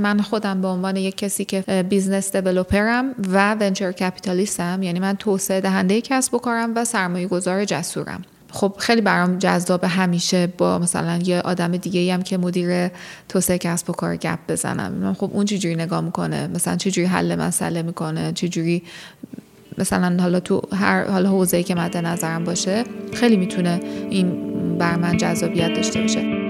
من خودم به عنوان یک کسی که business developer م و venture capitalist م یعنی من توسعه دهنده کسب و کارم و سرمایه گذار جسورم. خب خیلی برام جذاب همیشه با مثلا یه آدم دیگه هم که مدیر توسعه کسب و کار گپ بزنم. خب اون چجوری نگاه می‌کنه؟ مثلا چجوری حل مسئله می‌کنه؟ چجوری مثلا حالا تو هر حالا حوزه‌ای که مد نظرم باشه خیلی می‌تونه این بر من جذابیت داشته باشه.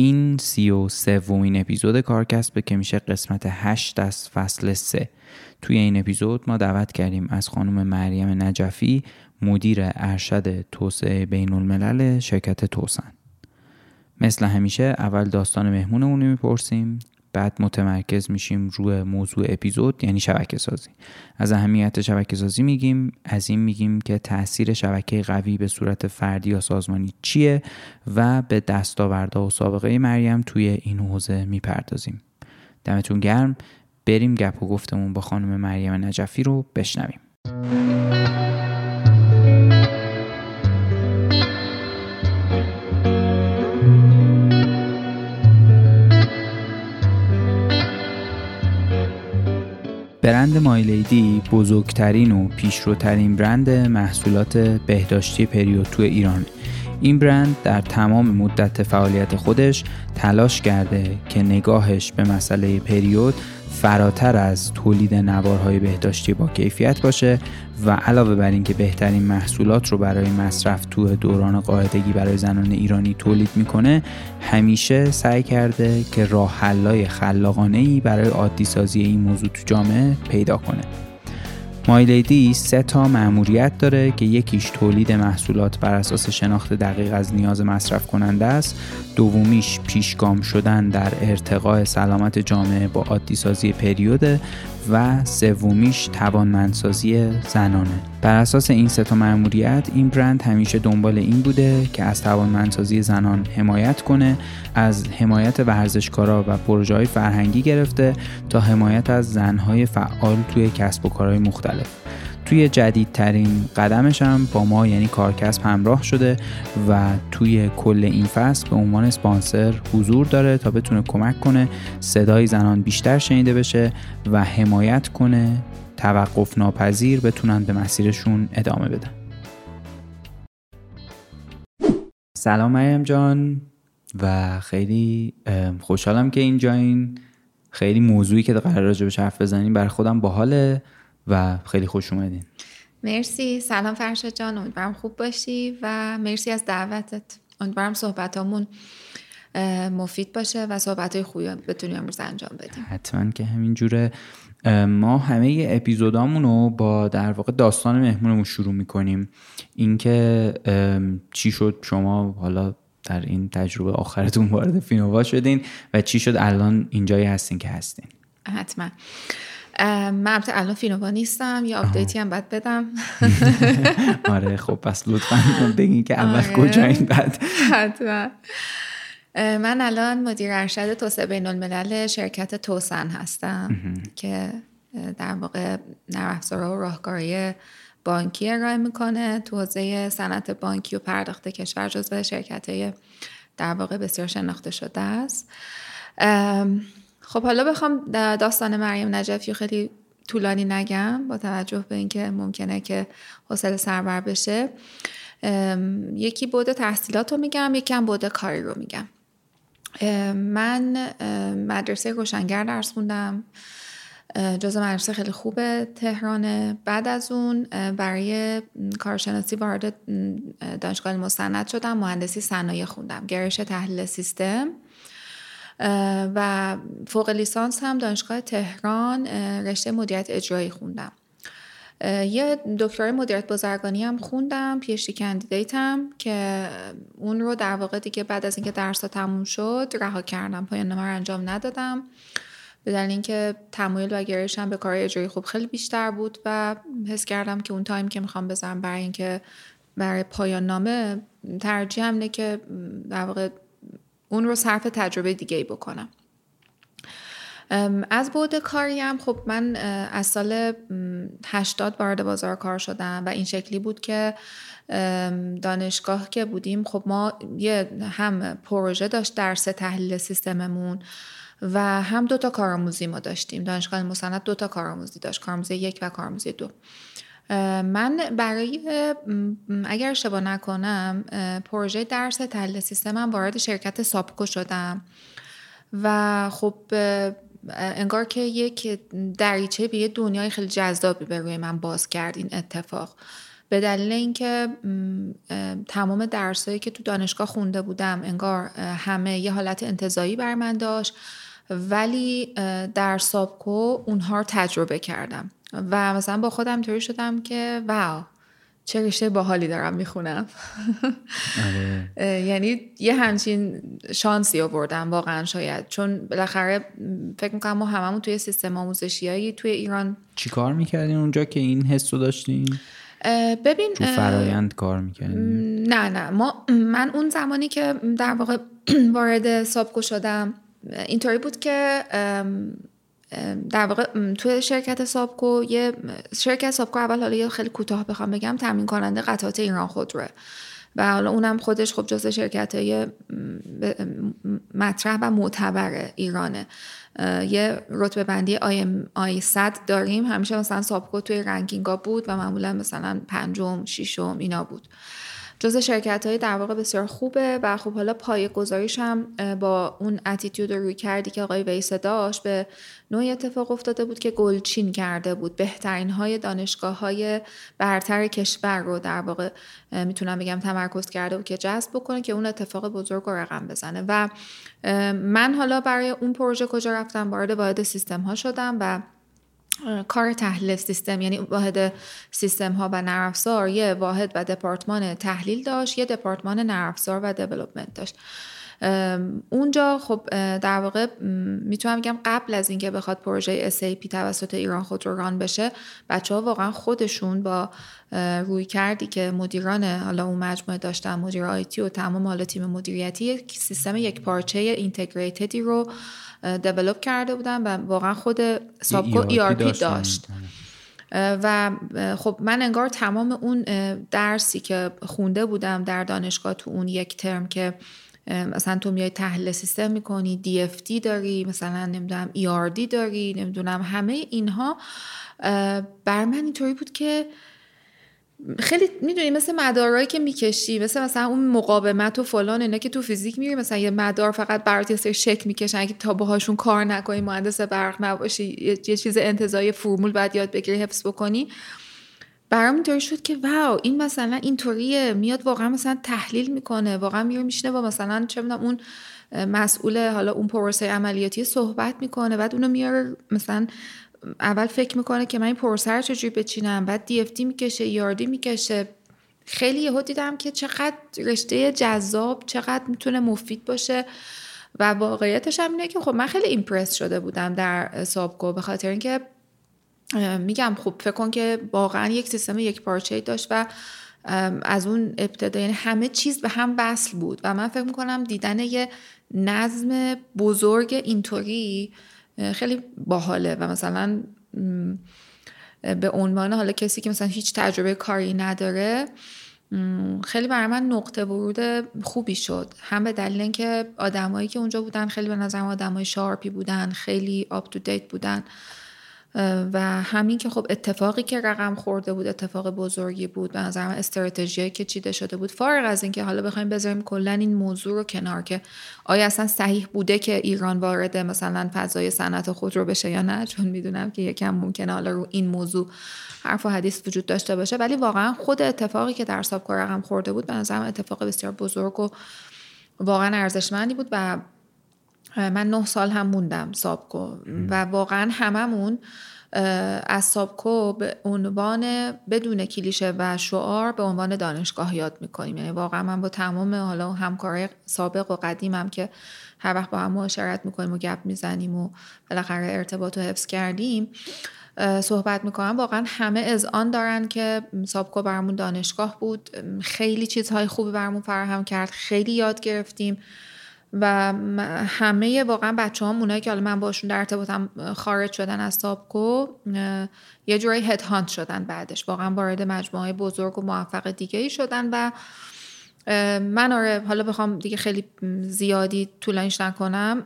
این سی و سومین اپیزود کارکسبه که میشه قسمت هشت از فصل سه. توی این اپیزود ما دعوت کردیم از خانم مریم نجفی مدیر ارشد توسعه بین الملل شرکت توسن. مثل همیشه اول داستان مهمونمون رو می‌پرسیم. بعد متمرکز میشیم روی موضوع اپیزود یعنی شبکه سازی. از اهمیت شبکه سازی میگیم از این میگیم که تاثیر شبکه قوی به صورت فردی یا سازمانی چیه و به دستاوردها و سابقه مریم توی این حوزه می‌پردازیم. دمتون گرم. بریم گپ و گفتمون با خانم مریم نجفی رو بشنویم. برند مایلیدی بزرگترین و پیشروترین برند محصولات بهداشتی پریود تو ایران. این برند در تمام مدت فعالیت خودش تلاش کرده که نگاهش به مسئله پریود فراتر از تولید نوارهای بهداشتی با کیفیت باشه و علاوه بر اینکه بهترین محصولات رو برای مصرف تو دوران قاعدگی برای زنان ایرانی تولید می‌کنه همیشه سعی کرده که راه حلای خلاقانه ای برای عادی سازی این موضوع تو جامعه پیدا کنه. مایلیدی سه تا مأموریت داره که یکیش تولید محصولات بر اساس شناخت دقیق از نیاز مصرف کننده است دومیش پیشگام شدن در ارتقاء سلامت جامعه با عادی سازی پریود و سومیش توانمندسازی زنانه. بر اساس این سه تا مأموریت این برند همیشه دنبال این بوده که از توانمندسازی زنان حمایت کنه از حمایت ورزشکارا و پروژه های فرهنگی گرفته تا حمایت از زنهای فعال توی کسب و کارهای مختلف. توی جدیدترین قدمش هم با ما یعنی کارکسب همراه شده و توی کل این فصل به عنوان سپانسر حضور داره تا بتونه کمک کنه صدای زنان بیشتر شنیده بشه و حمایت کنه توقف ناپذیر بتونن به مسیرشون ادامه بدن. سلام مریم جان و خیلی خوشحالم که اینجا این خیلی موضوعی که قرار راجع حرف بزنیم برای خودم باحاله. و خیلی خوش اومدین. مرسی. سلام فرشاد جان. امیدوارم خوب باشی و مرسی از دعوتت. امیدوارم صحبتامون مفید باشه و صحبت های خوبی بتونیم امروز انجام بدیم. حتما که همین جوره. ما همه اپیزودامون رو با در واقع داستان مهمونمون شروع می‌کنیم. اینکه چی شد شما حالا در این تجربه آخرتون وارد فینووا شدین و چی شد الان اینجایی هستین که هستین. حتما. من الان فینووا نیستم یا update ی هم باید بدم. آره خب پس لطفا بگین که اول آره. کجایین بعد. حتما. من الان مدیر ارشد توسعه بین الملل شرکت توسن هستم که در واقع نرم و راهکاری بانکی ارائه می‌کنه تو حوزه صنعت بانکی و پرداخت کشور جزو شرکت های در واقع بسیار شناخته شده است. خب حالا بخوام داستان مریم نجفی خیلی طولانی نگم با توجه به اینکه ممکنه که حوصله سربر بشه. یکی بود تحصیلات رو میگم یکی هم بود کاری رو میگم. من مدرسه روشنگر درس خوندم. جز مدرسه خیلی خوبه تهرانه. بعد از اون برای کارشناسی وارد دانشگاه مستند شدم مهندسی صنایع خوندم. گرایش تحلیل سیستم. و فوق لیسانس هم دانشگاه تهران رشته مدیریت اجرایی خوندم. یه دکترای مدیریت بازرگانی هم خوندم پیشتی کندیدیتم که اون رو در واقع دیگه بعد از اینکه درس تموم شد رها کردم. پایان رو انجام ندادم. به دلیل اینکه تمایل و گرایشم به کار اجرایی خوب خیلی بیشتر بود و حس کردم که اون تایم که می‌خوام بذارم برای اینکه برای پایان نامه ترجیح اینه که در واقع اون رو صرف تجربه دیگه ای بکنم از بود کاریم خب من از سال 80 وارد بازار کار شدم و این شکلی بود که دانشگاه که بودیم خب ما یه هم پروژه داشت درس تحلیل سیستممون و هم دو تا کارآموزی ما داشتیم. دانشگاه مستند دو تا کارآموزی داشت کارآموزی یک و کارآموزی دو. من برای اگر اشتباه نکنم پروژه درس تحلیل سیستمم وارد شرکت سابکو شدم. و خب انگار که یک دریچه به یه دنیای خیلی جذابی به روی من باز کرد این اتفاق. به دلیل اینکه تمام درسایی که تو دانشگاه خونده بودم انگار همه یه حالت انتظایی بر من داشت. ولی در سابکو اونها رو تجربه کردم. و مثلا با خودم اینطوری شدم که واو چه رشته باحالی دارم می‌خونم آره. یعنی یه همچین شانسی آوردم واقعا شاید چون بالاخره فکر می‌کنم ما هممون توی سیستم آموزشیایی توی ایران چی کار می‌کردین اونجا که این حس رو داشتین؟ ببین تو فرایند کار می‌کردین؟ نه نه ما من اون زمانی که در واقع وارد سابکو شدم اینطوری بود که در واقع توی شرکت سابکو یه شرکت سابکو اول حالا یه خیلی کوتاه بخوام بگم تامین کننده قطعات ایران خودروه. و حالا اونم خودش خب جز شرکت های مطرح و معتبر ایرانه. یه رتبه بندی آی, آی صد داریم. همیشه مثلا سابکو توی رنکینگا بود و معمولا مثلا پنجم ششم اینا بود. جز شرکت های در واقع بسیار خوبه و خب حالا پای گذاریش هم با اون اتیتیود روی کردی که آقای ویسه داشت به نوعی اتفاق افتاده بود که گلچین کرده بود. بهترین های دانشگاه های برتر کشور رو در واقع می‌تونم بگم تمرکز کرده بود که جذب بکنه که اون اتفاق بزرگ رو رقم بزنه. و من حالا برای اون پروژه کجا رفتم؟ وارد واحد سیستم ها شدم و کار تحلیل سیستم یعنی واحد سیستم ها و نرم یه واحد و دپارتمان تحلیل داشت یه دپارتمان نرم و دیولپمنت داشت. اونجا خب در واقع می‌تونم بگم قبل از اینکه بخواد پروژه SAP توسط ایران خود رو ران بشه بچه ها واقعا خودشون با روی کردی که مدیران حالا اون مجموعه داشتن مدیر آیتی و تمام حالا تیم مدیریتی یک سیستم یک پارچه اینتگریتدی رو دیولپ کرده بودن و واقعا خود سابکو ERP داشت. و خب من انگار تمام اون درسی که خونده بودم در دانشگاه تو اون یک ترم که مثلا تو میای تحلیل سیستم می‌کنی DFT داری مثلا نمی‌دونم ERD داری نمی‌دونم همه اینها. بر من اینطوری بود که خیلی می‌دونی مثل مدارایی که می‌کشی مثل مثلا اون مقاومت و فلان اینا که تو فیزیک میری مثلا یه مدار فقط برات یه سری شکل می‌کشن که تا باهاشون کار نکنی مهندس برق نباشی یه چیز انتظایی فرمول بعد یاد بگیری حفظ بکنی. برام اینطوری شد که واو این مثلا اینطوریه. میاد واقعا مثلا تحلیل می‌کنه واقعا میره میشینه با مثلا چه می‌دونم اون مسئول حالا اون پروسه عملیاتی صحبت می‌کنه. بعد اونو میاره مثلا اول فکر می‌کنه که من این پروسه رو چجوری بچینم. بعد دی اف دی می‌کشه یاردی می‌کشه. خیلی یهو دیدم که چقدر رشته جذاب چقدر می‌تونه مفید باشه. و واقعیتش هم اینه که خب من خیلی ایمپرس شده بودم در سابکو به خاطر اینکه میگم خب فکر کن که واقعا یک سیستم یک پارچه داشت و از اون ابتدا یعنی همه چیز به هم وصل بود و من فکر می‌کنم دیدن یه نظم بزرگ اینطوری خیلی باحاله و مثلا به عنوان حالا کسی که مثلا هیچ تجربه کاری نداره خیلی برای من نقطه ورود خوبی شد. هم به دلیل اینکه آدمایی که اونجا بودن خیلی به نظرم آدمای sharp ی بودن خیلی up to date بودن. و همین که خب اتفاقی که رقم خورده بود اتفاق بزرگی بود به نظرم استراتژی که چیده شده بود فارغ از اینکه حالا بخوایم بذاریم کلا این موضوع رو کنار که آیا اصلا صحیح بوده که ایران وارد مثلا فضای صنعت خودرو بشه یا نه؟ چون می‌دونم که یکم ممکنه حالا رو این موضوع حرف و حدیث وجود داشته باشه. ولی واقعا خود اتفاقی که در سابکو رقم خورده بود به نظرم اتفاق بسیار بزرگ و واقعا ارزشمندی بود و من نه سال هم موندم سابکو. و واقعا هممون از سابکو به عنوان بدون کلیشه و شعار به عنوان دانشگاه یاد می‌کنیم. یعنی واقعا من با تمام حالا همکارای سابق و قدیمم که هر وقت با هم معاشرت می‌کنیم و گپ می‌زنیم و بالاخره ارتباط رو حفظ کردیم صحبت می‌کنم. واقعا همه از آن دارن که سابکو برامون دانشگاه بود. خیلی چیزهای خوبی برامون فراهم کرد. خیلی یاد گرفتیم. و همه واقعا بچه هم اونایی که حالا من باشون در ارتباطم خارج شدن از سابکو یه جورایی هد هانت شدن بعدش. واقعا وارد مجموعه بزرگ و موفق دیگه ای شدن و من آره حالا بخوام دیگه خیلی زیادی طولانیش نکنم.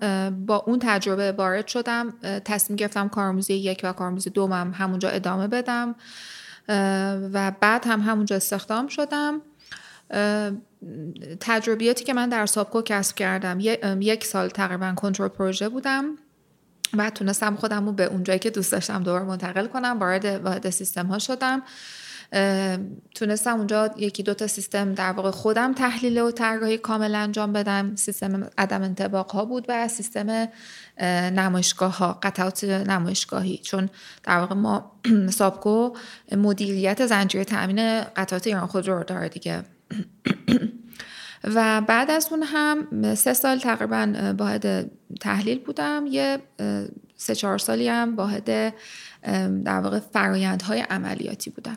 با اون تجربه وارد شدم. تصمیم گرفتم کارآموزی یک و کارآموزی دومم همونجا ادامه بدم. و بعد هم همونجا استخدام شدم. تجربیاتی که من در سابکو کسب کردم. یک سال تقریبا کنترل پروژه بودم و تونستم خودم رو به اونجایی که دوست داشتم دوباره منتقل کنم وارد واحد سیستم ها شدم تونستم اونجا یکی دوتا سیستم در واقع خودم تحلیل و طراحی کامل انجام بدم. سیستم عدم انتباق ها بود و سیستم نمایشگاه ها قطعات نمایشگاهی. چون در واقع ما سابکو مدیریت زنجیره تامین قطعات ایران خودرو رو داره دیگه. و بعد از اون هم سه سال تقریبا واحد تحلیل بودم. یه سه چهار سالی هم واحد در واقع فرایندهای عملیاتی بودم.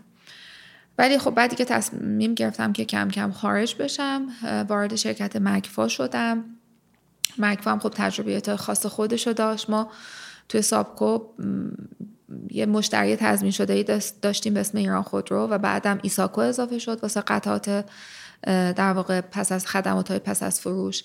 ولی خب بعدی که تصمیم گرفتم که کم کم خارج بشم وارد شرکت مکفا شدم. مکفا هم خب تجربیات خاص خودشو داشت. ما توی سابکو یه مشتری تضمین شده داشتیم به اسم ایران خودرو و بعدم ایساکو اضافه شد واسه قطعات در واقع پس از خدمات های پس از فروش.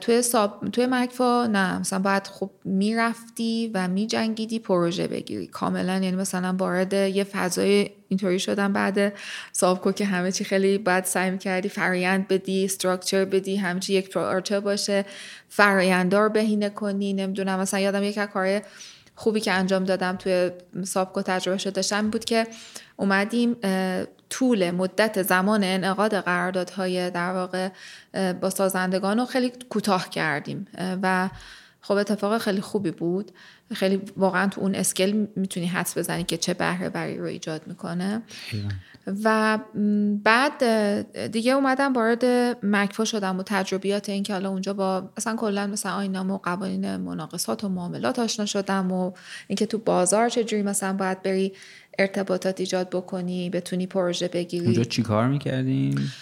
توی ساب... توی مکفا نه مثلا باید خب می‌رفتی و میجنگیدی پروژه بگیری. کاملا یعنی مثلا وارد یه فضای اینطوری شدن بعد سابکو که همه چی خیلی باید سعی می‌کردی فرایند بدی استراکچر بدی همه چی یک پروژه باشه فرایندار بهینه کنی نمی‌دونم مثلا یادم یک کار خوبی که انجام دادم توی سابکو تجربه شده داشتم بود که اومدیم طول مدت زمان انعقاد قراردادهای در واقع با سازندگان رو خیلی کوتاه کردیم. و خب اتفاق خیلی خوبی بود. خیلی واقعا تو اون اسکل می‌تونی حدس بزنی که چه بهره بری رو ایجاد می‌کنه. و بعد دیگه اومدم وارد مکفا شدم و تجربیات این که حالا اونجا با اصلا کلا مثلا آینام و قوانین مناقصات و معاملات آشنا شدم و اینکه تو بازار چجوری مثلا باید بری ارتباطات ایجاد بکنی بتونی پروژه بگیری اونجا چی کار می‌کردیم؟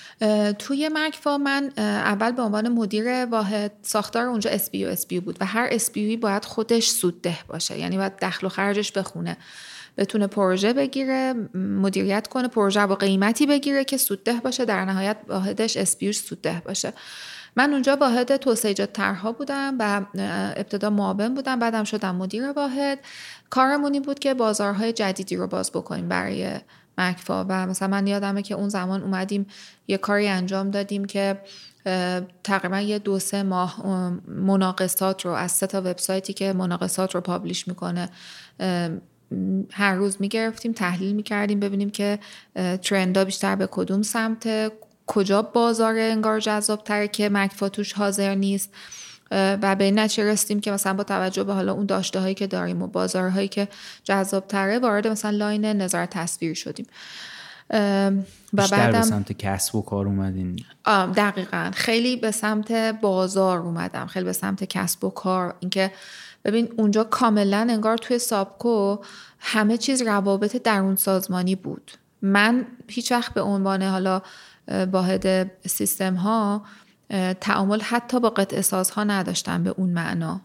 توی مکفا من اول به عنوان مدیر واحد ساختار اونجا اسپیو اسپیو بود و هر اسپیوی باید خودش سودده باشه یعنی باید دخل و خرجش بخونه بتونه پروژه بگیره مدیریت کنه پروژه با قیمتی بگیره که سودده باشه. در نهایت واحدش اسپیوش سودده باشه. من اونجا واحد توسعه ایجاد طرحها بودم و ابتدا معاون بودم بعدم شدم مدیر واحد. کارمونی بود که بازارهای جدیدی رو باز بکنیم برای مکفا. و مثلا من یادمه که اون زمان اومدیم یه کاری انجام دادیم که تقریبا یه دو سه ماه مناقصات رو از سه تا وبسایتی که مناقصات رو پابلیش می‌کنه هر روز می‌گرفتیم تحلیل می‌کردیم ببینیم که ترندا بیشتر به کدوم سمت کجا بازار انگار جذاب تره که مکفا توش حاضر نیست. و به این نتیجه رسیدیم که مثلا با توجه به حالا اون داشته هایی که داریم و بازارهایی که جذاب تره وارد مثلا لاین نظر تصویر شدیم. و بعدم به سمت کسب و کار اومدین. دقیقا. خیلی به سمت بازار اومدم. خیلی به سمت کسب و کار. اینکه ببین اونجا کاملا انگار توی سابکو همه چیز روابط درون سازمانی بود. من هیچ وقت به عنوان حالا واحد سیستم ها تعامل حتی با قطع اساس ها نداشتم به اون معنا.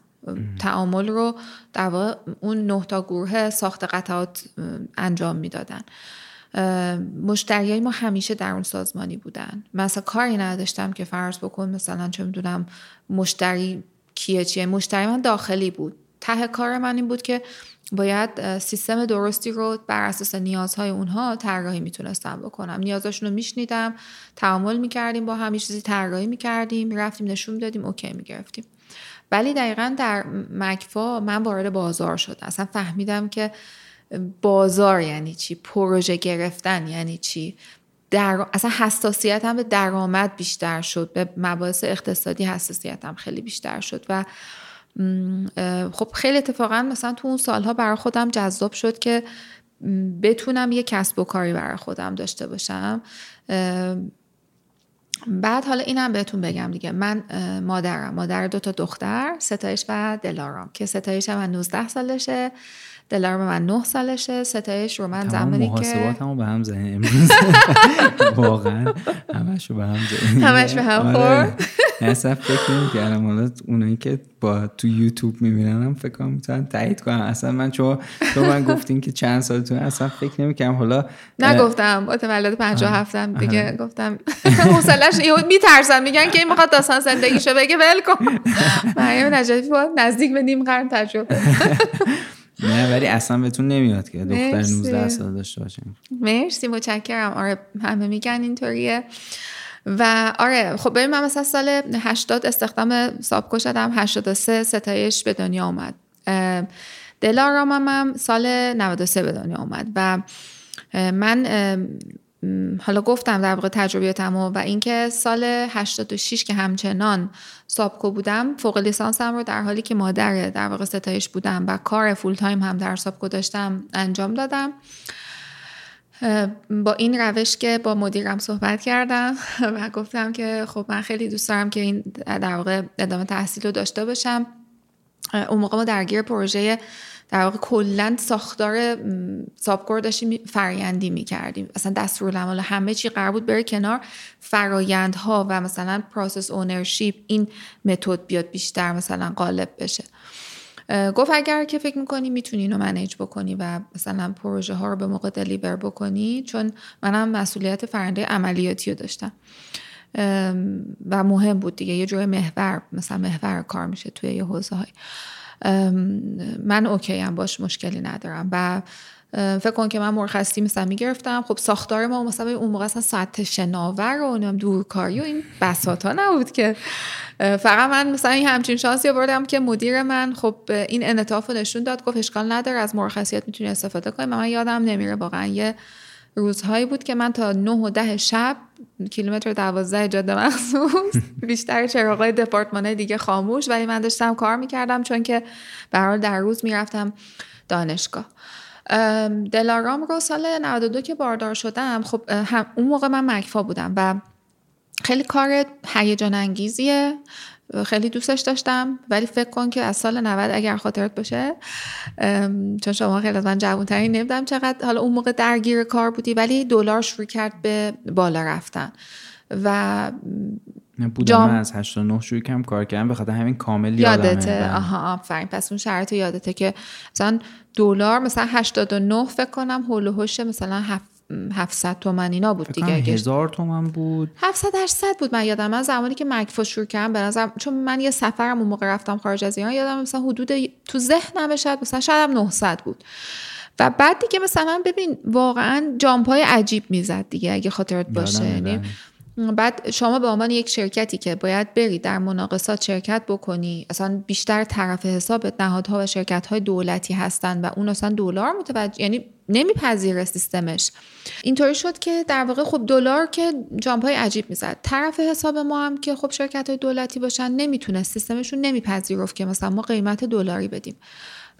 تعامل رو در واقع اون نه تا گروه ساخت قطعات انجام می‌دادن. مشتریای ما همیشه در اون سازمانی بودن. مثلا کاری نداشتم که فرض بکن مثلا چه می‌دونم مشتری کیه چیه؟ مشتری من داخلی بود. ته کار من این بود که باید سیستم درستی رو بر اساس نیازهای اونها طراحی می‌تونستم بکنم. نیازاشون رو میشنیدم تعامل می‌کردیم با هم چیزی طراحی می‌کردیم می‌رفتیم نشون می‌دادیم اوکی می‌گرفتیم. ولی دقیقا در مکفا من وارد بازار شدم. اصلا فهمیدم که بازار یعنی چی؟ پروژه گرفتن یعنی چی؟ در... اصلا حساسیتم به درآمد بیشتر شد. به مباحث اقتصادی حساسیتم خیلی بیشتر شد و خب خیلی اتفاقا مثلا تو اون سالها برای خودم جذاب شد که بتونم یه کسب و کاری برای خودم داشته باشم. بعد حالا اینم بهتون بگم دیگه. من مادرم. مادر دو تا دختر ستایش و دلارام که ستایش من 19 سالشه. دلار من 9 سالشه. ستایش رو من زمانی که محاسباتمو به هم زنی امروز. واقعا همش به هم زنی همش به هم آره. خور اصلا فکر نمی‌کردم. حالا اونایی که با تو یوتیوب می‌بینن فکر کنم می‌تونن تایید کنم اصلا من چون تو من گفتین که چند سالتون اصلا فکر نمی‌کردم. حالا نگفتم. متولد 57 ام دیگه گفتم. حوصله‌اش میترسن. میگن که این می‌خواد داستان زندگیشو بگه. ول کن. مریم نجفی با نزدیک به نیم قرن تجربه. نه ولی اصلا بهتون نمیاد که دختر 19 سال داشته باشیم. مرسی متشکرم. آره همه میگن اینطوریه. و آره خب ببین من مثلا سال 80 استخدام سابکو شدم. 83 ستایش به دنیا اومد. دلارامم هم سال 93 به دنیا اومد. و من حالا گفتم در واقع تجربیاتم و اینکه سال 86 که همچنان سابکو بودم فوق لیسانسم رو در حالی که مادر در واقع ستایش بودم و کار full time هم در سابکو داشتم انجام دادم. با این روش که با مدیرم صحبت کردم و گفتم که خب من خیلی دوست دارم که این در واقع ادامه تحصیل رو داشته باشم. اون موقع ما درگیر پروژه در واقع کلا ساختار سابکو رو داشتیم فرایندی می‌کردیم. اصلا دستورالعمل همه چی قرار بود بره کنار. فرایندها و مثلا process ownership این متد بیاد بیشتر مثلا غالب بشه. گفت اگر که فکر می‌کنی می‌تونی اینو manage بکنی و مثلا پروژه ها رو به موقع deliver بکنی چون منم مسئولیت فرنده عملیاتی رو داشتم. و مهم بود دیگه یه جور محور مثلا محور کار میشه توی یه حوزه های من اوکی هم باش مشکلی ندارم. و فکر کن که من مرخصی مثلا می‌گرفتم. خب ساختار ما مثلا اون موقع اصلا ساعت شناور و دورکاری و این بساط ها نبود که. فقط من مثلا این همچین شانسی بردم که مدیر من خب این انعطاف رو نشون داد. گفت اشکال نداره از مرخصیت می‌تونی استفاده کنی. من یادم نمیره واقعا یه روزهایی بود که من تا نه و ده شب کیلومتر دوازده جاده مخصوص. بیشتر چراغای دپارتمانه دیگه خاموش. ولی من داشتم کار می‌کردم چون که به در روز می‌رفتم دانشگاه. دلارام رو سال 92 که باردار شدم خب اون موقع من مکفا بودم و خیلی کار هیجان انگیزیه خیلی دوستش داشتم ولی فکر کن که از سال 90 اگر خاطرت باشه چون شما خیلی از من جوانتری نمیدم چقدر حالا اون موقع درگیر کار بودی ولی دلار شروع کرد به بالا رفتن و بودم جام... من از 89 شروع کم کار کردم به خاطر همین کامل یادته. بله. آها آفرین. پس اون شرط یادته که مثلا دلار مثلا 89 فکر کنم هول و مثلا 700 تومن اینا بود دیگه هزار تومن بود. 700 800 بود من یادم. من زمانی که مکفا شروع کردم به نظر چون من یه سفرم اون موقع رفتم خارج از ایران یادم مثلا حدود تو ذهنم شاید مثلا شاید 900 بود. و بعد دیگه مثلا ببین واقعا جامپای عجیب می‌زد دیگه اگه خاطرت باشه. یعنی بعد شما به عنوان یک شرکتی که باید بری در مناقصات شرکت بکنی اصلا بیشتر طرف حساب نهادها و شرکت های دولتی هستند و اون اصلا دلار متوجه یعنی نمیپذیره سیستمش. اینطوری شد که در واقع خب دلار که جامپ عجیب می‌زد. طرف حساب ما هم که خب شرکت های دولتی باشن نمی‌تونه سیستمشون نمیپذیرفت که مثلا ما قیمت دلاری بدیم.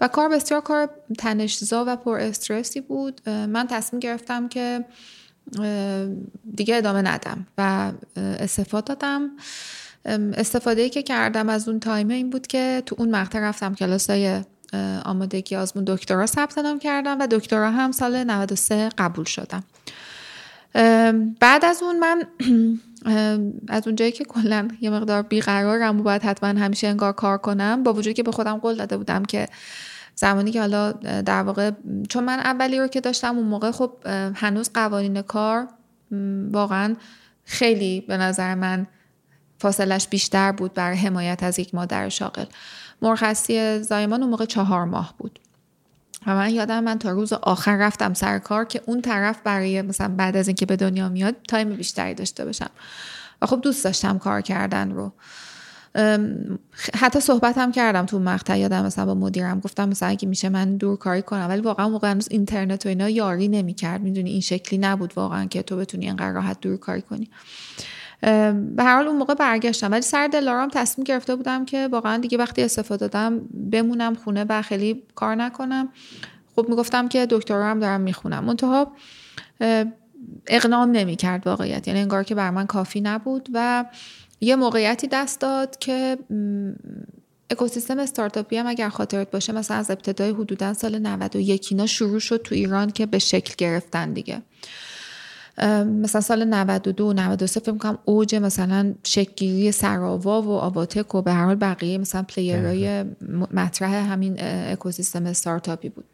و کار بسیار کار تنشزا و پر استرسی بود. من تصمیم گرفتم که دیگه ادامه ندم و استفاده دادم. استفاده ای که کردم از اون تایمه این بود که تو اون مقطع رفتم کلاس های آمادگی آزمون دکترا ثبت نام کردم و دکترا هم سال 93 قبول شدم. بعد از اون من از اونجایی که کلا یه مقدار بیقرارم و باید حتما همیشه انگار کار کنم با وجود که به خودم قول داده بودم که زمانی که حالا در واقع چون من اولی رو که داشتم اون موقع خب هنوز قوانین کار واقعا خیلی به نظر من فاصلش بیشتر بود برای حمایت از یک مادر شاغل. مرخصی زایمان اون موقع چهار ماه بود. و من یادم من تا روز آخر رفتم سر کار که اون طرف برای مثلا بعد از اینکه به دنیا میاد تایم بیشتری داشته باشم. و خب دوست داشتم کار کردن رو. حتی صحبت هم کردم تو مقطع یادم مثلا با مدیرم گفتم مثلا اگه میشه من دور کاری کنم. ولی واقعا موقع هنوز اینترنت و اینا یاری نمی‌کرد. می‌دونی این شکلی نبود واقعا که تو بتونی اینقدر راحت دور کاری کنی. به هر حال اون موقع برگشتم. ولی سر دلارم تصمیم گرفته بودم که واقعا دیگه وقتی استفاده دادم بمونم خونه و خیلی کار نکنم. خب می‌گفتم که دکترا هم دارم می‌خونم. منتها اقنام نمی‌کرد واقعیت. یعنی انگار که بر من کافی نبود و یه موقعیتی دست داد که اکوسیستم استارتاپی هم اگر خاطرت باشه مثلا از ابتدای حدودا سال 91 اینا شروع شد تو ایران که به شکل گرفتن دیگه. مثلا سال 92 93 فکر کنم اوج مثلا شکلگیری سراوا و آواتک و به هر حال بقیه مثلا پلیرهای مطرح همین اکوسیستم استارتاپی بود.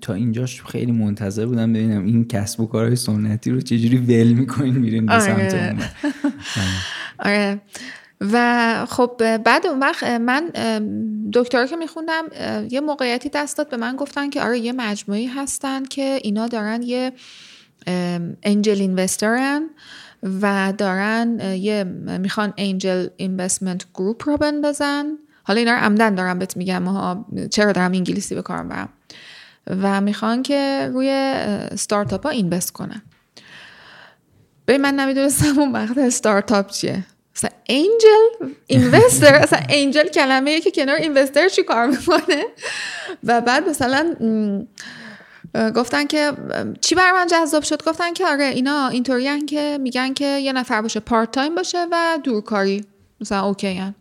تا اینجاش خیلی منتظر بودم ببینم این کسب و کارهای سنتی رو چجوری ول می‌کنین میرین به سمت آره. آره. و خب بعد اون وقت من دکترا که میخوندم یه موقعیتی دست داد به من گفتن که آره یه مجموعی هستن که اینا دارن یه انجل اینوسترن و دارن یه می‌خوان انجل اینوستمنت گروپ رو بندازن. حالا اینا رو عمدن دارم بهت میگم چرا دارم انگلیسی به کار برم؟ و می‌خوان که روی ستارتاپ ها اینوست کنن. به من نمی‌دونستم اون وقت استارتاپ چیه. مثلا انجل اینوستر اصلا انجل کلمه که کنار اینوستر چی کار می‌کنه؟ و بعد مثلا گفتن که چی بر من جذاب شد گفتن که آره اینا اینطوری که میگن که یه نفر باشه part time باشه و دورکاری مثلا okay ان.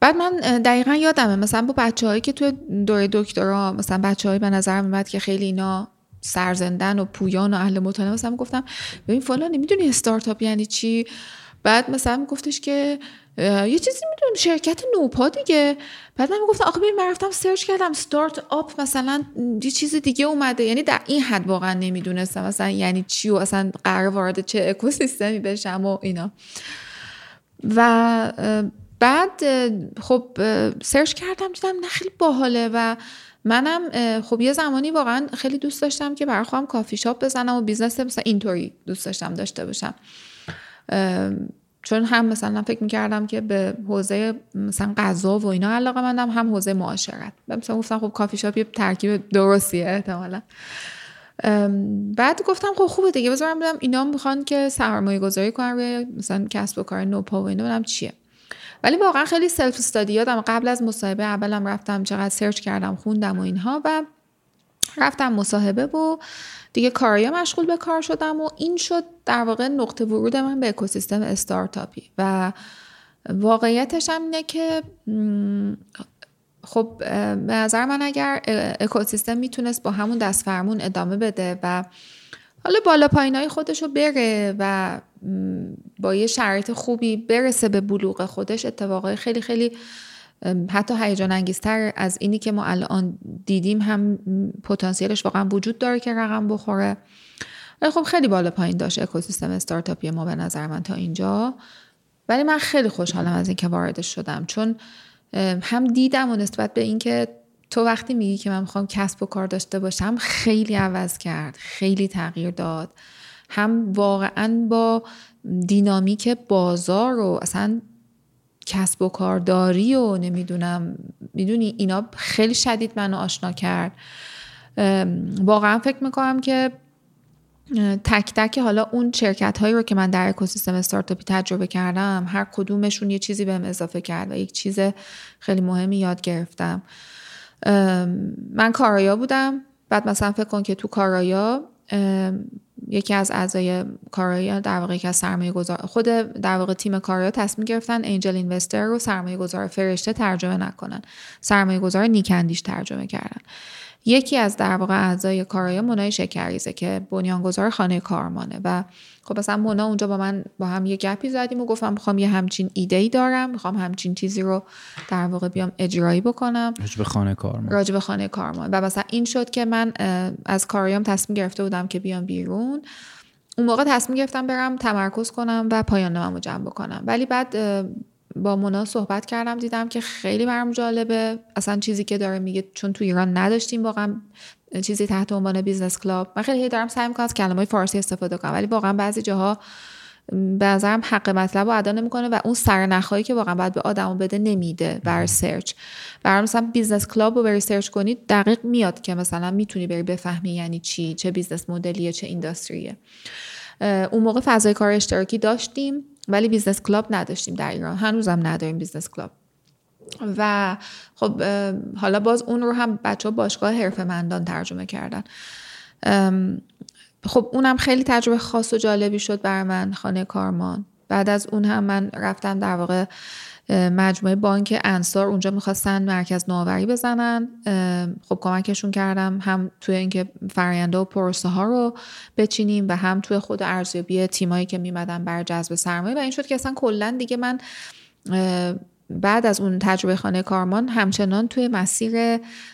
بعد من دقیقا یادمه مثلا با بچه هایی که توی دوره دکترا مثلا بچه هایی به نظر میمد که خیلی اینا سرزندن و پویان و اهل مطالعه مثلا گفتم ببین فلانی می‌دونی استارتاپ یعنی چی بعد مثلا گفتش که یه چیزی می‌دونم شرکت نوپا دیگه. بعد من گفتم آخه ببین من رفتم search کردم ستارت آپ مثلا یه چیز دیگه اومده. یعنی در این حد واقعا نمی‌دونستم مثلا یعنی چی و اصلا قرار وارد چه اکوسیستمی بشم و اینا. و بعد خب search کردم دیدم نه خیلی باحاله. و منم خب یه زمانی واقعا خیلی دوست داشتم که برای خودم کافی شاپ بزنم و business مثلا اینطوری دوست داشتم داشته باشم. چون هم مثلا فکر می‌کردم که به حوزه مثلا غذا و اینا علاقه مندم هم حوزه معاشرت. مثلا گفتم خب کافی شاپ یه ترکیب درستیه احتمالا. بعد گفتم خب خوبه دیگه. بذارم بدم اینا می‌خوان که سرمایه گذاری کنن روی مثلا کسب و کار نوپا و اینا بودم چیه. ولی واقعا خیلی self study یادم. قبل از مصاحبه اولم رفتم چقدر search کردم خوندم و اینها و رفتم مصاحبه و دیگه کاریا مشغول به کار شدم و این شد در واقع نقطه ورود من به اکوسیستم استارتاپی. و واقعیتش هم اینه که خب به نظر من اگر اکوسیستم می‌تونست با همون دست فرمون ادامه بده و حالا بالا پایین های خودش رو بره و با یه شرایط خوبی برسه به بلوغ خودش اتفاقای خیلی خیلی حتی هیجان انگیزتر از اینی که ما الان دیدیم هم پتانسیلش واقعا وجود داره که رقم بخوره. ولی خب خیلی بالا پایین داشت اکوسیستم استارتاپی ما به نظر من تا اینجا. ولی من خیلی خوشحالم از اینکه واردش شدم. چون هم دیدم و نسبت به اینکه تو وقتی میگی که من می‌خوام کسب و کار داشته باشم خیلی عوض کرد خیلی تغییر داد. هم واقعا با دینامیک بازار و اصلا کسب و کارداری و نمی‌دونم می‌دونی اینا خیلی شدید منو آشنا کرد. واقعا فکر می‌کنم که تک تک حالا اون شرکت هایی رو که من در اکوسیستم استارتاپی تجربه کردم هر کدومشون یه چیزی بهم اضافه کرد و یک چیز خیلی مهمی یاد گرفتم. من کارایا بودم بعد مثلا فکر کن که تو کارایا یکی از اعضای کارایی در واقع که از سرمایه گذار خود در واقع تیم کارایی تصمیم گرفتن انجل اینوستر رو سرمایه گذار فرشته ترجمه نکنن. سرمایه گذار نیکندیش ترجمه کردن. یکی از در واقع اعضای کارایی منای شکریزه که بنیانگذار خانه کارمانه و خب مثلا مونا اونجا با من با هم یه گپی زدیم و گفتم می‌خوام یه همچین ایده ای دارم می‌خوام همچین چیزی رو در واقع بیام اجرایی بکنم. راجب خانه کارمان راجب خانه کارمان و مثلا این شد که من از کاریام تصمیم گرفته بودم که بیام بیرون. اون موقع تصمیم گرفتم برم تمرکز کنم و پایان ناممو جمع بکنم. ولی بعد با مونا صحبت کردم دیدم که خیلی برام جالبه. اصلا چیزی که داره میگه چون تو ایران نداشتیم واقعا چیزی تحت عنوان business club من خیلی دارم سعی می‌کنم از کلمه فارسی استفاده کنم ولی واقعا بعضی جاها به نظرم حق مطلب رو ادا نمی‌کنه و اون سرنخهایی که واقعا باید به آدمو بده نمیده بر search برای مثلا business club رو بری search کنید دقیق میاد که مثلا می‌تونی بری بفهمی یعنی چی چه business model یه چه industry یه اون موقع فضای کار اشتراکی داشتیم. ولی business club نداشتیم در ایران. هنوزم نداریم business club. و خب حالا باز اون رو هم بچه ها باشگاه حرفه مندان ترجمه کردن. خب اونم خیلی تجربه خاص و جالبی شد بر من خانه کارمان. بعد از اون هم من رفتم در واقع مجموعه بانک انصار اونجا می‌خواستن مرکز نوآوری بزنن. خب کمکشون کردم هم توی اینکه فرآیندها و پروسه ها رو بچینیم و هم توی خود ارزیابی تیمایی که میمدن بر جذب سرمایه. و این شد که اصلا کلا دیگه من بعد از اون تجربه خانه کارمان همچنان توی مسیر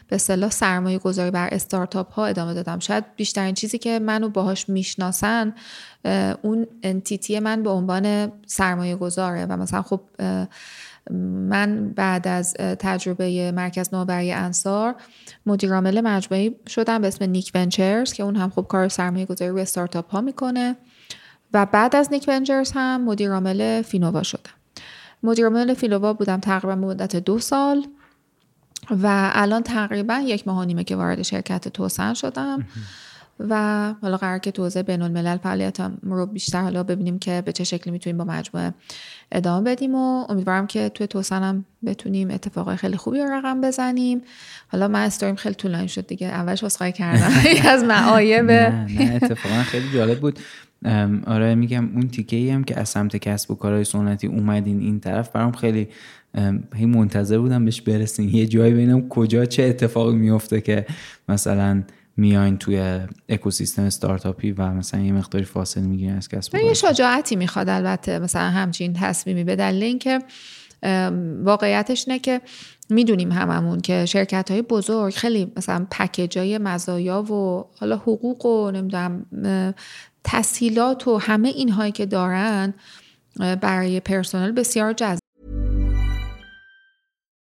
به صلاح سرمایه گذاری بر استارتاپ ها ادامه دادم. شاید بیشترین چیزی که منو باهاش می‌شناسن اون انتیتی من به عنوان سرمایه گذاره. و مثلا خب من بعد از تجربه مرکز نوبری انصار مدیر عامل مجموعی شدم به اسم نیک ونچرز که اون هم خب کار سرمایه گذاری روی استارتاپ ها می‌کنه. و بعد از نیک ونچرز هم مدیر عامل فینووا شدم. مدیر عامل فینووا بودم تقریبا مدت دو سال و الان تقریبا یک ماه و نیمه که وارد شرکت توسن شدم. و حالا قرار که توزیع بین الملل فعالیتم رو بیشتر حالا ببینیم که به چه شکلی می‌تونیم با مجموعه ادامه بدیم و امیدوارم که توی توسنم بتونیم اتفاقای خیلی خوبی رو رقم بزنیم. حالا من استوریم خیلی طولانی شد دیگه. اولش واسخای کردم. از معایب نه, نه اتفاقا خیلی جالب بود. آره میگم اون تیکه ای هم که از سمت کسب و کارهای سنتی اومدین این طرف برام خیلی هی منتظر بودم بهش برسین یه جایی ببینم کجا چه اتفاقی میفته که مثلا میاین توی اکوسیستم استارتاپی و مثلا یه مقداری فاصله می‌گیرین از کسب یه شجاعتی می‌خواد البته مثلا همچین تصمیمی به دلیل اینکه واقعیتش اینه که می‌دونیم هممون که شرکت های بزرگ خیلی مثلا پکیجای مزایا و حالا حقوق و نمی‌دونم تسهیلات و همه اینهایی که دارن برای پرسنل بسیار جذاب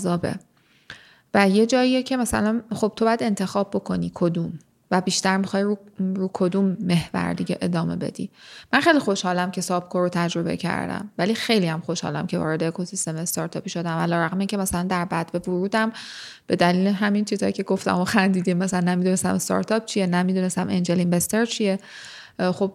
جذابه و یه جاییه که مثلا خب تو باید انتخاب بکنی کدوم و بیشتر می‌خوای رو, رو کدوم محور دیگه ادامه بدی. من خیلی خوشحالم که سابکو رو تجربه کردم ولی خیلی هم خوشحالم که وارد اکوسیستم استارتاپی شدم. علی رغم که مثلا در بعد به ورودم به دلیل همین چیزایی که گفتم و خندیدیم مثلا نمی‌دونستم استارتاپ چیه نمی‌دونستم انجل اینوستر چیه. خب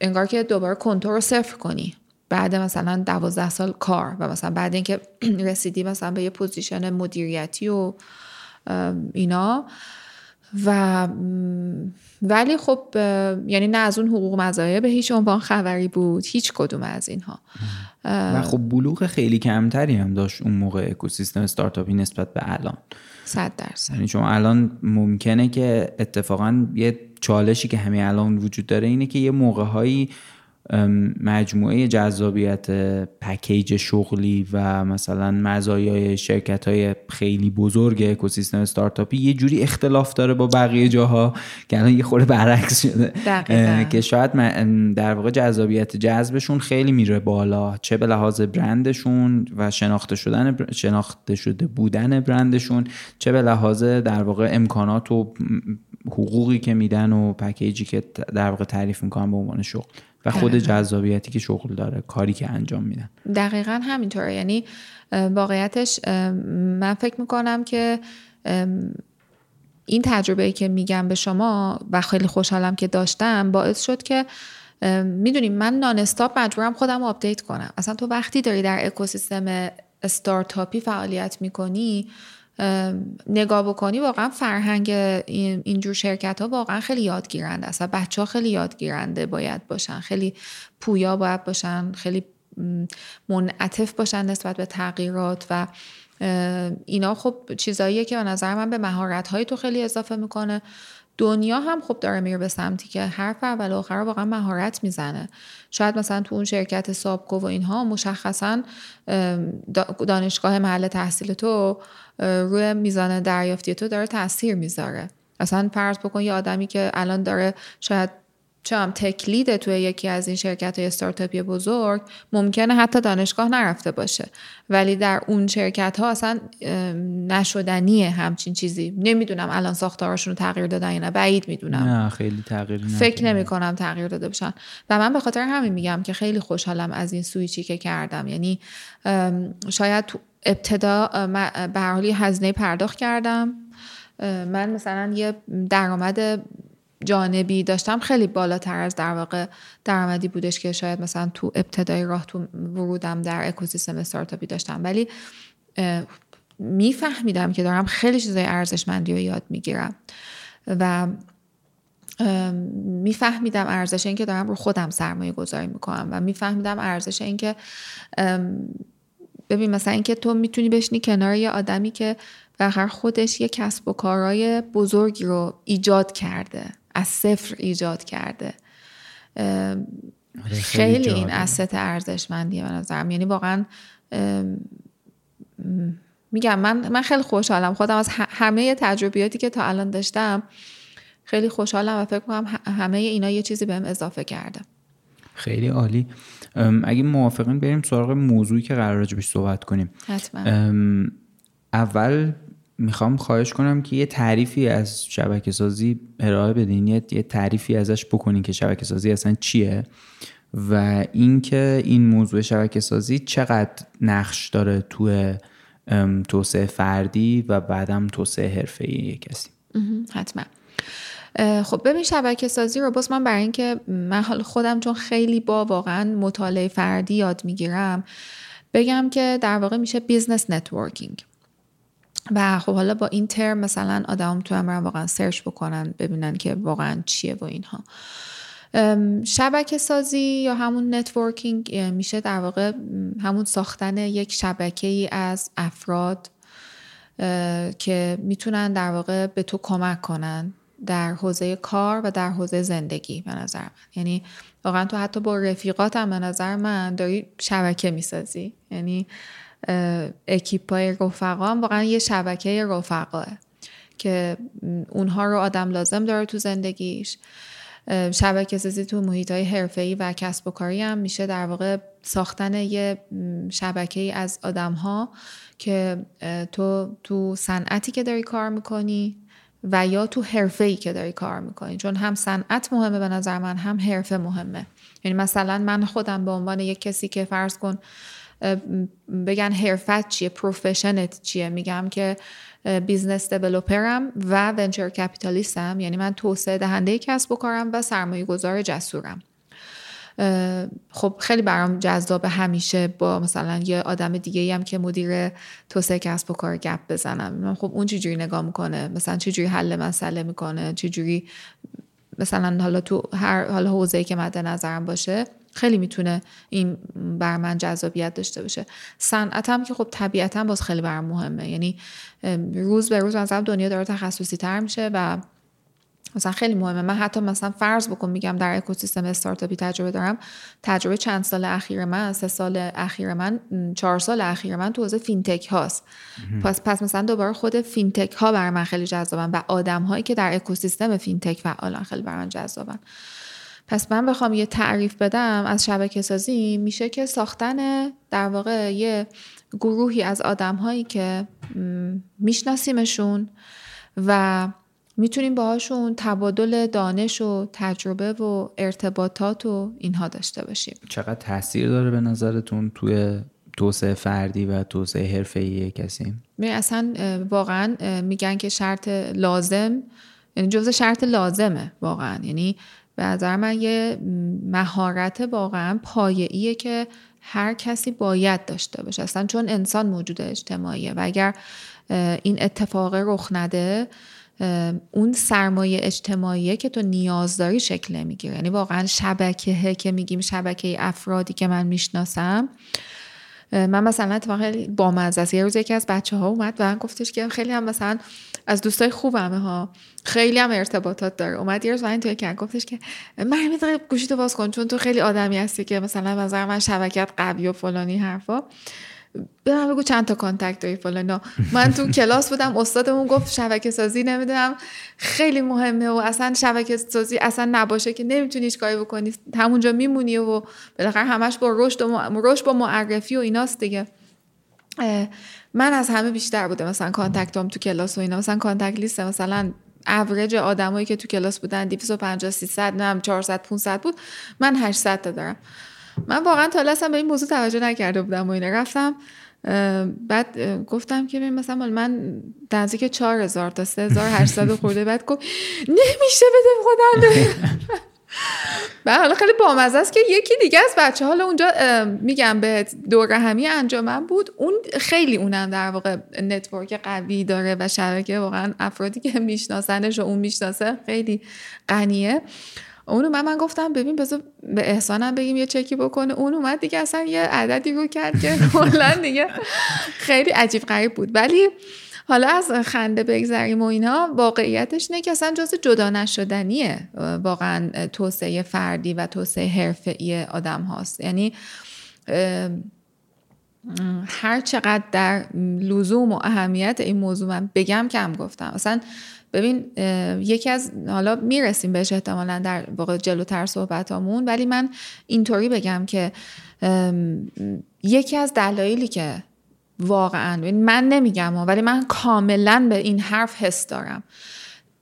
انگار که دوباره کنترل رو صفر کنی. بعد مثلا دوازده سال کار و مثلا بعد اینکه رسیدی مثلا به یه position مدیریتی و اینا. و ولی خب یعنی نه از اون حقوق مزایای به هیچ عنوان خبری بود. هیچ کدوم از اینها. و خب بلوغ خیلی کمتری هم داشت اون موقع اکوسیستم استارتاپی نسبت به الان. صد درصد. یعنی چون الان ممکنه که اتفاقا یه چالشی که همین الان وجود داره اینه که یه موقع هایی مجموعه جذابیت پکیج شغلی و مثلا مزایای شرکت های خیلی بزرگ اکوسیستم استارتاپی یه جوری اختلاف داره با بقیه جاها که الان یه خورده برعکس شده. که شاید در واقع جذابیت جذبشون خیلی میره بالا چه به لحاظ برندشون و شناخته شدن شناخته شده بودن برندشون چه به لحاظ در واقع امکانات و حقوقی که میدن و پکیجی که در واقع تعریف می‌کنن به عنوان شغل. و خود جذابیتی که شغل داره کاری که انجام میدن. دقیقا همینطوره. یعنی واقعیتش من فکر می‌کنم که این تجربه که میگم به شما و خیلی خوشحالم که داشتم باعث شد که می‌دونیم من nonstop مجبورم خودم update کنم. اصلا تو وقتی داری در اکوسیستم استارتاپی فعالیت می‌کنی نگاه بکنی واقعا فرهنگ اینجور شرکت ها واقعا خیلی یادگیرنده است و بچه ها خیلی یادگیرنده باید باشن. خیلی پویا باید باشن خیلی منعطف باشن نسبت به تغییرات و اینا خب چیزاییه که به نظر من به مهارت های تو خیلی اضافه می‌کنه. دنیا هم خب داره میره به سمتی که حرف اول و آخر واقعا مهارت می‌زنه. شاید مثلا تو اون شرکت سابکو و اینها مشخصا دانشگاه محل تحصیل تو روی میزان دریافتی تو داره تاثیر می‌ذاره. اصلا فرض بکن یه آدمی که الان داره شاید چه هم تکلیده توی یکی از این شرکت های استارتاپی بزرگ ممکنه حتی دانشگاه نرفته باشه. ولی در اون شرکت ها اصلا نشدنیه همچین چیزی. نمی‌دونم الان ساختارشون رو تغییر دادن یا نه. بعید می‌دونم. نه خیلی تغییر فکر نمی کنم تغییر داده باشن و من به خاطر همین میگم که خیلی خوشحالم از این سویچی که کردم. یعنی شاید تو ابتدا به هر حالی هزینه پرداخت کردم. من مثلا یه درآمد جانبی داشتم خیلی بالاتر از در واقع درآمدی بودش که شاید مثلا تو ابتدای راه تو ورودم در اکوسیستم استارتاپی داشتم. ولی میفهمیدم که دارم خیلی چیزای ارزشمندی رو یاد می‌گیرم. و میفهمیدم ارزش این که دارم رو خودم سرمایه گذاری می‌کنم و میفهمیدم ارزش این که ببین مثلا اینکه تو می‌تونی بشنی کنار یه آدمی که هر خودش یه کسب و کارهای بزرگی رو ایجاد کرده از صفر ایجاد کرده. آره، خیلی این اسست ارزشمندیه به نظرم. یعنی واقعا میگم من من خیلی خوشحالم. خودم از همه تجربیاتی که تا الان داشتم خیلی خوشحالم و فکر کنم همه اینا یه چیزی بهم اضافه کرده. خیلی عالی. اگه موافقین بریم سراغ موضوعی که قرار راجبش صحبت کنیم. حتما. اول می‌خوام خواهش کنم که یه تعریفی از شبکه سازی ارائه بدین یه تعریفی ازش بکنین که شبکه سازی اصلا چیه و اینکه این موضوع شبکه سازی چقدر نقش داره تو توسعه فردی و بعدم توسعه حرفه‌ای کسی. حتما. خب ببین شبکه سازی رو باز من برای اینکه من حال خودم چون خیلی با واقعا مطالعه فردی یاد می‌گیرم بگم که در واقع میشه business networking و خب حالا با این ترم مثلا آدم تو هم واقعا search بکنن ببینن که واقعا چیه با اینها. شبکه سازی یا همون networking میشه در واقع همون ساختن یک شبکه ای از افراد که می‌تونن در واقع به تو کمک کنن. در حوزه کار و در حوزه زندگی به نظر من. یعنی واقعا تو حتی با رفیقاتم به نظر من داری شبکه می‌سازی. یعنی اکیپای رفقا هم واقعا یه شبکه رفقاه که اونها رو آدم لازم داره تو زندگیش. شبکه سازی تو محیط های حرفه‌ای و کسب و کاری هم میشه در واقع ساختن یه شبکه ای از آدم ها که تو تو صنعتی که داری کار می‌کنی و یا تو حرفه ای که داری کار می‌کنی. چون هم صنعت مهمه به نظر من هم حرفه مهمه. یعنی مثلا من خودم به عنوان یک کسی که فرض کن بگن حرفت چیه profession ت چیه؟ میگم که business developer م و venture capitalist م یعنی من توسعه دهنده کسب و کارم و سرمایه گذار جسورم. خب خیلی برام جذاب همیشه با مثلا یه آدم دیگه هم که مدیر توسعه کسب و کار گپ بزنم. خب اون چجوری نگاه می‌کنه؟ مثلا چجوری حل مسئله می‌کنه؟ چجوری مثلا حالا تو هر حالا حوزه‌ای که مد نظرم باشه خیلی می‌تونه این بر من جذابیت داشته باشه. صنعت هم که خب طبیعتا باز خیلی برام مهمه. یعنی روز به روز مثلا دنیا داره تخصصی تر میشه و مثلا خیلی مهمه. من حتی مثلا فرض بکن میگم در اکوسیستم استارتاپی تجربه دارم. تجربه چند سال اخیر من سه سال اخیر من چهار سال اخیر من تو حوزه fintech هاست. پس پس مثلا دوباره خود fintech ها بر من خیلی جذابن و آدم هایی که در اکوسیستم fintech فعالن خیلی بر من جذابن. پس من بخوام یه تعریف بدم از شبکه سازی. میشه که ساختن در واقع یه گروهی از آدم هایی که میشناسیمشون و می‌تونیم باهاشون تبادل دانش و تجربه و ارتباطات و اینها داشته باشیم. چقدر تاثیر داره به نظرتون توی توسعه فردی و توسعه حرفه‌ای کسی؟ اصلا واقعا میگن که شرط لازم یعنی جزء شرط لازمه واقعا. یعنی به نظر من یه مهارت واقعا پایه‌ایه که هر کسی باید داشته باشه. اصلا چون انسان موجود اجتماعیه و اگر این اتفاق رخ نده اون سرمایه اجتماعیه که تو نیاز داری شکل نمی‌گیره یعنی واقعا شبکه که میگیم شبکه افرادی که من می‌شناسم. من مثلا اتفاقا خیلی بامزه است یه روز یکی از بچه ها اومد و من گفتش که خیلی هم مثلا از دوستای خوبمه ها. خیلی هم ارتباطات داره. اومد یه روز من توی کرد گفتش که من یه گوشی تو باز کن چون تو خیلی آدمی هستی که مثلا نظر من شبکت قوی و فلانی حرفا. برم بگو چند تا contact داری فلانا من تو کلاس بودم استادمون گفت شبکه سازی نمی‌دونم. خیلی مهمه و اصلا شبکه سازی اصلا نباشه که نمی‌تونی کاری بکنی. همونجا میمونی و بالاخره همش با رشد و رشد با معرفی و ایناست دیگه. من از همه بیشتر بوده مثلا contact ام تو کلاس و اینا. مثلا contact list مثلا اوریج آدمایی که تو کلاس بودن 250 300 نه 400 500 بود. من 800 تا دارم. من واقعا تا به این موضوع توجه نکرده بودم و اینه رفتم بعد گفتم که مثلا من نزدیک 4000 تا 3800 خورده. بعد گفت نمیشه بده خودم. و حالا خیلی بامزه است که یکی دیگه از بچه حالا اونجا میگم به دور همی انجامم بود. اون خیلی اونم در واقع نتورک قوی داره و شبکه واقعا افرادی که میشناسنش و اون می‌شناسه خیلی غنیه. اون من من گفتم ببین بذار به احسانم بگیم یه چکی بکنه. اون اومد دیگه اصلا یه عددی رو کرد که کلا دیگه خیلی عجیب غریب بود. ولی حالا از خنده بگذریم و اینا واقعیتش نه که اصلا جز جدا نشدنیه واقعا توسعه فردی و توسعه حرفه‌ای آدم هاست. یعنی هر چقدر در لزوم و اهمیت این موضوع من بگم کم گفتم. اصلا ببین یکی از حالا می‌رسیم بهش احتمالا در واقع جلوتر صحبتامون ولی من اینطوری بگم که یکی از دلایلی که واقعا من نمیگم ولی من کاملا به این حرف حس دارم.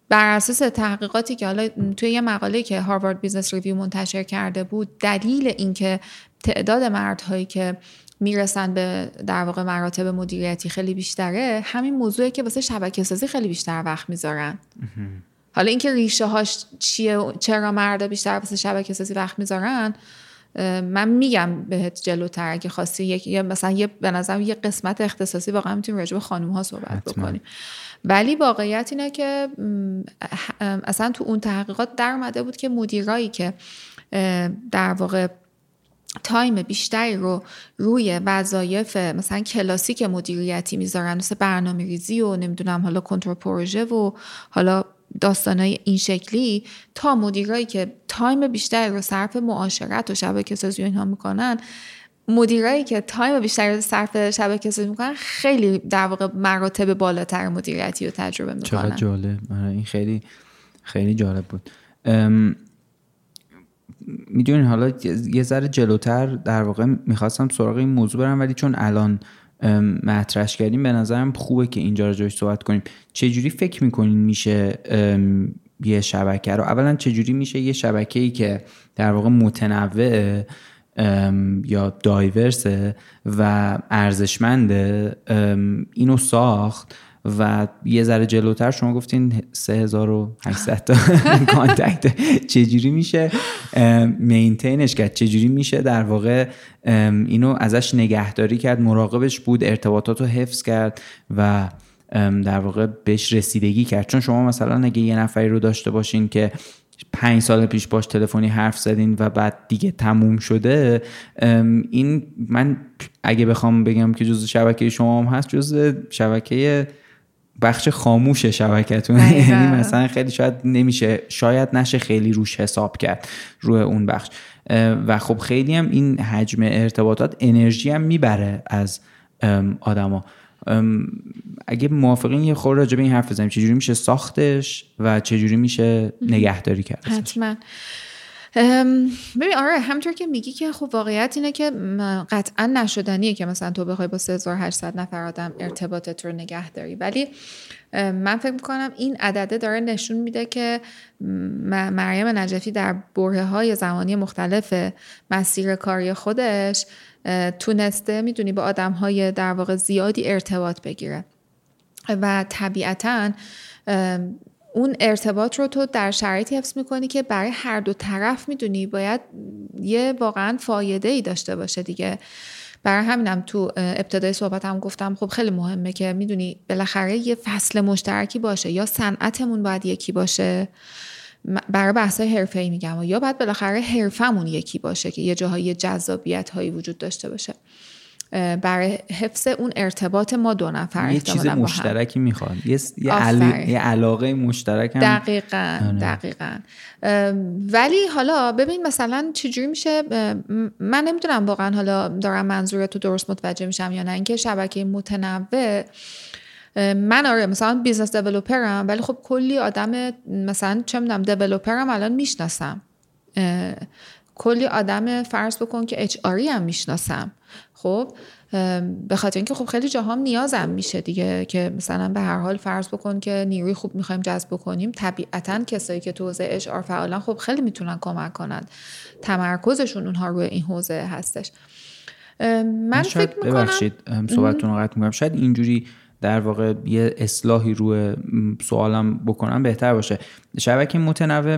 بر اساس تحقیقاتی که حالا توی یه مقاله که Harvard Business Review منتشر کرده بود دلیل اینکه تعداد مردهایی که می‌رسن به در واقع مراتب مدیریتی خیلی بیشتره همین موضوعی که واسه شبکه سازی خیلی بیشتر وقت می‌ذارن. حالا اینکه ریشه هاش چیه چرا مردا بیشتر واسه شبکه سازی وقت می‌ذارن من میگم بهت جلوتر اگه خواستی یک مثلا یه به نظرم یه قسمت اختصاصی واقعا می‌تونیم راجع به خانم ها صحبت بکنیم. ولی واقعیت اینه که اصلا تو اون تحقیقات در اومده بود که مدیرایی که در واقع time بیشتری رو روی وظایف مثلا کلاسیک مدیریتی می‌ذارن مثل برنامه ریزی و نمی‌دونم حالا کنترل پروژه و حالا داستانای این شکلی تا مدیرایی که time بیشتری رو صرف معاشرت و شبکه سازی اینها می‌کنن مدیرایی که time بیشتری رو صرف شبکه سازی می‌کنن خیلی در واقع مراتب بالاتر مدیریتی رو تجربه می‌کنن. چقدر جالب. آره، این خیلی خیلی جالب بود. می‌دونین حالا یه ذره جلوتر در واقع می‌خواستم سراغ این موضوع برم ولی چون الان مطرحش کردیم به نظرم خوبه که اینجا جایش صحبت کنیم. چجوری فکر می‌کنین میشه یه شبکه رو؟ اولا چجوری میشه یه شبکه ای که در واقع متنوع یا دایورسه و ارزشمنده اینو ساخت؟ و یه ذره جلوتر شما گفتین 3800 تا contact چجوری میشه؟ maintain ش کرد. چجوری میشه؟ در واقع اینو ازش نگهداری کرد مراقبش بود ارتباطات رو حفظ کرد و در واقع بهش رسیدگی کرد. چون شما مثلا اگه یه نفری رو داشته باشین که پنج سال پیش باش تلفنی حرف زدین و بعد دیگه تموم شده این من اگه بخوام بگم که جز شبکه شما هم هست جز شبکه بخش خاموش شبکتون یعنی مثلا خیلی شاید نمیشه شاید نشه خیلی روش حساب کرد روی اون بخش. و خب خیلی هم این حجم ارتباطات انرژی هم می‌بره از آدما. اگه موافقین یه خورده راجع به این حرف بزنیم. چجوری میشه ساختش و چجوری میشه نگهداری کرد حتما. ببین آره همطور که میگی که خب واقعیت اینه که قطعا نشدنیه که مثلا تو بخوای با 3800 نفر آدم ارتباطت رو نگه داری. ولی من فکر می‌کنم این عدده داره نشون میده که مریم نجفی در بره های زمانی مختلف مسیر کاری خودش تونسته می‌دونی با آدم های در واقع زیادی ارتباط بگیره. و طبیعتا اون ارتباط رو تو در شرایطی حفظ می‌کنی که برای هر دو طرف می‌دونی باید یه واقعا فایده ای داشته باشه دیگه. برای همینم تو ابتدای صحبت هم گفتم خب خیلی مهمه که می‌دونی بالاخره یه فصل مشترکی باشه یا صنعتمون باید یکی باشه. برای بحث حرفه ای میگم و یا باید بالاخره حرفمون یکی باشه که یه جاهای جذابیت هایی وجود داشته باشه. برای حفظ اون ارتباط ما دو نفر یه چیز مشترکی می‌خواد. یه, یه, علاقه مشترک هم. دقیقا آره. دقیقا. ولی حالا ببین مثلا چجوری میشه؟ من نمی‌دونم واقعا حالا دارم منظورت تو درست متوجه میشم یا نه. اینکه شبکه متنوع من آره مثلا business developer م ولی خب کلی آدم مثلا چه می‌دونم developer م الان می‌شناسم. کلی آدم فرض بکن که اچ هم می‌شناسم. خب به خاطر اینکه خب خیلی جاهام نیازم میشه دیگه که مثلا به هر حال فرض بکن که نیروی خوب می‌خوایم جذب کنیم طبیعتا کسایی که تو حوزه اچ آر فعالن خب خیلی می‌تونن کمک کنن. تمرکزشون اونها روی این حوزه هستش. من فکر می‌کنم ببخشید صحبتتون رو قطع می‌کنم. شاید اینجوری در واقع یه اصلاحی روی سوالم بکنم بهتر باشه. شبکه متنوع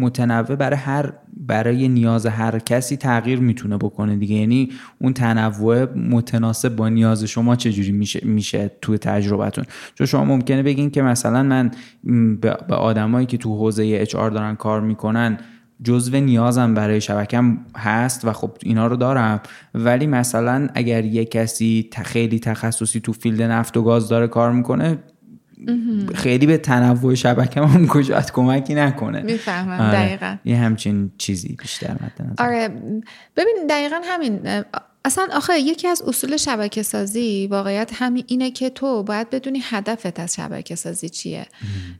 متنوع برای هر برای نیاز هر کسی تغییر می‌تونه بکنه دیگه. یعنی اون تنوع متناسب با نیاز شما چجوری میشه میشه توی تجربتون چون شما ممکنه بگین که مثلا من به آدمایی که تو حوزه اچ دارن کار می‌کنن جزو نیازم برای شبکم هست و خب اینا رو دارم. ولی مثلا اگر یه کسی خیلی تخصصی تو فیلد نفت و گاز داره کار می‌کنه خیلی به تنوع شبکه هم کجات کمکی نکنه. می‌فهمم آره. دقیقا. یه همچین چیزی بیشتر مد آره. ببین دقیقا همین اصلا آخه یکی از اصول شبکه سازی واقعیت همین اینه که تو باید بدونی هدفت از شبکه سازی چیه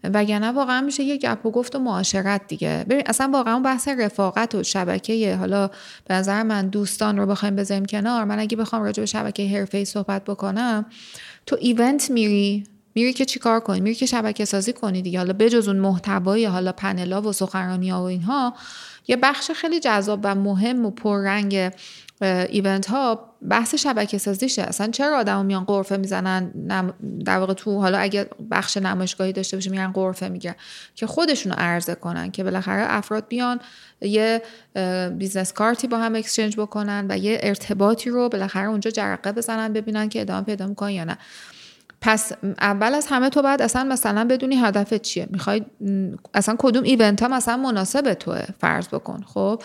وگرنه واقعا میشه یه گپ و گفت و معاشرت دیگه. ببین اصلا واقعا بحث رفاقت و شبکه حالا به نظر من دوستان رو بخوایم بذاریم کنار. من اگه بخوام راجع به شبکه حرفه‌ای صحبت بکنم تو event میری میری که چیکار کنی؟ میری که شبکه سازی کنی دیگه. حالا بجز اون محتوای حالا پنلا و سخنرانی ها و اینها یه بخش خیلی جذاب و مهم و پررنگ event ها بحث شبکه سازیشه. اصلا چرا آدم میان غرفه می‌زنن؟ در واقع تو حالا اگه بخش نمایشگاهی داشته باشه میرن غرفه می‌گیرن. که خودشونو عرضه کنن که بالاخره افراد بیان یه business card ی با هم exchange بکنن و یه ارتباطی رو بالاخره اونجا جرقه بزنن ببینن که ادامه پیدا می‌کنن یا نه. پس اول از همه تو باید اصلا مثلا بدونی هدفت چیه. می‌خوای اصلا کدوم ایونت ها مثلا مناسب توه فرض بکن. خب؟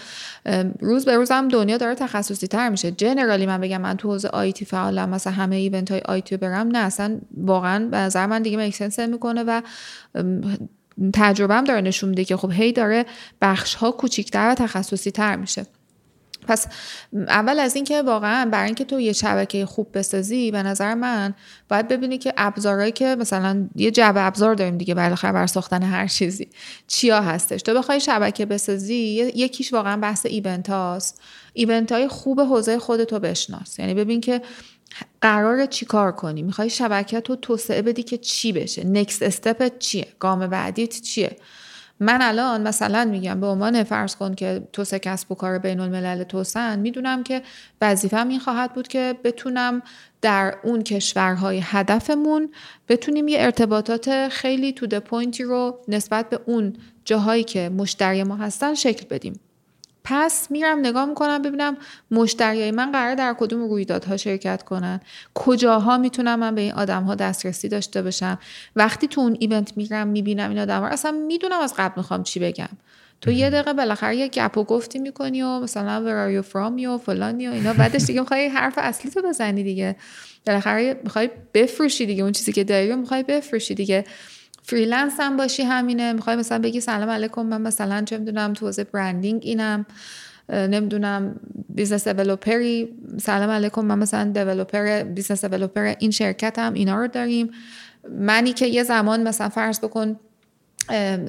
روز به روز هم دنیا داره تخصصی تر میشه. جنرالی من بگم من تو حوزه آیتی فعالم مثلا همه ایونت های آیتی برم نه اصلا واقعا به نظر من دیگه مکسنس می‌کنه و تجربه هم داره نشون میده که خب هی داره بخش ها کوچیکتر و تخصصی تر میشه. پس اول از اینکه واقعا برای اینکه تو یه شبکه خوب بسازی به نظر من باید ببینی که ابزارهایی که مثلا یه جعبه ابزار داریم دیگه بالاخره بر ساختن هر چیزی چیا هستش؟ تو بخوای شبکه بسازی یکیش واقعا بحث ایونت هاست. ایونت های خوب حوزه خودتو بشناس. یعنی ببین که قرار چی کار کنی. می‌خوای شبکه تو توسعه بدی که چی بشه. نکست استپت چیه؟ گام بعدیت چیه؟ من الان مثلا میگم به عنوان فرض کن که تو کسب و کار بین الملل توسن می‌دونم که وظیفم این خواهد بود که بتونم در اون کشورهای هدفمون بتونیم یه ارتباطات خیلی تو پوینتی رو نسبت به اون جاهایی که مشتری ما هستن شکل بدیم. پس میرم نگاه می‌کنم ببینم مشتریای من قرار در کدوم رویدادها شرکت کنن. کجاها می‌تونم من به این آدم ها دسترسی داشته باشم؟ وقتی تو اون ایونت میرم می‌بینم این آدم ها اصلا می‌دونم از قبل می‌خوام چی بگم. تو یه دقیقه بالاخره یه گپ و گفتی می‌کنی و مثلا where are you from و فلانی و اینا بعدش دیگه می‌خوای حرف اصلی تو بزنی دیگه. بالاخره می‌خوای بفروشی دیگه. اون چیزی که داری می‌خوای بفروشی دیگه. freelance هم باشی همینه. می‌خوای مثلا بگی سلام علیکم من مثلا چه می‌دونم تو حوزه branding اینم. نمی‌دونم business developer ی. سلام علیکم من مثلا developer business developer این شرکت هم اینا رو داریم. منی که یه زمان مثلا فرض بکن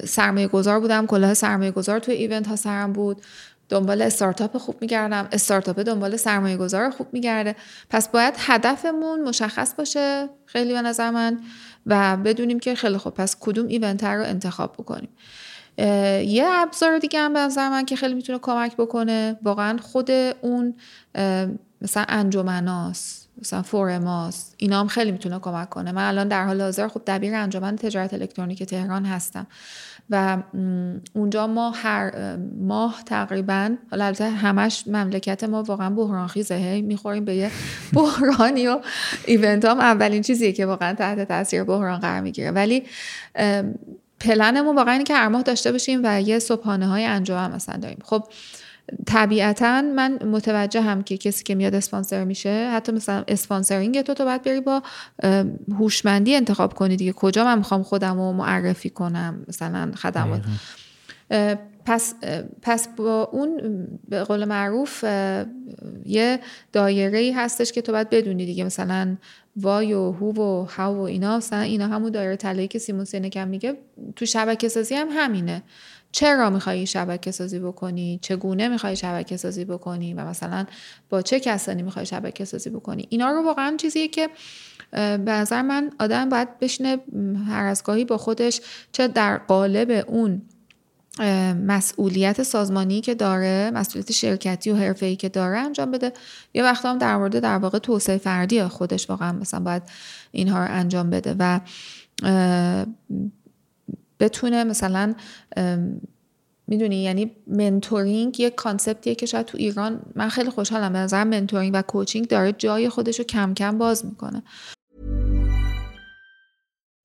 سرمایه گذار بودم کلاه سرمایه گذار توی event ها سرم بود. دنبال استارتاپ خوب میگردم استارتاپ دنبال سرمایه گذار خوب میگرده. پس باید هدفمون مشخص باشه. خیلی به نظر من و بدونیم که خیلی خوب پس کدوم event رو انتخاب بکنیم. یه ابزار دیگه هم به نظر من که خیلی می‌تونه کمک بکنه واقعا خود اون مثلا انجمناست مثلا forum هاس اینا هم خیلی می‌تونه کمک کنه. من الان در حال حاضر خب دبیر انجمن تجارت الکترونیک تهران هستم. و اونجا ما هر ماه تقریبا حالا البته همش مملکت ما واقعا بحران خیزه هی می‌خوریم به یه بحرانی و event هم اولین چیزیه که واقعا تحت تاثیر بحران قرار می‌گیره. ولی پلنمون واقعا اینه که هر ماه داشته باشیم و یه صبحانه های انجام مثلا داریم. خب طبیعتا من متوجه هم که کسی که میاد اسپانسر میشه حتی مثلا sponsoring تو تو باید بری با هوشمندی انتخاب کنی دیگه. کجا من می‌خوام خودم رو معرفی کنم؟ مثلا خدمات. پس پس با اون به قول معروف یه دایره ای هستش که تو باید بدونی دیگه. مثلا وای و هو و هاو و اینا مثلا اینا همون دایره طلایی که سیمون سینکم میگه تو شبکه سازی هم همینه. چرا میخوایی شبکه سازی بکنی؟ چگونه می‌خوای شبکه سازی بکنی؟ و مثلا با چه کسانی می‌خوای شبکه سازی بکنی؟ اینا رو واقعا چیزیه که به نظر من آدم باید بشینه هر از گاهی با خودش چه در قالب اون مسئولیت سازمانی که داره مسئولیت شرکتی و حرفه‌ای که داره انجام بده. یه وقت هم در مورد در واقع توسعه فردی خودش واقعا مثلا باید اینها رو انجام بده. و بتونه مثلا می‌دونی؟ یعنی منتورینگ یه کانسپتیه که شاید تو ایران من خیلی خوشحالم. به نظر منتورینگ و کوچینگ داره جای خودش رو کم کم باز می‌کنه.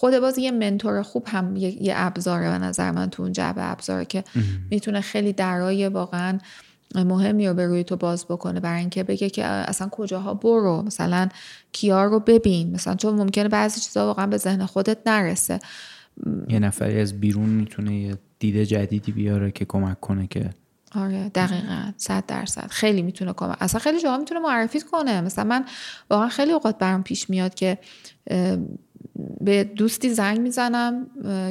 خود باز یه منتور خوب هم یه, ابزاره به نظر من تو اون جعبه ابزاره که می‌تونه خیلی درای واقعا مهمی رو به روی تو باز بکنه برای اینکه بگه که اصلا کجاها برو مثلا کیا رو ببین. مثلا چون ممکنه بعضی چیزا واقعا به ذهن خودت نرسه. یه نفری از بیرون می‌تونه یه دید جدیدی بیاره که کمک کنه که آره دقیقا صد درصد. خیلی می‌تونه کمک اصلا خیلی جاها می‌تونه معرفی کنه. مثلا من واقعا خیلی اوقات برام پیش میاد که به دوستی زنگ می‌زنم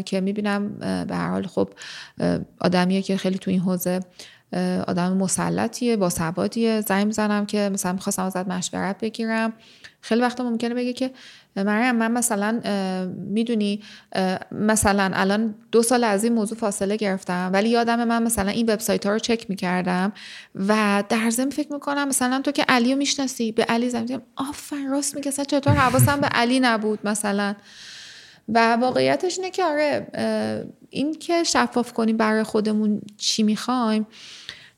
که می‌بینم به هر حال خب آدمیه که خیلی تو این حوزه آدم مسلطیه با ثباتیه. زنگ می‌زنم که مثلا می‌خواستم ازت مشورت بگیرم. خیلی وقتا ممکنه بگه که مریم من مثلا می‌دونی مثلا الان دو سال از این موضوع فاصله گرفتم ولی یادم من مثلا این وبسایت ها رو چک می‌کردم و در ضمن فکر می‌کنم مثلا تو که علی رو می‌شناسی به علی زنگ آفر راست میگه چطور حواسم به علی نبود مثلا. و واقعیتش اینه که آره این که شفاف کنیم برای خودمون چی می‌خوایم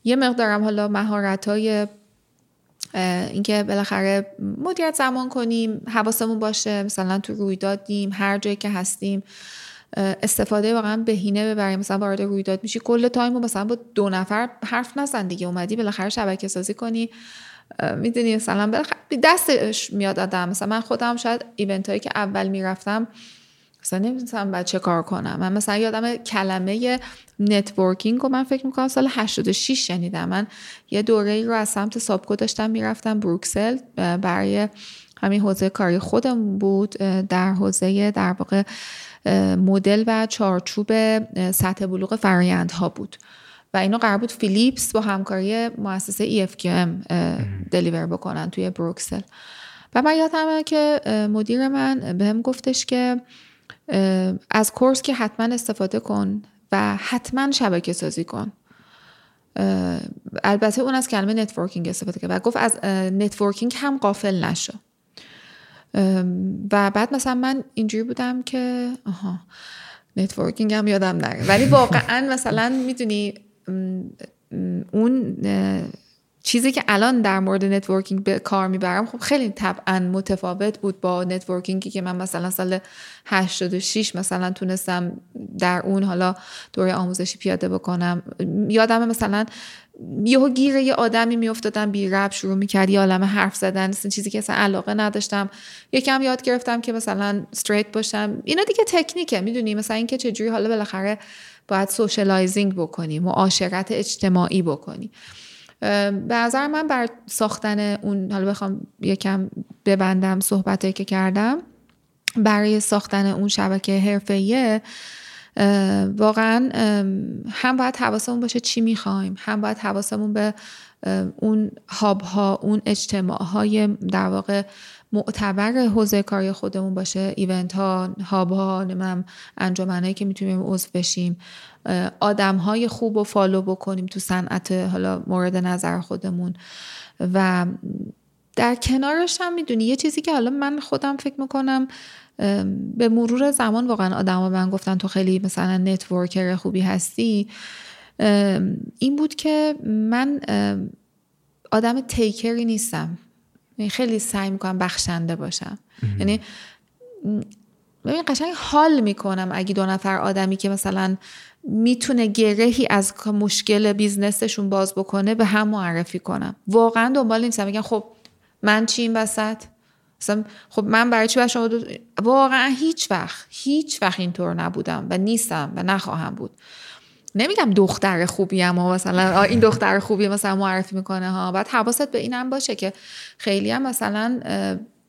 یه مقدارم حالا مهارت های اینکه بالاخره مدیریت زمان کنیم حواسمون باشه مثلا تو رویدادیم هر جایی که هستیم استفاده واقعا بهینه ببریم. مثلا وارد رویداد میشی کل time مثلا با دو نفر حرف نزن دیگه. اومدی بالاخره شبکه سازی کنی. می‌دونی مثلا بالاخره دستش میاد آدم. مثلا من خودم شاید event هایی که اول می‌رفتم مثلا نمی‌دونم بعد چه کار کنم. من مثلا یادم کلمه networking رو من فکر می‌کنم سال 86 شنیدم. من یه دوره ای رو از سمت ساپکو داشتم می‌رفتم بروکسل برای همین حوزه کاری خودم بود در حوزه در واقع مدل و چارچوب سطح بلوغ فرایندها بود. و اینو قرار بود فیلیپس با همکاری مؤسسه EFQM دلیور بکنن توی بروکسل. و من یادمه که مدیر من بهم گفتش که از کورس که حتما استفاده کن و حتما شبکه سازی کن. البته اون از کلمه networking استفاده کرد و گفت از networking هم غافل نشو. و بعد مثلا من اینجوری بودم که آها networking هم یادم نره. ولی واقعا مثلا می‌دونی اون چیزی که الان در مورد networking به کار می‌برم خب خیلی طبعا متفاوت بود با networking ی که من مثلا سال 86 مثلا تونستم در اون حالا دوره آموزشی پیاده بکنم. یادم مثلا یهو گیر یه آدمی میافتادم بی ربط شروع می‌کرد یه عالم حرف زدن چیزی که اصلا علاقه نداشتم. یکم یاد گرفتم که مثلا straight باشم. اینا دیگه تکنیکه می‌دونی؟ مثلا اینکه چجوری حالا بالاخره باید socializing بکنی معاشرت اجتماعی بکنی به نظر من بر ساختن اون حالا بخوام یکم ببندم صحبتی که کردم برای ساختن اون شبکه حرفه‌ایه واقعا هم باید حواسمون باشه چی می‌خوایم هم باید حواسمون به اون هاب ها اون اجتماع های در واقع معتبر حوزه کاری خودمون باشه ایونت ها هاب ها نمیم انجمنهایی که می‌تونیم عضو بشیم. آدم های خوب و فالو بکنیم تو صنعت حالا مورد نظر خودمون. و در کنارش هم می‌دونی یه چیزی که حالا من خودم فکر می‌کنم به مرور زمان واقعا آدما من گفتن تو خیلی مثلا networker خوبی هستی. این بود که من آدم taker ی نیستم. یعنی خیلی سعی می‌کنم بخشنده باشم. یعنی ببین قشنگ حال می‌کنم اگه دو نفر آدمی که مثلا می‌تونه گرهی از مشکل business شون باز بکنه به هم معرفی کنم. واقعا دنبال نیستم. میگم خب من چی این وسط؟ خب من برای چی شما دو... واقعا هیچ وقت هیچ وقت اینطور نبودم و نیستم و نخواهم بود. نمیگم دختر خوبی اما مثلا این دختر خوبی مثلا معرفی می‌کنه ها. بعد حواست به اینم باشه که خیلی هم مثلا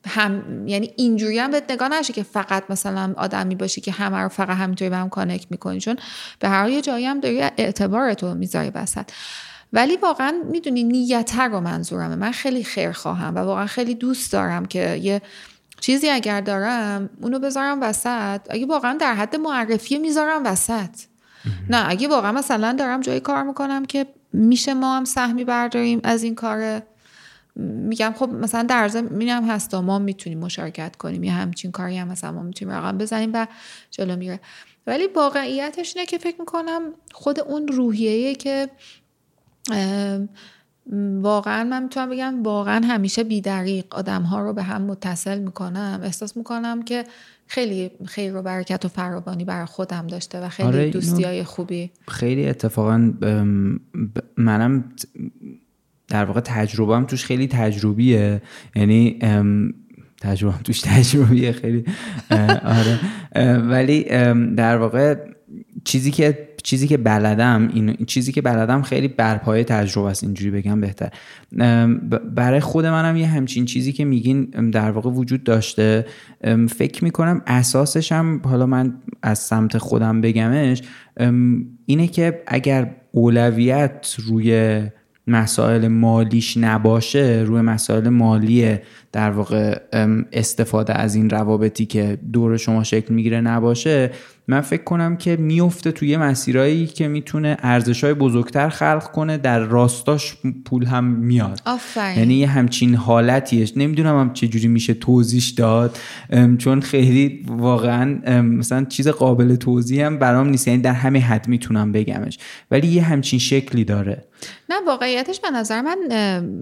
هم یعنی اینجوری هم بهت نگاه نشه که فقط مثلا آدمی باشی که همه رو فقط همینطوری به هم کانکت می‌کنی چون به هر یه جایی هم داری اعتبار تو می‌ذاری وسط. ولی واقعا می‌دونی نیت رو منظورمه. من خیلی خیر خواهم و واقعا خیلی دوست دارم که یه چیزی اگر دارم اونو بذارم وسط. اگه واقعا در حد معرفی می‌ذارم وسط. نه اگه واقعا مثلا دارم جایی کار می‌کنم که میشه ما هم سهمی برداریم از این کار میگم خب مثلا در ضمن هم هست ما می‌تونیم مشارکت کنیم یا همچین کاری هم مثلا ما می‌تونیم رقم بزنیم و جلو میره. ولی واقعیتش اینه که فکر می‌کنم خود اون روحیه که واقعا من می‌تونم بگم واقعا همیشه بیدریق آدم ها رو به هم متصل می‌کنم. احساس می‌کنم که خیلی خیر و برکت و فراوانی برای خودم داشته و خیلی آره دوستی های خوبی. خیلی اتفاقا منم در واقع تجربهم توش خیلی تجربیه. یعنی تجربهم توش تجربیه خیلی. آره. ولی در واقع چیزی که چیزی که بلدم این چیزی که بلدم خیلی برپایه تجربه است اینجوری بگم بهتر. برای خود منم یه همچین چیزی که میگین در واقع وجود داشته. فکر می‌کنم اساسش هم حالا من از سمت خودم بگمش اینه که اگر اولویت روی مسائل مالیش نباشه روی مسائل مالی در واقع استفاده از این روابطی که دور شما شکل می‌گیره نباشه. من فکر کنم که میفته توی مسیرایی که می‌تونه ارزش های بزرگتر خلق کنه در راستاش پول هم میاد. آفرین. یعنی یه همچین حالتیش نمی‌دونم هم چجوری میشه توضیحش داد. چون خیلی واقعا مثلا چیز قابل توضیح هم برام نیست. یعنی در همه حد می‌تونم بگمش. ولی یه همچین شکلی داره. نه واقعیتش به نظر من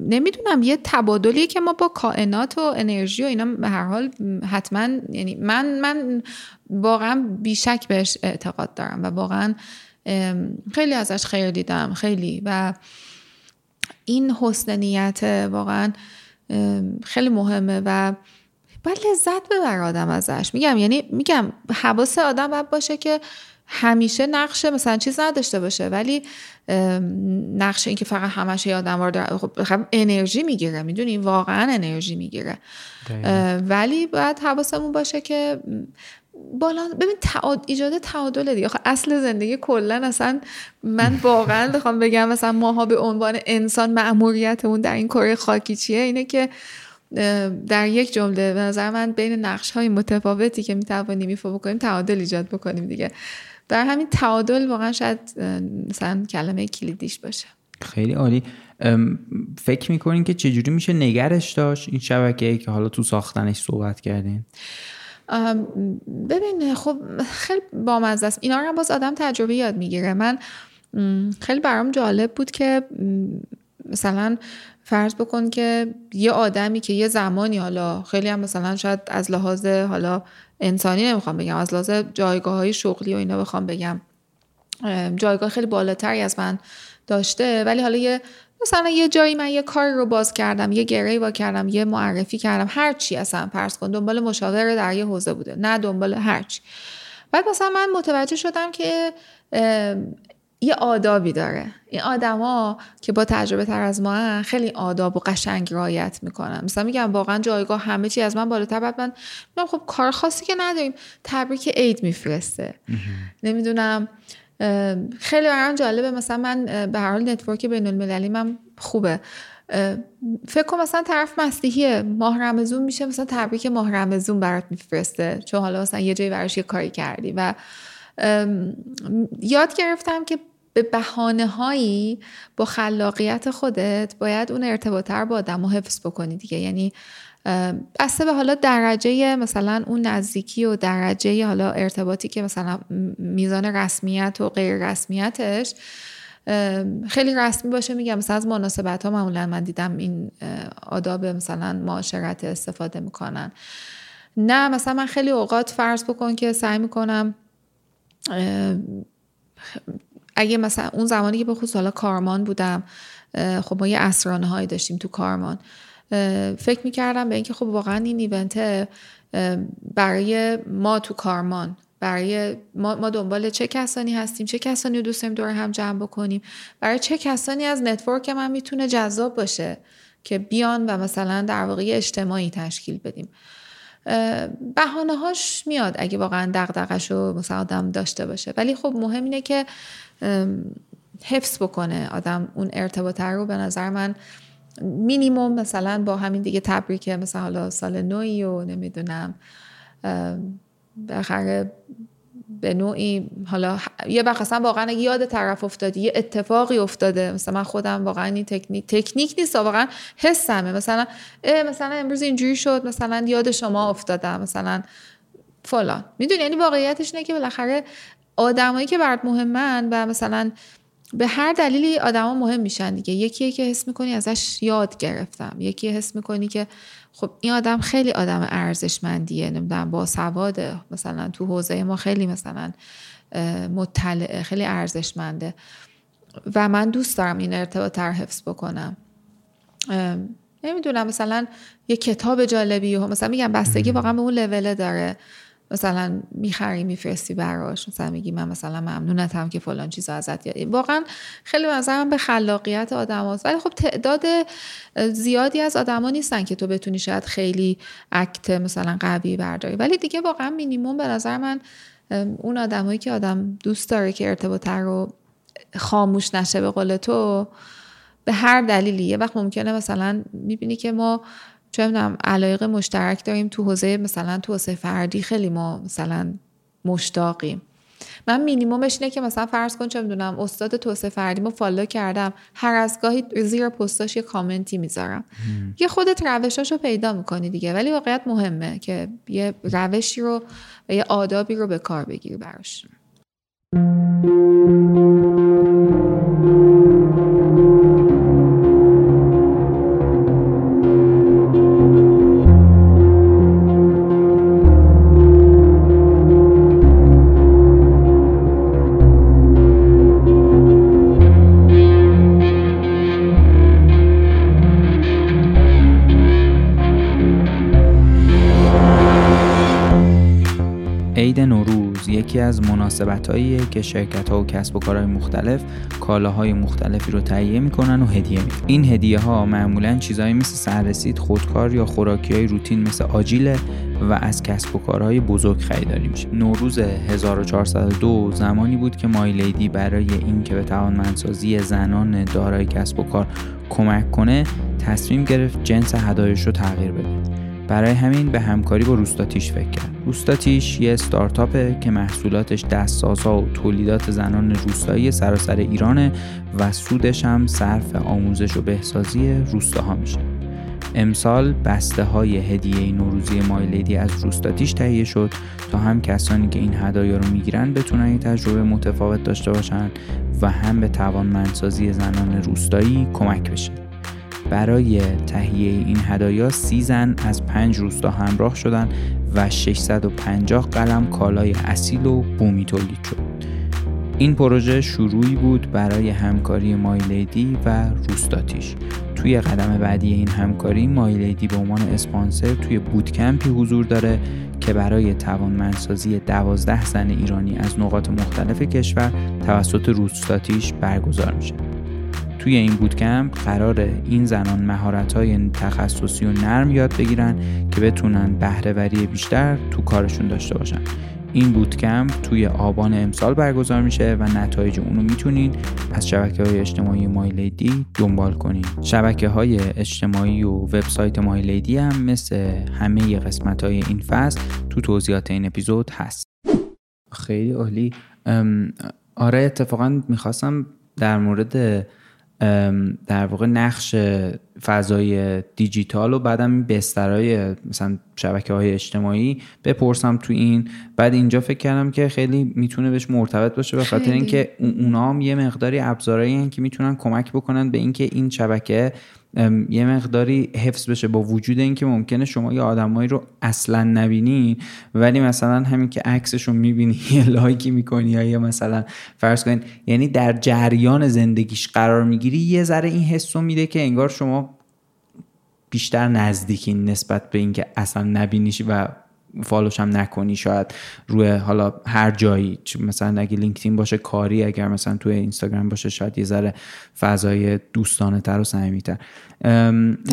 نمی‌دونم. یه تبادلی که ما با کائنات و انرژی و اینا به هر حال حتما یعنی من من واقعا بیشک بهش اعتقاد دارم و واقعا خیلی ازش خیر دیدم خیلی. و این حسن نیت واقعا خیلی مهمه و باید لذت ببر آدم ازش. میگم یعنی میگم حواس آدم باید باشه که همیشه نقشه مثلا چیز نداشته باشه ولی نقشه این که فقط همش یادم وارد خب انرژی می‌گیره می‌دونی؟ واقعا انرژی می‌گیره. ولی باید حواسمون باشه که بالا ببین تعاد... ایجاد تعادل دیگه. اصل زندگی کلا اصلا من واقعا بخوام بگم مثلا ماها به عنوان انسان مأموریتمون در این کره خاکی چیه؟ اینه که در یک جمله به نظر من بین نقش های متفاوتی که می‌توانیم ایفا بکنیم تعادل ایجاد بکنیم دیگه. بر همین تعادل واقعا شاید مثلا کلمه کلیدیش باشه. خیلی عالی. فکر می‌کنین که چجوری میشه نگرش داشت این شبکه که حالا تو ساختنش صحبت کردین؟ ببین خب خیلی بامزه است. اینا رو باز آدم تجربه یاد می‌گیره. من خیلی برام جالب بود که مثلا فرض بکن که یه آدمی که یه زمانی حالا خیلی هم مثلا شاید از لحاظ حالا انسانی نمی‌خوام بگم از لحاظ جایگاه های شغلی و اینا بخوام بگم. جایگاه خیلی بالاتری از من داشته ولی حالا یه مثلا یه جایی من یه کار رو باز کردم یه گره با کردم یه معرفی کردم هر چی اصلا پرس کن دنبال مشاور در یه حوزه بوده نه دنبال هر چی. بعد مثلا من متوجه شدم که یه آدابی داره. این آدما که با تجربه تر از ما خیلی آداب و قشنگ رایت می‌کنن. مثلا میگم واقعا جایگاه همه چی از من بالاتر بعد من خب کار خاصی که نداریم تبریک عید میفرسته. نمی‌دونم خیلی برام جالبه. مثلا من به هر حال نتورک بین المللی من خوبه. فکر کنم مثلا طرف مسیحیه. ماه رمزون میشه مثلا تبریک ماه رمزون برات میفرسته. چون حالا مثلا یه جایی براش یه کاری کردی. و یاد گرفتم که به بحانه هایی با خلاقیت خودت باید اون ارتباط با آدم حفظ بکنی دیگه. یعنی بسته به حالا درجه مثلا اون نزدیکی و درجه حالا ارتباطی که مثلا میزان رسمیت و غیر رسمیتش خیلی رسمی باشه. میگم مثلا از مناسبت ها معمولا من دیدم این آداب مثلا معاشرت استفاده می‌کنن. نه مثلا من خیلی اوقات فرض بکن که سعی می‌کنم اگه مثلا اون زمانی که به خصوص حالا کارمان بودم خب ما یه عصرانه هایی داشتیم تو کارمان. فکر می‌کردم به اینکه خب واقعا این event برای ما تو کارمان برای ما, ما دنبال چه کسانی هستیم چه کسانی رو دوست داریم دور هم جمع بکنیم برای چه کسانی از network من می‌تونه جذاب باشه که بیان و مثلا در واقع اجتماعی تشکیل بدیم. بهانه هاش میاد اگه واقعا دغدغش رو مثلا آدم داشته باشه. ولی خب مهم اینه که حفظ بکنه آدم اون ارتباط رو. به نظر من مینیموم مثلا با همین دیگه تبریک مثلا حالا سال نوی و نمی‌دونم بالاخره به نوعی حالا یه وقت اصلا واقعا یاد طرف افتادی یه اتفاقی افتاده مثلا من خودم واقعا این تکنیک تکنیک نیست واقعا حسمه. مثلا مثلا امروز اینجوری شد مثلا یاد شما افتادم مثلا فلان. می‌دونی یعنی واقعیتش اینه که بالاخره آدمایی که برات مهمن و مثلا به هر دلیلی آدما مهم میشن دیگه. یکی که حس می‌کنی ازش یاد گرفتم. یکی حس می‌کنی که خب این آدم خیلی آدم ارزشمندیه نمی‌دونم با سواده مثلا تو حوزه ما خیلی مثلا مطلعه خیلی ارزشمنده. و من دوست دارم این ارتباط تر حفظ بکنم. نمی‌دونم مثلا یه کتاب جالبی مثلا میگم بستگی واقعا به اون لوله داره. مثلا می‌خری میفرستی براش مثلا میگی من مثلا ممنونتم که فلان چیز ازت یادی واقعا خیلی مثلا به خلاقیت آدم هست. ولی خب تعداد زیادی از آدما نیستن که تو بتونی شاید خیلی اکت مثلا قوی برداری ولی دیگه واقعا مینیموم به نظر من اون آدمایی که آدم دوست داره که ارتباط رو خاموش نشه به قول تو به هر دلیلی یه وقت ممکنه مثلا می‌بینی که ما چه می‌دونم علایق مشترک داریم تو حوزه مثلا تو حوزه فردی خیلی ما مثلا مشتاقیم. من مینیمومش اینه که مثلا فرض کن چه می‌دونم استاد توسعه فردی ما فالو کردم هر از گاهی زیر پستاش یه کامنتی می‌ذارم. یه خودت روشاشو پیدا می‌کنی دیگه ولی واقعیت مهمه که یه روشی رو و یه آدابی رو به کار بگیری براش. از مناسبت که شرکت ها و کسب و کارهای مختلف کالاهای مختلفی رو تهیه می‌کنن و هدیه میدن. این هدیه ها معمولا چیزهایی مثل سررسید خودکار یا خوراکی های روتین مثل آجیله و از کسب و کارهای بزرگ خریداری میشه. نوروز 1402 زمانی بود که مایلیدی برای اینکه به توانمندسازی زنان دارای کسب و کار کمک کنه تصمیم گرفت جنس هدایش رو تغییر بده. برای همین به همکاری با روستاتیش فکر کرد. روستاتیش یه استارتاپه که محصولاتش دستسازها و تولیدات زنان روستایی سراسر ایرانه و سودش هم صرف آموزش و بهسازی روستاها میشه. امسال بسته های هدیه نوروزی مایلیدی از روستاتیش تهیه شد تا هم کسانی که این هدایا رو می‌گیرن بتونن این تجربه متفاوت داشته باشن و هم به توانمندسازی زنان روستایی کمک بشه. برای تهیه این هدایا سی زن از پنج روستا همراه شدن و 650 قلم کالای اصیل و بومی تولید شد. این پروژه شروعی بود برای همکاری مایلیدی و روستاتیش توی قدم بعدی این همکاری مایلیدی به عنوان اسپانسر توی بودکمپی حضور داره که برای توانمندسازی دوازده زن ایرانی از نقاط مختلف کشور توسط روستاتیش برگزار میشه. توی این بودکمپ قرار این زنان مهارت‌های تخصصی و نرم یاد بگیرن که بتونن بهرهوری بیشتر تو کارشون داشته باشن. این بوتکمپ توی آبان امسال برگزار میشه و نتایج اونو می‌تونین از شبکه های اجتماعی مایلیدی دنبال کنین. شبکه های اجتماعی و وبسایت مایلیدی هم مثل همه قسمت های این فصل تو توضیحات این اپیزود هست. خیلی عالی. آره اتفاقا می‌خواستم در مورد در واقع نقش فضای دیجیتال و بعدم بسترهای مثلا شبکه های اجتماعی بپرسم تو این. بعد اینجا فکر کردم که خیلی می‌تونه بهش مرتبط باشه به خاطر اینکه اونا هم یه مقداری ابزارهایی که می‌تونن کمک بکنن به اینکه این شبکه یه مقداری حفظ بشه. با وجود اینکه ممکنه شما یه آدمایی رو اصلا نبینی ولی مثلا همین که عکسش رو می‌بینی یه لایکی می‌کنی یا مثلا فرض کن یعنی در جریان زندگیش قرار می‌گیری یه ذره این حس رو میده که انگار شما بیشتر نزدیکین نسبت به اینکه اصلا نبینیش و فالوش هم نکنی شاید روی حالا هر جایی مثلا اگه لینکدین باشه کاری اگر مثلا توی اینستاگرام باشه شاید یه ذره فضای دوستانه تر و صمیمی تر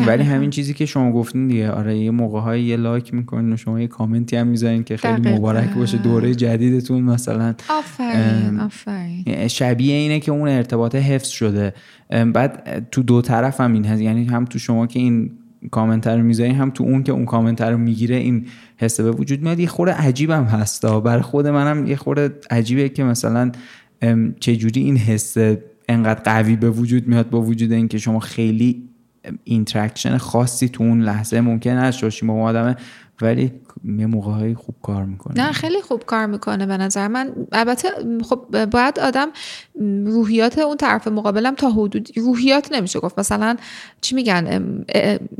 ولی همین چیزی که شما گفتین دیگه آره یه موقع های یه لایک می‌کنین و شما یه کامنتی هم می‌ذارین که خیلی مبارک باشه دوره جدیدتون مثلا. آفرین شبیه اینه که اون ارتباط حفظ شده. بعد تو دو طرف هم این هست یعنی هم تو شما که این کامنت رو می‌ذاری هم تو اون که اون کامنت رو می‌گیره این حسه به وجود میاد. یه خورده عجیبم هستا برای خود منم یه خورده عجیبه که مثلا چجوری این حس انقدر قوی به وجود میاد با وجود اینکه شما خیلی interaction خاصی تو اون لحظه ممکن نشد با آدم ولی یه موقع خوب کار می‌کنه. نه خیلی خوب کار می‌کنه به نظر من. البته خب باید آدم روحیات اون طرف مقابلم تا حدود روحیات نمیشه گفت. مثلا چی میگن؟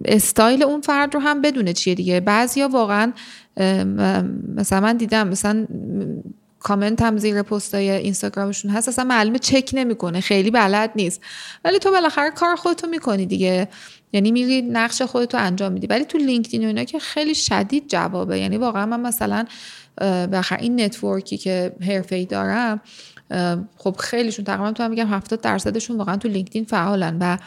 استایل اون فرد رو هم بدونه چیه دیگه. بعضیا واقعا مثلا من دیدم مثلا کامنت هم زیر پستای اینستاگرامشون هست اصلا معلومه چک نمی‌کنه خیلی بلد نیست. ولی تو بالاخره کار خودتو می‌کنی دیگه. یعنی میری نقش خودتو انجام میدی. ولی تو لینکدین و اینا که خیلی شدید جوابه. یعنی واقعا من مثلا به غیر این network ی که ای دارم خب خیلیشون تقریبا تو هم میگم 70 درصدشون واقعا تو لینکدین فعالن و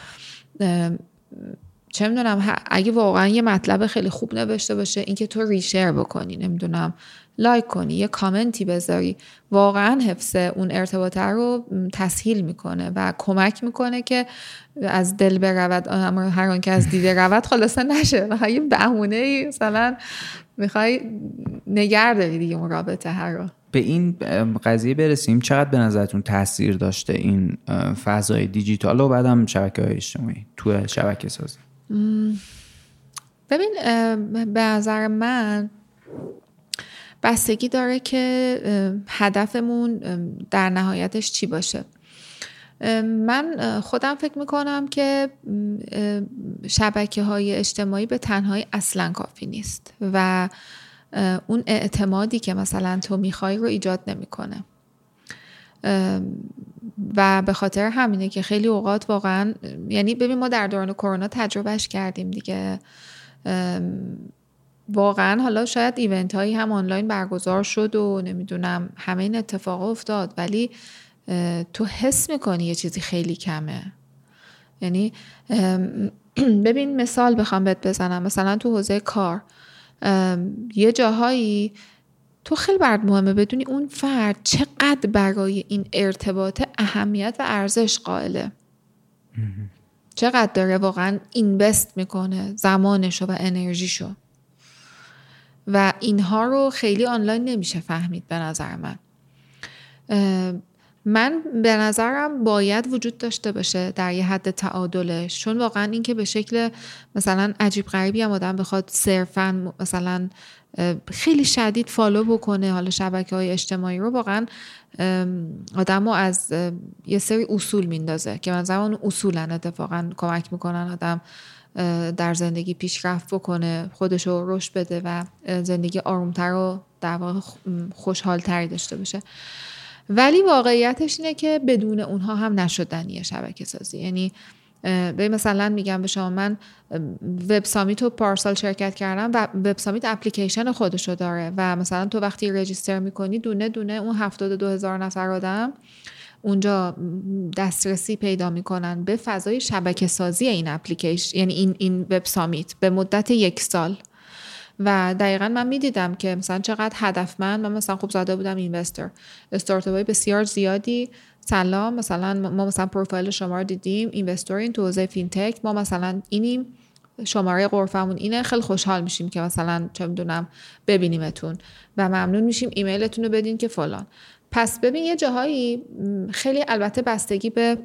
چه می‌دونم اگه واقعا یه مطلب خیلی خوب نوشته باشه اینکه تو reshare بکنی نمی‌دونم. لایک کنی یه کامنتی بذاری. واقعا حفظ اون ارتباطه رو تسهیل می‌کنه و کمک می‌کنه که از دل برود اما هر آن که از دیده رود خلاصه نشه. و یه بهونه مثلا می‌خوای نگر داری دیگه اون رابطه هر رو. به این قضیه برسیم. چقدر به نظرتون تاثیر داشته این فضای دیجیتال؟ و بعدم شبکه های اجتماعی تو شبکه سازی. ببین به نظر من بستگی داره که هدفمون در نهایتش چی باشه. من خودم فکر می‌کنم که شبکه های اجتماعی به تنهایی اصلا کافی نیست و اون اعتمادی که مثلا تو می‌خوای رو ایجاد نمی‌کنه. و به خاطر همینه که خیلی اوقات واقعا یعنی ببین ما در دوران کرونا تجربهش کردیم دیگه. واقعا حالا شاید ایونت هایی هم آنلاین برگزار شد و نمی‌دونم همه این اتفاق افتاد ولی تو حس می‌کنی یه چیزی خیلی کمه. یعنی ببین مثال بخوام بهت بزنم. مثلا تو حوزه کار یه جاهایی تو خیلی برد مهمه بدونی اون فرد چقدر برای این ارتباط اهمیت و ارزش قائله. چقدر داره واقعا اینوست می‌کنه زمانشو و انرژیشو. و اینها رو خیلی آنلاین نمیشه فهمید به نظر من. من به نظرم باید وجود داشته باشه در یه حد تعادلش چون واقعا این که به شکل مثلا عجیب غریبی هم آدم بخواد صرفا مثلا خیلی شدید فالو بکنه حالا شبکه های اجتماعی رو واقعا آدم رو از یه سری اصول میندازه که من زمان اصولا اتفاقا کمک می‌کنن آدم در زندگی پیشرفت بکنه خودش رو رشد بده و زندگی آرومتر و در واقع خوشحالتری داشته باشه. ولی واقعیتش اینه که بدون اونها هم نشدنیه شبکه سازی. یعنی به مثلا میگم به شما من وب سامیت و پارسال شرکت کردم و وب سامیت اپلیکیشن خودشو داره و مثلا تو وقتی رجیستر می‌کنی دونه دونه اون هفتاد دو هزار نفر آدم اونجا دسترسی پیدا می‌کنن به فضای شبکه سازی این اپلیکیشن یعنی این این وب سامیت به مدت یک سال. و دقیقا من می‌دیدم که مثلا چقدر هدفمند من مثلا خوب زده بودم اینوستر. استارتاپ بسیار زیادی. سلام مثلا ما مثلا پروفایل شما رو دیدیم این تو حوزه فینتک. ما مثلا اینیم شماره قرفمون اینه. خیلی خوشحال میشیم که مثلا چه می‌دونم ببینیمتون. و ممنون میشیم ایمیلتون رو بدین که فلان. پس ببین یه جاهایی خیلی البته بستگی به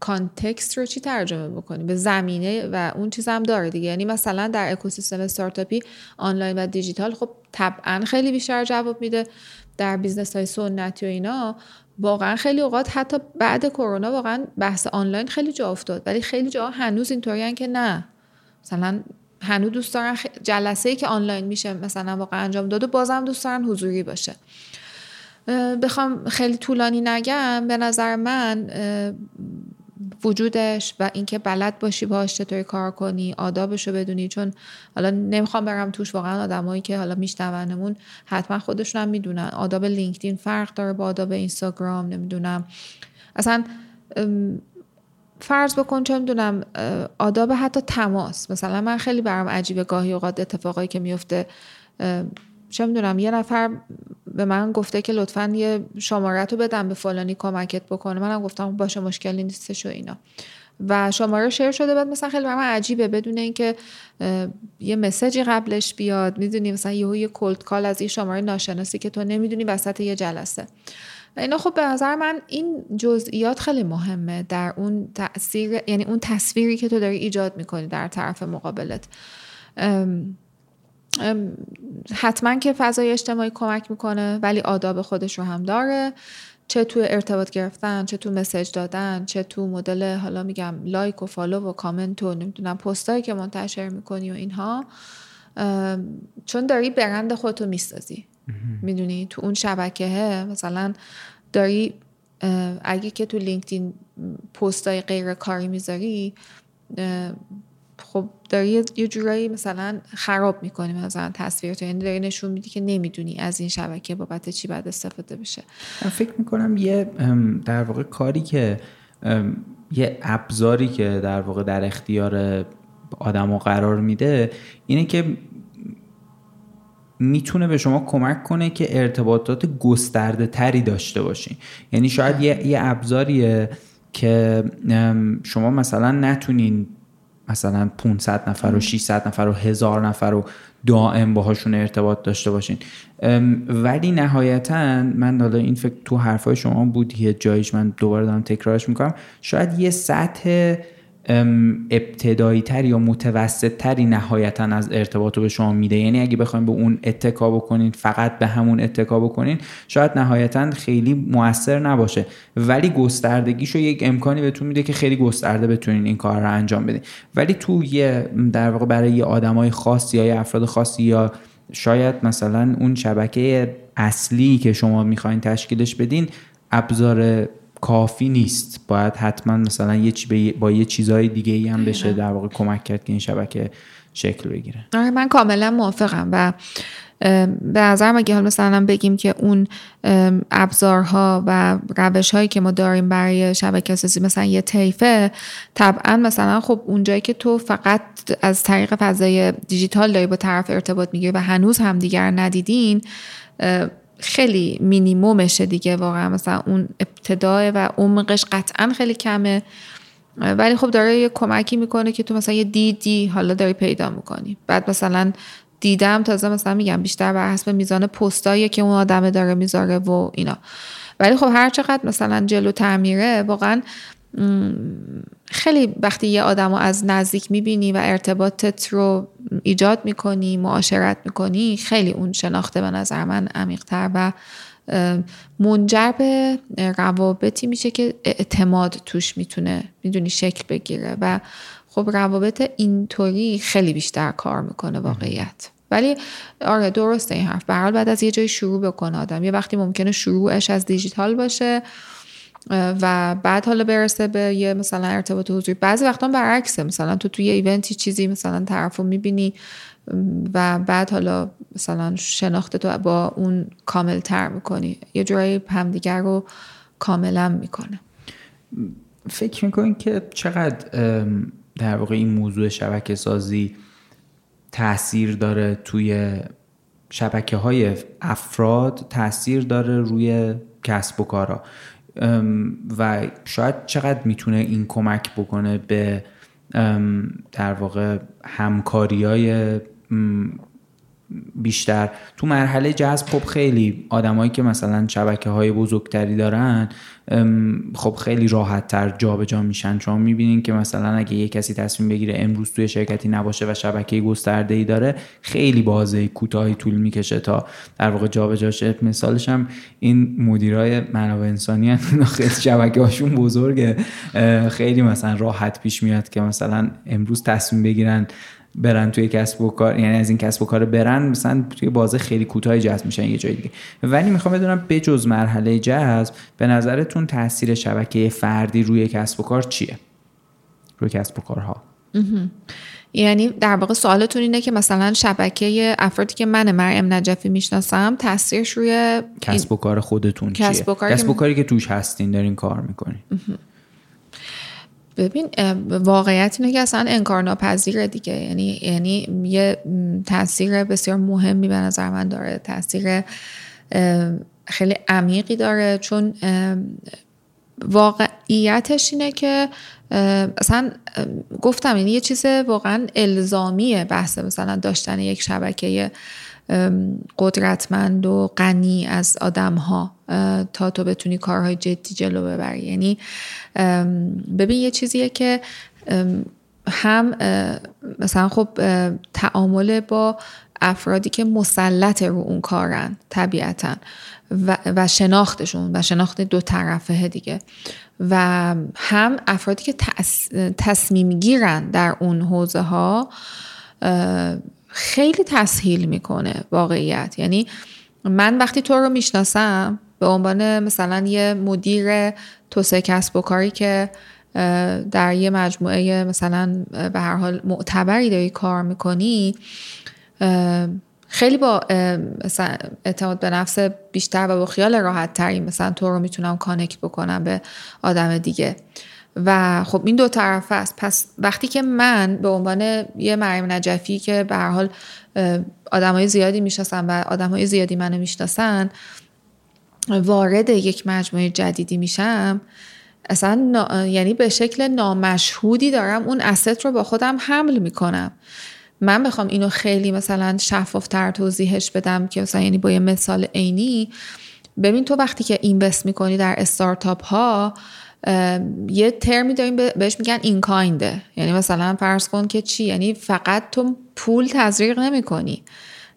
context رو چی ترجمه بکنیم به زمینه و اون چیز هم داره دیگه. یعنی مثلا در اکوسیستم استارتاپی آنلاین و دیجیتال خب طبعا خیلی بیشتر جواب میده. در business های سنتی و اینا واقعا خیلی اوقات حتی بعد کرونا واقعا بحث آنلاین خیلی جا افتاد. ولی خیلی جا هنوز اینطوریان که نه. مثلا هنوز دوست دارن جلسه ای که آنلاین میشه مثلا واقعا انجام داد و بازم دوست دارن حضوری باشه. بخوام خیلی طولانی نگم به نظر من وجودش و اینکه بلد باشی باهاش چطوری کار کنی آدابش رو بدونی چون حالا نمی‌خوام برم توش واقعا آدمایی که حالا میشنونمون حتما خودشون هم می‌دونن. آداب لینکدین فرق داره با آداب اینستاگرام نمی‌دونم. اصلا فرض بکن چه می‌دونم آداب حتی تماس. مثلا من خیلی برام عجیبه گاهی اوقات اتفاقایی که میفته چه می‌دونم یه نفر به من گفته که لطفا یه شماره رو بدم به فلانی کمکت بکنه. منم گفتم باشه مشکلی نیستش و اینا. و شماره شیر شده بعد مثلا خیلی برام عجیبه. بدون اینکه یه مسیجی قبلش بیاد می‌دونی مثلا یهو یه کلد کال از یه شماره ناشناسی که تو نمی‌دونی وسط یه جلسه. اینا خب به نظر من این جزئیات خیلی مهمه در اون تاثیر یعنی اون تصویری که تو داری ایجاد می‌کنی در طرف مقابلت. حتما که فضای اجتماعی کمک می‌کنه ولی آداب خودش رو هم داره. چه تو ارتباط گرفتن چه تو message دادن چه تو مدل حالا میگم لایک و follow و کامنت و نمی‌دونم پستایی که منتشر می‌کنی و اینها. چون داری برند خودتو می‌سازی. می‌دونی؟ تو اون شبکه مثلا داری اگه که تو لینکدین پستای غیر کاری می‌ذاری خب داری یه جورایی مثلا خراب می‌کنی مثلا تصویر تو یعنی داری نشون میدی که نمی‌دونی از این شبکه بابت چی باید استفاده بشه. من فکر می‌کنم یه در واقع کاری که یه ابزاری که در واقع در اختیار آدم قرار میده اینه که می‌تونه به شما کمک کنه که ارتباطات گسترده تری داشته باشین. یعنی شاید یه, یه ابزاریه که شما مثلا نتونین مثلا 500 نفر و 600 نفر و هزار نفر رو دائم باهاشون ارتباط داشته باشین. ولی نهایتا من حالا این فکر تو حرفای شما بود یه جایش من دوباره دارم تکرارش می‌کنم. شاید یه سطح ابتدایی تر یا متوسط تری نهایتا از ارتباط رو به شما میده. یعنی اگه بخوایم به اون اتکا بکنین فقط به همون اتکا بکنین شاید نهایتا خیلی موثر نباشه. ولی گستردگیشو یک امکانی بهتون میده که خیلی گسترده بتونین این کار رو انجام بدین. ولی تو یه در واقع برای یه آدمای خاصی یا افراد خاصی یا شاید مثلا اون شبکه اصلی که شما می‌خواین تشکیلش بدین ابزار کافی نیست. باید حتما مثلا یه چی با یه چیزهای دیگه ای هم بشه در واقع کمک کرد که این شبکه شکل بگیره. آره من کاملا موافقم و به نظرم اگه حال مثلا بگیم که اون ابزارها و روش هایی که ما داریم برای شبکه سازی مثلا یه طیفه طبعا مثلا خب اونجایی که تو فقط از طریق فضای دیجیتال داری با طرف ارتباط می‌گیری و هنوز هم دیگر ندیدین خیلی مینیمومشه دیگه واقعا. مثلا اون ابتدای و عمقش قطعا خیلی کمه. ولی خب داره یه کمکی می‌کنه که تو مثلا یه دیدی حالا داری پیدا می‌کنی. بعد مثلا دیدم تازه مثلا میگم بیشتر بر حسب میزان پستایی که اون آدمه داره می‌ذاره و اینا. ولی خب هر چقدر مثلا جلو تعمیره واقعا خیلی وقتی یه آدم رو از نزدیک می‌بینی و ارتباطت رو ایجاد می‌کنی معاشرت می‌کنی خیلی اون شناخته به نظر من عمیقتر و منجر به روابطی میشه که اعتماد توش می‌تونه می‌دونی شکل بگیره و خب روابط اینطوری خیلی بیشتر کار می‌کنه واقعیت. ولی آره درسته این حرف. به بعد از یه جای شروع بکنه آدم. یه وقتی ممکنه شروعش از دیجیتال باشه. و بعد حالا برسه به یه مثلا ارتباط حضوری. بعضی وقتا برعکسه. مثلا تو توی ایونتی چیزی مثلا طرف رو می‌بینی و بعد حالا مثلا شناخته تو با اون کامل تر می‌کنی. یه جورایی همدیگر رو کاملا می‌کنه. فکر می‌کنین که چقدر در واقع این موضوع شبکه سازی تاثیر داره توی شبکه های افراد؟ تاثیر داره روی کسب و کارا؟ و شاید چقدر می‌تونه این کمک بکنه به در واقع همکاری های بیشتر. تو مرحله جذب خب خیلی آدمایی که مثلا شبکه های بزرگتری دارن خب خیلی راحت تر جابجا میشن. چون می‌بینین که مثلا اگه یه کسی تصمیم بگیره امروز توی شرکتی نباشه و شبکه گسترده ای داره خیلی بازه کوتاهی طول می‌کشه تا در واقع جابجا شه مثالش هم این مدیرای منابع انسانی خیلی شبکه هاشون بزرگه. خیلی مثلا راحت پیش میاد که مثلا امروز تصمیم بگیرن برن توی کسب و کار یعنی از این کسب و کار برن مثلا توی بازه خیلی کوتاهی جذب میشن یه جای دیگه. ولی می‌خوام بدونم بجز مرحله جذب به نظرتون تاثیر شبکه فردی روی کسب و کار چیه؟ روی کسب و کارها. یعنی در واقع سوالتون اینه که مثلا شبکه افرادی که من مریم نجفی می‌شناسم تاثیرش روی کسب و کار خودتون و, کسب و کاری که توش هستین دارین کار می‌کنین. ببین واقعیت اینه که اصلا انکار ناپذیره دیگه. یعنی یعنی یه تاثیر بسیار مهمی به نظر من داره. تاثیر خیلی عمیقی داره. چون واقعیتش اینه که اصلا گفتم یعنی یه چیز واقعا الزامیه بحث مثلا داشتن یک شبکه قدرتمند و غنی از آدم ها تا تو بتونی کارهای جدی جلو ببری. یعنی ببین یه چیزیه که هم مثلا خب تعامل با افرادی که مسلط رو اون کارن طبیعتا و, و شناختشون و شناخت دو طرفه دیگه. و هم افرادی که تصمیم گیرن در اون حوزه ها خیلی تسهیل می‌کنه واقعیت. یعنی من وقتی تو رو می‌شناسم به عنوان مثلا یه مدیر توسعه کسب و کاری که در یه مجموعه مثلا به هر حال معتبری داری کار می‌کنی خیلی با اعتماد به نفس بیشتر و با خیال راحت تری مثلا تو رو می‌تونم کانکت بکنم به آدم دیگه. و خب این دو طرف است. پس وقتی که من به عنوان یه مریم نجفی که به هر حال آدمای زیادی می‌شناسن و آدمای زیادی منو می‌شناسن وارد یک مجموعه جدیدی میشم اصلا یعنی به شکل نامشهودی دارم اون اسست رو با خودم حمل می‌کنم. من بخوام اینو خیلی مثلا شفافتر توضیحش بدم که مثلا یعنی با یه مثال عینی ببین تو وقتی که اینوست می‌کنی در استارتاپ ها یه ترمی داریم بهش میگن این کاینده یعنی مثلا فرض کن که چی؟ یعنی فقط تو پول تزریق نمی کنی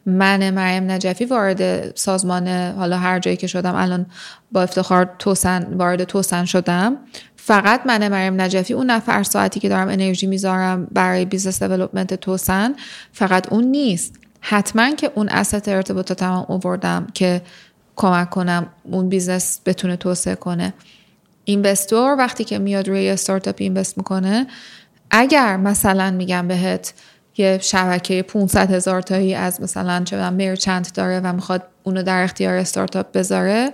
من مریم نجفی وارد سازمان حالا هر جایی که شدم الان با افتخار توسن وارد توسن شدم. فقط من مریم نجفی اون نفر ساعتی که دارم انرژی می‌ذارم برای business development توسن فقط اون نیست. حتما که اون asset ارتباط تمام اووردم که کمک کنم اون business بتونه توسعه کنه. investor وقتی که میاد روی استارتاپ invest می‌کنه اگر مثلا میگم بهت یه شبکه 500 هزار تایی از مثلا چه مرچنت داره و می‌خواد اونو در اختیار استارتاپ بذاره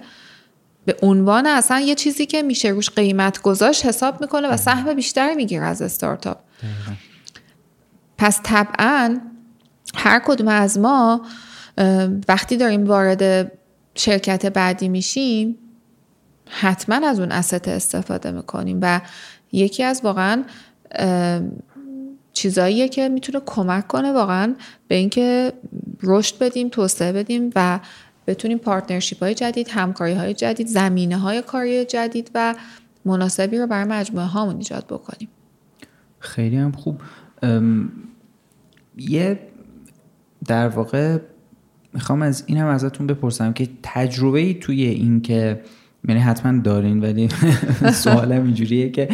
به عنوان اصلا یه چیزی که میشه روش قیمت گذاشت حساب می‌کنه و سهم بیشتری می‌گیره از استارتاپ. پس طبعا هر کدوم از ما وقتی داریم وارد شرکت بعدی میشیم حتما از اون اسط استفاده می‌کنیم و یکی از واقعا چیزاییه که می‌تونه کمک کنه واقعا به اینکه رشد بدیم توسعه بدیم و بتونیم پارتنرشیپ های جدید همکاری های جدید زمینه های کاری جدید و مناسبی رو برای مجموعه هامون ایجاد بکنیم. خیلی هم خوب. یه در واقع می‌خوام از این هم ازتون بپرسم که تجربه ای توی این که یعنی حتما دارین ولی سوالم اینجوریه که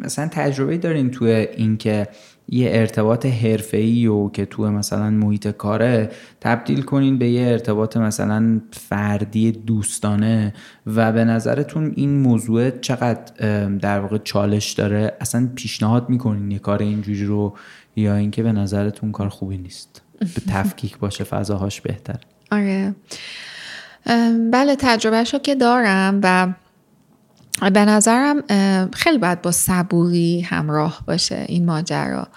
مثلا تجربه دارین توی این که یه ارتباط حرفه‌ای و که توی مثلا محیط کاره تبدیل کنین به یه ارتباط مثلا فردی دوستانه و به نظرتون این موضوع چقدر در واقع چالش داره؟ اصلا پیشنهاد می‌کنین یه کار اینجوری رو یا اینکه به نظرتون کار خوبی نیست؟ به تفکیک باشه فضاهاش بهتر آره. بله تجربهش رو که دارم و به نظرم خیلی باید با صبوری همراه باشه این ماجرا.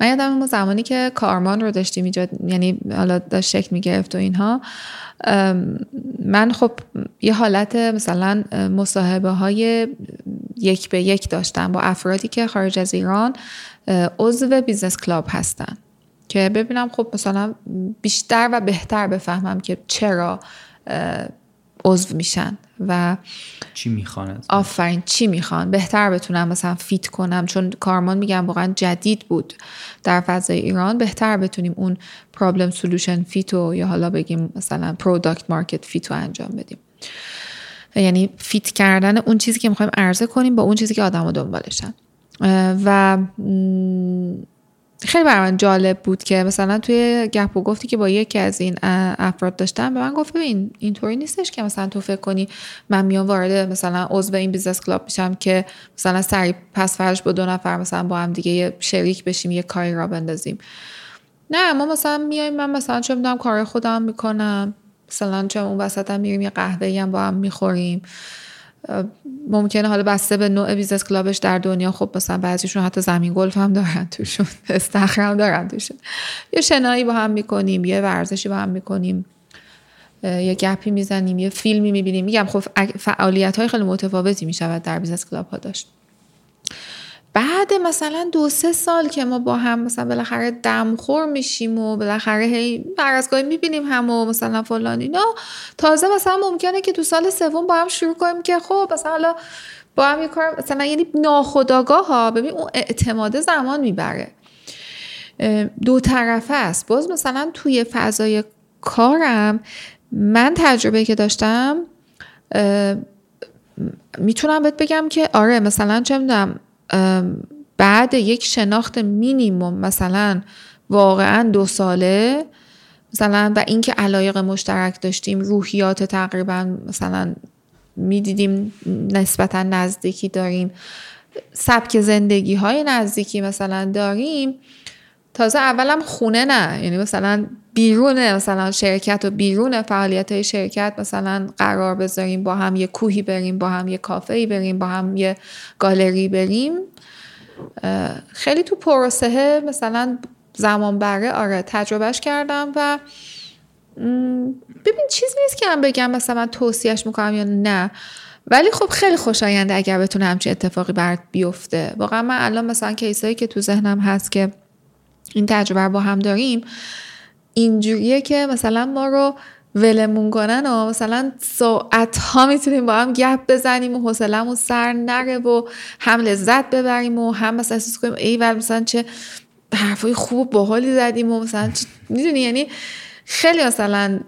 من یادم اون زمانی که کارمان رو داشتیم ایجاد یعنی حالا داشت شکل می‌گرفت و اینها من خب یه حالت مثلا مصاحبه های یک به یک داشتم با افرادی که خارج از ایران عضو business club هستن که ببینم خب مثلا بیشتر و بهتر بفهمم که چرا عضو میشن و چی می‌خوان آفرین چی می‌خوان؟ بهتر بتونم مثلا fit کنم چون کارمان میگم واقعا جدید بود در فضای ایران بهتر بتونیم اون problem solution fit و یا حالا بگیم مثلا product market fit و انجام بدیم. یعنی fit کردن اون چیزی که می‌خوایم عرضه کنیم با اون چیزی که آدم دنبالشن. و خیلی برای من جالب بود که مثلا توی گپ و گفتی که با یکی از این افراد داشتم به من گفت ببین اینطوری نیستش که مثلا تو فکر کنی من میام وارد مثلا عضو این business club میشم که مثلا سری پس فرداش با دو نفر مثلا با هم دیگه شریک بشیم یه کاری را بندازیم. نه ما مثلا میایم من مثلا چه می‌دونم کار خودم می‌کنم مثلا چه اون وسط هم میریم یه قهوه هم با هم می‌خوریم. ممکنه حالا بسته به نوع business club ش در دنیا. خب مثلا بعضیشون حتی زمین گلف هم دارن توشون استخر هم دارن توشون. یه شنایی با هم می‌کنیم یه ورزشی با هم می‌کنیم یه گپی می‌زنیم یه فیلمی می‌بینیم. میگم خب فعالیت های خیلی متفاوتی می‌شود در business club ها داشت. بعد مثلا دو سه سال که ما با هم مثلا بالاخره دمخور میشیم و بالاخره هی هر از می‌بینیم هم و مثلا فلان اینا تازه مثلا ممکنه که تو سال سوم با هم شروع کنیم که خب مثلا حالا با هم یه کار مثلا یعنی ناخداگاه ها ببین اون اعتماد زمان می‌بره. دو طرفه است. باز مثلا توی فضای کارم من تجربه که داشتم می‌تونم بهت بگم که آره مثلا چه می‌دونم بعد یک شناخت مینیموم مثلا واقعا دو ساله مثلا و اینکه علایق مشترک داشتیم روحیات تقریبا مثلا می‌دیدیم نسبتا نزدیکی داریم. سبک زندگی های نزدیکی مثلا داریم. تازه اولم خونه نه. یعنی مثلا بیرون مثلا شرکت و بیرون فعالیت های شرکت مثلا قرار بذاریم با هم یه کوهی بریم با هم یه کافه بریم با هم یه گالری بریم. خیلی تو پروسه مثلا زمان بره. آره تجربهش کردم و ببین چیزی نیست که من بگم مثلا من توصیهش می‌کنم یا نه. ولی خب خیلی خوشاینده اگر بتونه همچین اتفاقی برات بیفته. واقعا من الان مثلا کیسایی که تو ذهنم هست که این تجربه با هم داریم اینجوریه که مثلا ما رو ولمون کنن و مثلا ساعت ها می‌تونیم با هم گپ بزنیم و حوصلمون سر نره و هم لذت ببریم و هم مثلا احساس کنیم ای ول مثلا چه حرفای خوب باحالی زدیم و مثلا می‌دونی؟ یعنی خیلی مثلا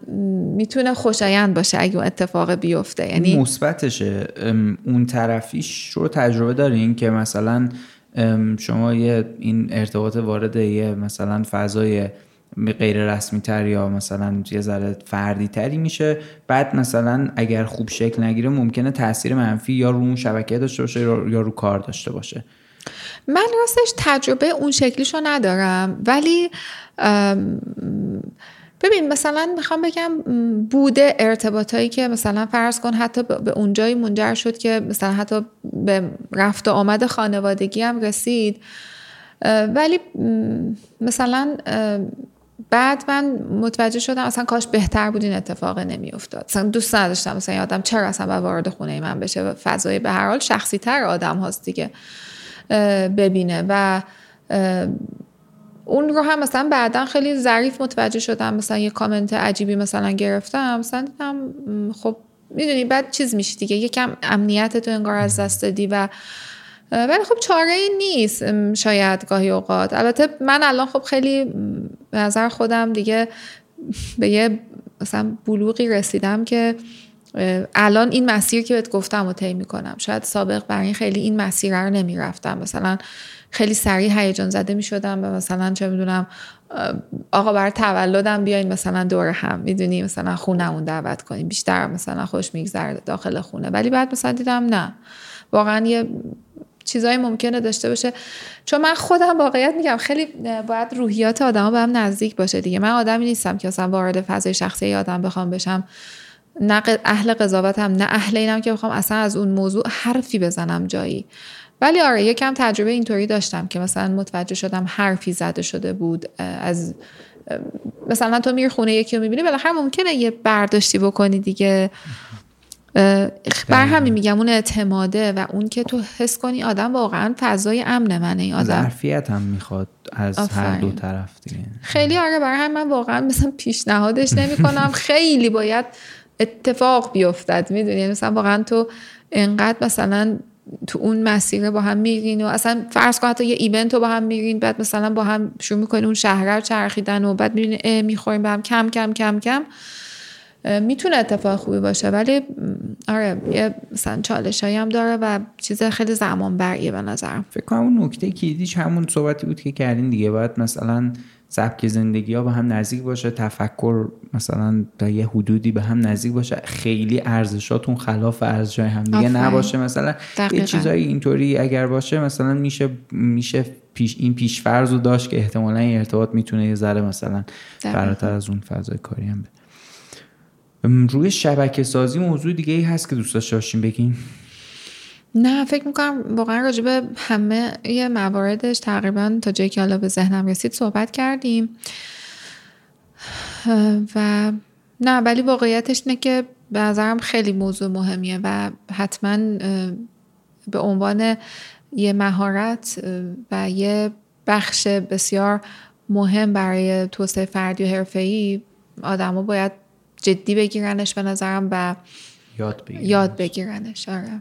می‌تونه خوشایند باشه اگه اون اتفاق بیفته. یعنی مثبتشه. اون طرفیش رو تجربه دارین که مثلا شما یه این ارتباط وارد یه مثلا فضای غیر رسمی تر یا مثلا یه ذره فردی تری میشه. بعد مثلا اگر خوب شکل نگیره ممکنه تاثیر منفی یا رو اون شبکه داشته باشه یا رو کار داشته باشه. من راستش تجربه اون شکلیشو ندارم ولی ببین مثلا می‌خوام بگم بوده ارتباطایی که مثلا فرض کن حتی به اونجایی منجر شد که مثلا حتی به رفت و آمد خانوادگی هم رسید ولی مثلا بعد من متوجه شدم اصلا کاش بهتر بود این اتفاق نمیافتاد. مثلا دوست نداشتم مثلا آدم چرا اصلا باید وارد خونه من بشه؟ فضای به هر حال شخصی تر آدم هاست دیگه ببینه و اون رو هم مثلا بعدا خیلی ظریف متوجه شدم. مثلا یه کامنت عجیبی مثلا گرفتم. مثلا دیدم خب می‌دونی بعد چیز میشی دیگه. یکم امنیت تو انگار از دست دادی و ولی خب چاره ای نیست شاید گاهی اوقات. البته من الان خب خیلی نظر خودم دیگه به یه مثلا بلوغی رسیدم که الان این مسیر که بهت گفتم و طی می‌کنم شاید سابق برای این خیلی این مسیر رو نمی‌رفتم. مثلا خیلی سریع هیجان زده می شدم و مثلا چه می‌دونم آقا بر تولدم بیاین مثلا دور هم. می‌دونی مثلا خونمون دعوت کنیم. بیشتر مثلا خوش میگذره داخل خونه. ولی بعد مثلا دیدم نه. واقعا یه چیزایی ممکنه داشته باشه. چون من خودم واقعیت میگم خیلی باید روحیات آدما به هم نزدیک باشه دیگه. من آدمی نیستم که اصلا وارد فضای شخصی آدم بخوام بشم. نه اهل قضاوتم نه اهل اینم که بخوام اصلا از اون موضوع حرفی بزنم جایی. ولی آره یکم تجربه اینطوری داشتم که مثلا متوجه شدم حرفی زده شده بود از مثلا تو میری خونه یکی رو می‌بینی بالاخره ممکنه یه برداشتی بکنی دیگه. بر همین میگم اون اعتماده و اون که تو حس کنی آدم واقعا فضای امن منه این آدم. ظرفیت هم می‌خواد از هر دو طرف دیگه. خیلی آره برای همین من واقعا مثلا پیشنهادش نمی کنم خیلی باید اتفاق بیفتد می‌دونی؟ یعنی مثلا واقعا تو انقدر مثلا تو اون مسیر با هم میرین و اصلا فرض کن حتی یه ایونت رو با هم میرین بعد مثلا با هم شروع می‌کنین اون شهر چرخیدن و بعد می‌بینین می‌خوریم با هم کم کم کم کم. می‌تونه اتفاق خوبی باشه ولی آره یه مثلا چالش هم داره و چیز خیلی زمان بریه به نظرم. فکر کنم اون نکته کلیدیش همون صحبتی بود که کردین دیگه باید مثلا سبک زندگی ها به هم نزدیک باشه تفکر مثلا تا یه حدودی به هم نزدیک باشه. خیلی ارزشاتون خلاف ارزشای هم دیگه نباشه. مثلا یه چیزایی اینطوری اگر باشه مثلا میشه میشه پیش این پیش فرض رو داشت که احتمالا این ارتباط می‌تونه یه ذره مثلا فراتر از اون فضای کاری هم بده. روی شبکه سازی موضوع دیگه ای هست که دوست داشته بگین. نه فکر می‌کنم واقعا راجب همه یه مواردش تقریبا تا جایی که حالا به ذهنم رسید صحبت کردیم و نه ولی واقعیتش اینه که به نظرم خیلی موضوع مهمیه و حتما به عنوان یه مهارت و یه بخش بسیار مهم برای توسعه فردی و حرفه‌ای آدما باید جدی بگیرنش به نظرم و یاد بگیرنش, یاد بگیرنش. آره.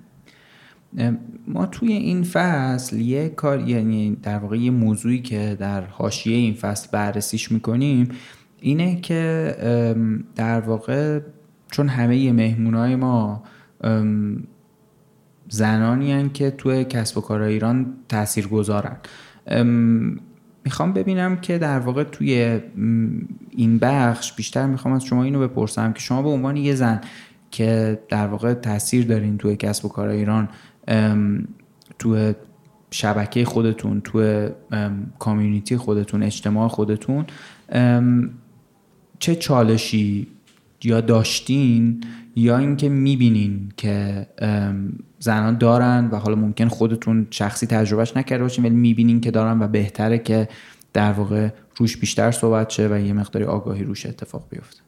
ما توی این فصل یه کار یعنی در واقع یه موضوعی که در حاشیه این فصل بررسیش می‌کنیم اینه که در واقع چون همه مهمونای ما زنانی هن که توی کسب و کار ایران تأثیر گذارن می‌خوام ببینم که در واقع توی این بخش بیشتر می‌خوام از شما اینو بپرسم که شما به عنوان یه زن که در واقع تاثیر دارین توی کسب و کار ایران تو شبکه خودتون تو کامیونیتی خودتون اجتماع خودتون چه چالشی یا داشتین یا اینکه می‌بینین که زنان دارن و حالا ممکن خودتون شخصی تجربهش نکرده باشین ولی می‌بینین که دارن و بهتره که در واقع روش بیشتر صحبت شه و یه مقداری آگاهی روش اتفاق بیفته.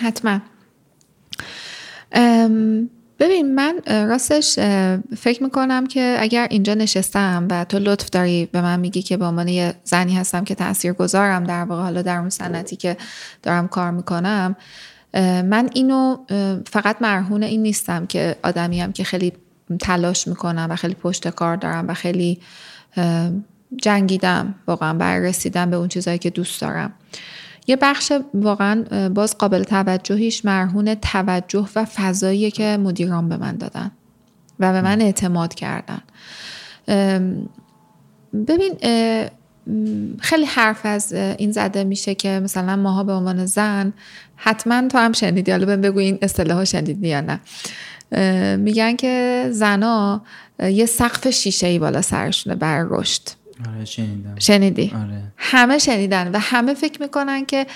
حتما. ببین من راستش فکر می‌کنم که اگر اینجا نشستم و تو لطف داری به من میگی که به عنوان یه زنی هستم که تاثیر گذارم در واقع حالا در اون سنتی که دارم کار می‌کنم من اینو فقط مرهون این نیستم که آدمیم که خیلی تلاش می‌کنم و خیلی پشت کار دارم و خیلی جنگیدم واقعا بررسیدم به اون چیزهایی که دوست دارم. یه بخش واقعا باز قابل توجهیش مرهون توجه و فضایی که مدیران به من دادن و به من اعتماد کردن. ببین خیلی حرف از این زده میشه که مثلا ماها به عنوان زن حتما تو هم شنیدی. حالا بهم بگو این اصطلاح شنیدی یا نه. میگن که زنا یه سقف شیشه ای بالا سرشونه بر رشد. آره شنیدم. شنیدی؟ آره. همه شنیدن و همه فکر می‌کنن که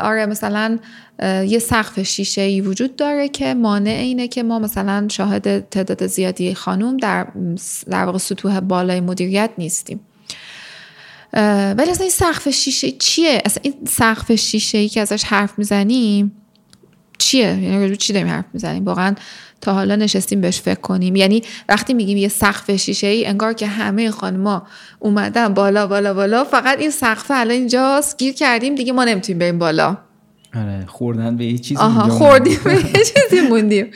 آره مثلا یه سقف شیشه ای وجود داره که مانع اینه که ما مثلا شاهد تعداد زیادی خانوم در در واقع سطوح بالای مدیریت نیستیم. ولی اصلا این سقف شیشه چیه؟ اصلا این سقف شیشه ای که ازش حرف می‌زنیم چیه؟ یعنی چی داریم حرف می‌زنیم؟ واقعا تا حالا نشستیم بهش فکر کنیم. یعنی وقتی میگیم یه سقف شیشه ای انگار که همه خانما اومدن بالا بالا بالا. فقط این سقف الان اینجاست. گیر کردیم دیگه ما نمی‌تونیم بریم بالا. آره خوردن به یه چیزی آها خوردیم به یه چیزی موندیم.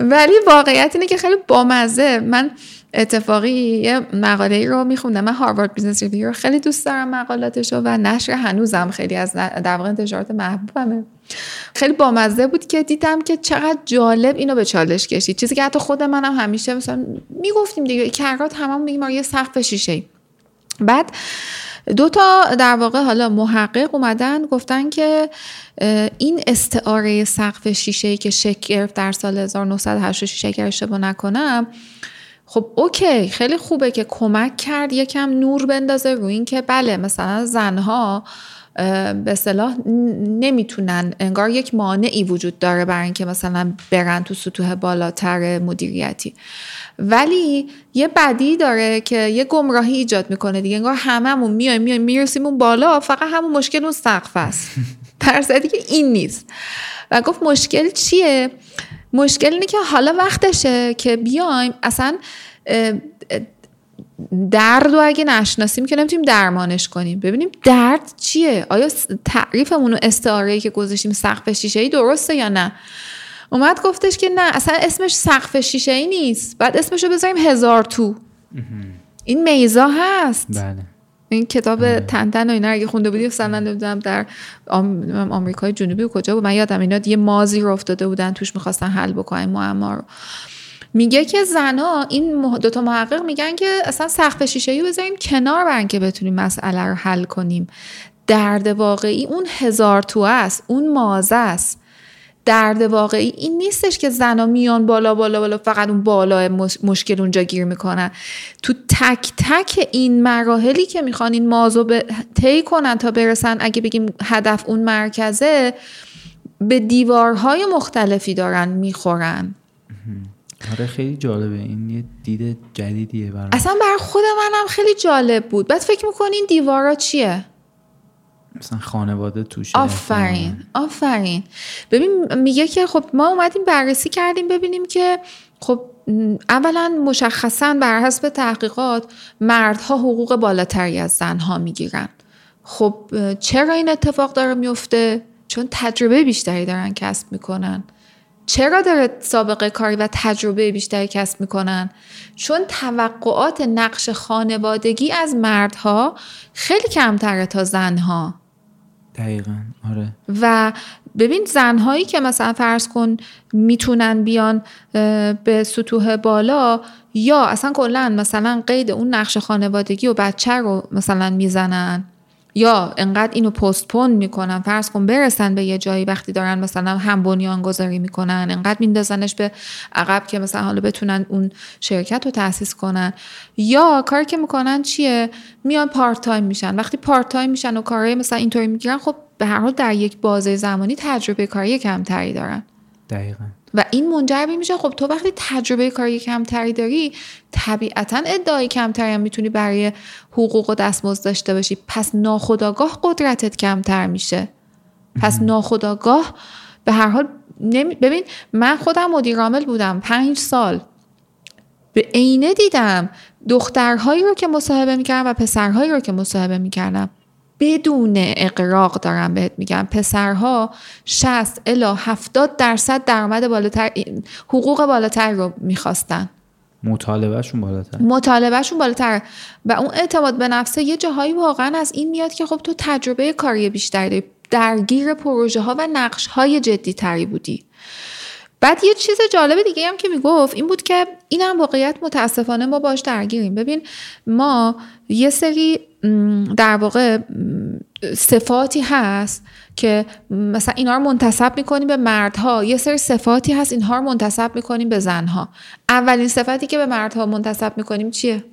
ولی واقعیت اینه که خیلی بامزه. من اتفاقی یه مقاله ای رو میخوندم. من Harvard Business Review رو خیلی دوست دارم مقالاتش رو و نشر هنوزم خیلی از در واقع انتشارات محبوبمه. خیلی بامزه بود که دیدم که چقدر جالب اینو به چالش کشید. چیزی که حتی خود منم هم همیشه مثلا می‌گفتیم دیگه به کرات هممون میگیم یه سقف شیشه بعد دو تا در واقع حالا محقق اومدن گفتن که این استعاره سقف شیشه که شکل گرفت در سال 1986 اگر اشتباه نکنم خب اوکی خیلی خوبه که کمک کرد یکم نور بندازه روی این که بله مثلا زنها به صلاح نمی‌تونن انگار یک مانعی وجود داره برای اینکه مثلا برن تو سطوح بالاتر مدیریتی. ولی یه بدی داره که یه گمراهی ایجاد می‌کنه دیگه. انگار هممون میایم میایم می‌رسیم اون بالا فقط همون مشکل اون سقف است. در که این نیست. و گفت مشکل چیه؟ مشکل اینه که حالا وقتشه که بیایم اصلا درد رو اگه نشناسیم که نمی‌تونیم درمانش کنیم. ببینیم درد چیه؟ آیا تعریفمون و استعاره که گذاشتیم سقف شیشه ای درسته یا نه؟ اومد گفتش که نه اصلا اسمش سقف شیشه ای نیست. بعد اسمش رو بذاریم هزار تو. این میزا هست. بله. این کتاب تنتن و اینا اگه خونده بودی مثلا نمی‌دونم در آمریکای جنوبی و کجا بود. من یادم اینا یه مازی رو افتاده بودن توش می‌خواستن حل بکنن معما رو. میگه که زنا این دوتا محقق میگن که اصلا سقف شیشه ای بذاریم کنار برن که بتونیم مسئله رو حل کنیم. درد واقعی اون هزار تو است اون مازه است. درد واقعی این نیستش که زنا میان بالا بالا بالا فقط اون بالا مشکل اونجا گیر می‌کنن. تو تک تک این مراحلی که می‌خوان این مازو به طی کنن تا برسن اگه بگیم هدف اون مرکزه به دیوارهای مختلفی دارن می‌خورن. آره خیلی جالبه. این یه دید جدیدیه برای اصلا بر خود منم خیلی جالب بود. بعد فکر می‌کنین دیوارا چیه؟ مثلا خانواده توشه. آفرین آفرین. ببین میگه که خب ما اومدیم بررسی کردیم ببینیم که خب اولا مشخصا بر حسب تحقیقات مردها حقوق بالاتری از زنها می‌گیرن. خب چرا این اتفاق داره میفته چون تجربه بیشتری دارن کسب می‌کنن. چرا داره سابقه کاری و تجربه بیشتری کسب می‌کنن؟ چون توقعات نقش خانوادگی از مردها خیلی کمتره تا زنها. دقیقا آره. و ببین زنهایی که مثلا فرض کن می‌تونن بیان به سطوح بالا یا اصلا کلا مثلا قید اون نقش خانوادگی و بچه رو مثلا می‌زنن. یا انقدر اینو پستپون می‌کنن فرض کن برسن به یه جایی وقتی دارن مثلا هم بنیان گذاری می‌کنن انقدر میندازنش به عقب که مثلا حالا بتونن اون شرکت رو تاسیس کنن. یا کاری که می‌کنن چیه؟ میان part time میشن. وقتی part time میشن و کارهای مثلا اینطوری می‌گیرن خب به هر حال در یک بازه زمانی تجربه کاری کمتری دارن. دقیقا. و این منجر میشه خب تو وقتی تجربه کاری کمتری داری طبیعتا ادعای کمتری هم می‌تونی برای حقوق و دستمزد داشته باشی. پس ناخودآگاه قدرتت کمتر میشه. پس ناخودآگاه به هر حال ببین من خودم مدیر عامل بودم پنج سال. به عینه دیدم دخترهایی رو که مصاحبه می‌کردم و پسرهایی رو که مصاحبه می‌کردم. بدون اقراق دارم بهت میگم. پسرها 60 الا 70 درصد درآمد بالاتر حقوق بالاتر رو می‌خواستن. مطالبهشون بالاتر. مطالبهشون بالاتر. و اون اعتماد به نفسه یه جاهایی واقعا از این میاد که خب تو تجربه کاری بیشتری داری. درگیر پروژه ها و نقش های جدی تری بودی. بعد یه چیز جالب دیگه هم که می‌گفت این بود که این هم واقعیت متاسفانه ما باش درگیریم. ببین ما یه سری در واقع صفاتی هست که مثلا اینا رو منتصب می‌کنیم به مردها. یه سری صفاتی هست اینها رو منتصب می‌کنیم به زنها. اولین صفتی که به مردها منتصب می‌کنیم چیه؟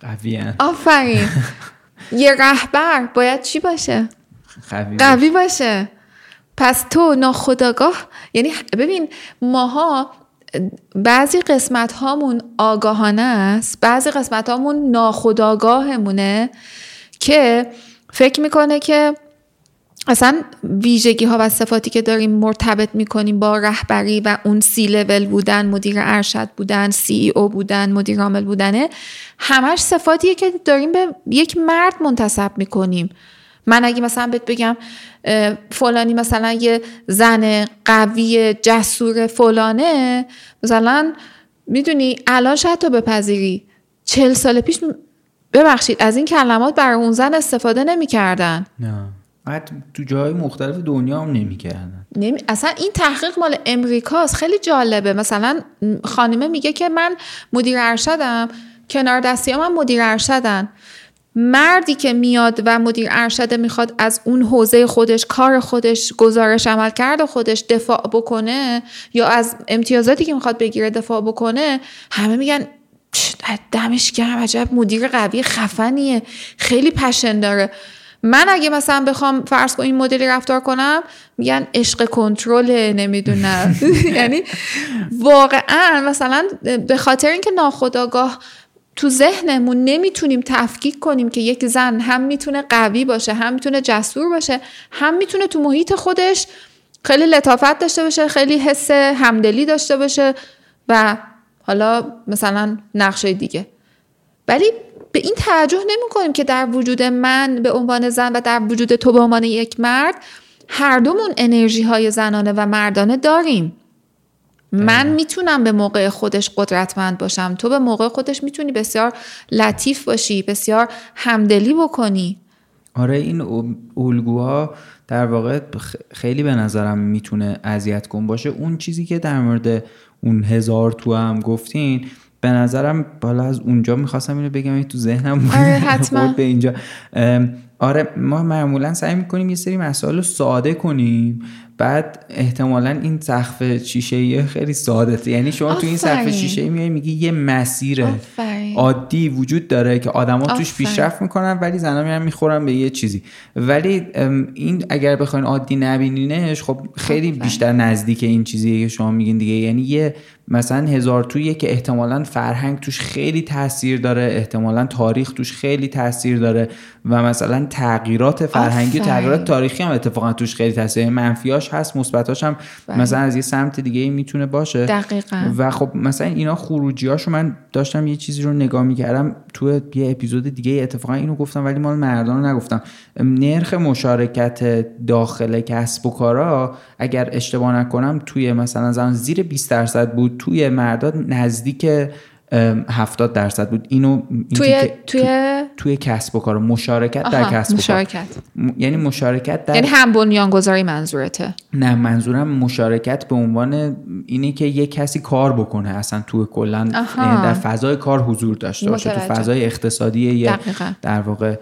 قویه آفرین. یه رهبر. باید چی باشه؟ قوی, قوی باشه. پس تو ناخداگاه یعنی ببین ماها بعضی قسمت هامون آگاهانه است بعضی قسمت هامون ناخداگاهمونه که فکر می‌کنه که اصلا ویژگی ها و صفاتی که داریم مرتبط می‌کنیم با رهبری و اون سی لول بودن مدیر ارشد بودن سی ای او بودن مدیر عامل بودنه همش صفاتیه که داریم به یک مرد منتصب می‌کنیم. من اگه مثلا بهت بگم فلانی مثلا یه زن قوی جسور فلانه مثلا می‌دونی الان شاید تو بپذیری. چل سال پیش ببخشید از این کلمات برای اون زن استفاده نمی‌کردن. نه. حتی تو جای مختلف دنیا هم نمی‌کردن. نمی... اصلا این تحقیق مال امریکاست. خیلی جالبه. مثلا خانمه میگه که من مدیر ارشدم. کنار دستی من مدیر ارشدن. مردی که میاد و مدیر ارشده می‌خواد از اون حوزه خودش کار خودش گزارش عمل کرده خودش دفاع بکنه یا از امتیازاتی که می‌خواد بگیره دفاع بکنه همه میگن دمش گرم عجب مدیر قوی خفنیه خیلی پشن داره. من اگه مثلا بخوام فرض کنم این مدلی رفتار کنم میگن عشق کنترل نمی‌دونم. یعنی واقعا مثلا به خاطر اینکه ناخداگاه تو ذهنمون نمی‌تونیم تفکیک کنیم که یک زن هم می‌تونه قوی باشه هم می‌تونه جسور باشه هم می‌تونه تو محیط خودش خیلی لطافت داشته باشه خیلی حس همدلی داشته باشه و حالا مثلا نقشه دیگه. ولی به این توجه نمی کنیم که در وجود من به عنوان زن و در وجود تو به عنوان یک مرد هر دومون انرژی های زنانه و مردانه داریم. من می‌تونم به موقع خودش قدرتمند باشم. تو به موقع خودش می‌تونی بسیار لطیف باشی بسیار همدلی بکنی. آره این الگوها در واقع خیلی به نظرم می‌تونه اذیت کن باشه. اون چیزی که در مورد اون هزار تو هم گفتین به نظرم بالا از اونجا می‌خواستم اینو بگم این تو ذهنم آره حتما. به اینجا. آره ما معمولا سعی می‌کنیم یه سری مسائل رو ساده کنیم. بعد احتمالا این سقف شیشه خیلی ساده یعنی شما تو این سقف شیشه میای میگی یه مسیر عادی وجود داره که آدما توش پیشرفت می‌کنن ولی زنا میرن می‌خورن به یه چیزی. ولی این اگر بخواین عادی نبینینش خب خیلی بیشتر نزدیک این چیزیه که شما میگین دیگه. یعنی یه مثلا هزار تویه که احتمالا فرهنگ توش خیلی تاثیر داره احتمالا تاریخ توش خیلی تاثیر داره و مثلا تغییرات فرهنگی و تغییرات تاریخی هم اتفاقا توش خیلی تاثیر منفیاش هست مثبتاش هم بله. مثلا از یه سمت دیگه ای می‌تونه باشه. دقیقا. و خب مثلا اینا خروجی هاشو من داشتم یه چیزی رو نگاه می‌کردم تو یه اپیزود دیگه اتفاقا اینو گفتم ولی مال مردان رو نگفتم. نرخ مشارکت داخل کسب و کارا اگر اشتباه نکنم توی مثلا زمان زیر 20 درصد بود. توی مردان نزدیک 70 درصد بود. اینو توی توی توی کسب و کار مشارکت در کسب و مشارکت. یعنی مشارکت در یعنی هم بنیانگذاری منظورته. نه منظورم مشارکت به عنوان اینه که یه کسی کار بکنه اصلا توی کلا. یعنی در فضای کار حضور داشته باشه. تو فضای اقتصادی یه در واقع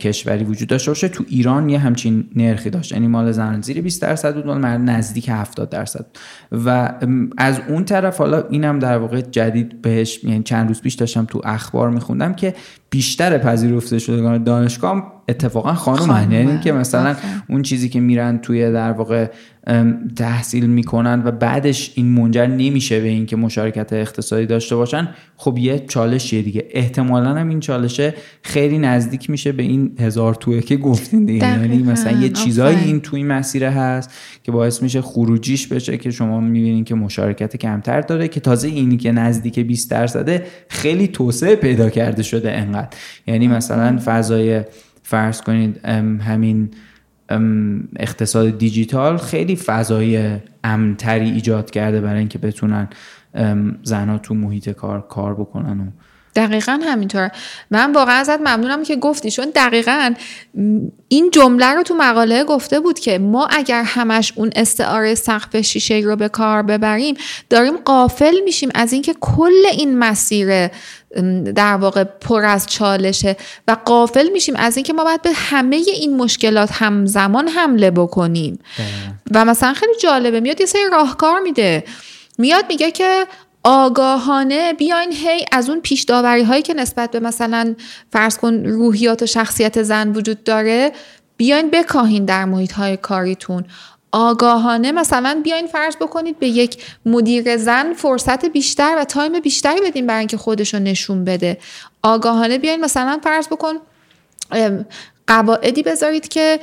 کشوری وجود داشته باشه. تو ایران یه همچین نرخی داشت. یعنی مال زنان زیر 20 درصد بود مال مرد نزدیک 70 درصد. و از اون طرف حالا اینم در واقع جدید بهش یعنی چند روز پیش داشتم تو اخبار میخوندم که بیشتر پذیرفته شدگان دانشگاه اتفاقا خانم یعنی که مثلا اون چیزی که میرن توی در واقع تحصیل می‌کنن و بعدش این منجر نمیشه به اینکه مشارکت اقتصادی داشته باشن خب یه چالشیه دیگه. احتمالا هم این چالشه خیلی نزدیک میشه به این هزار توه که گفتین دیگه. یعنی مثلا یه چیزایی این توی مسیر هست که باعث میشه خروجیش بشه که شما می‌بینین که مشارکت کمتر داره که تازه اینی که نزدیک 20 درصده خیلی توسعه پیدا کرده شده انقدر. یعنی مثلا فضای فرض کنید همین اقتصاد دیجیتال خیلی فضای امتری ایجاد کرده برای اینکه بتونن زنها تو محیط کار کار بکنن و دقیقا همینطور. من واقعا ازت ممنونم که گفتی چون دقیقا این جمله رو تو مقاله گفته بود که ما اگر همش اون استعاره سقف شیشه رو به کار ببریم داریم قافل میشیم از اینکه کل این مسیر در واقع پر از چالشه و قافل میشیم از اینکه ما باید به همه این مشکلات همزمان حمله بکنیم. و مثلا خیلی جالبه میاد یه سری راهکار میده. میاد میگه که آگاهانه بیاین هی از اون پیش داوری هایی که نسبت به مثلا فرض کن روحیات و شخصیت زن وجود داره بیاین بکاهین در محیط های کاریتون. آگاهانه مثلا بیاین فرض بکنید به یک مدیر زن فرصت بیشتر و تایم بیشتری بدین برای اینکه خودش رو نشون بده. آگاهانه بیاین مثلا فرض بکن قواعدی بذارید که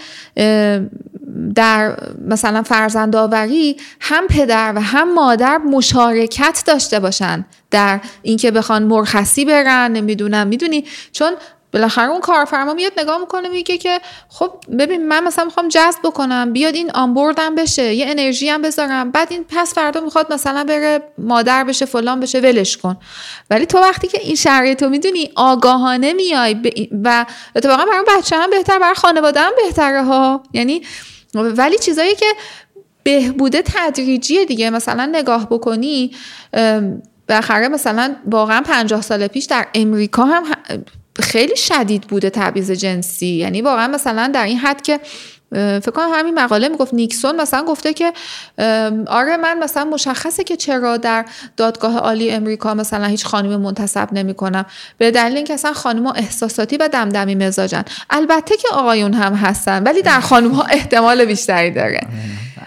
در مثلا فرزند آوری هم پدر و هم مادر مشارکت داشته باشن در اینکه بخوان مرخصی برن نمی‌دونم می‌دونی؟ چون بالاخره اون کارفرما میاد نگاه می‌کنه میگه که خب ببین من مثلا می‌خوام جذب بکنم بیاد این آنبوردم بشه یه انرژی هم بذارم بعد این پس فردا می‌خواد مثلا بره مادر بشه فلان بشه ولش کن. ولی تو وقتی که این شرایط رو می‌دونی آگاهانه میای و اتفاقا برای بچه هم بهتر برای خانواده هم بهتره ها. یعنی ولی چیزایی که بهبوده تدریجیه دیگه مثلا نگاه بکنی بالاخره مثلا واقعا پنجاه سال پیش در امریکا هم خیلی شدید بوده تبعیض جنسی. یعنی واقعا مثلا در این حد که فکر کنم همین مقاله می‌گفت نیکسون مثلا گفته که آره من مثلا مشخصه که چرا در دادگاه عالی امریکا مثلا هیچ خانم منتصب نمی‌کنم. به دلیل اینکه اصلا خانم احساساتی و دمدمی مزاجن. البته که آقایون هم هستن ولی در خانم ها احتمال بیشتری داره.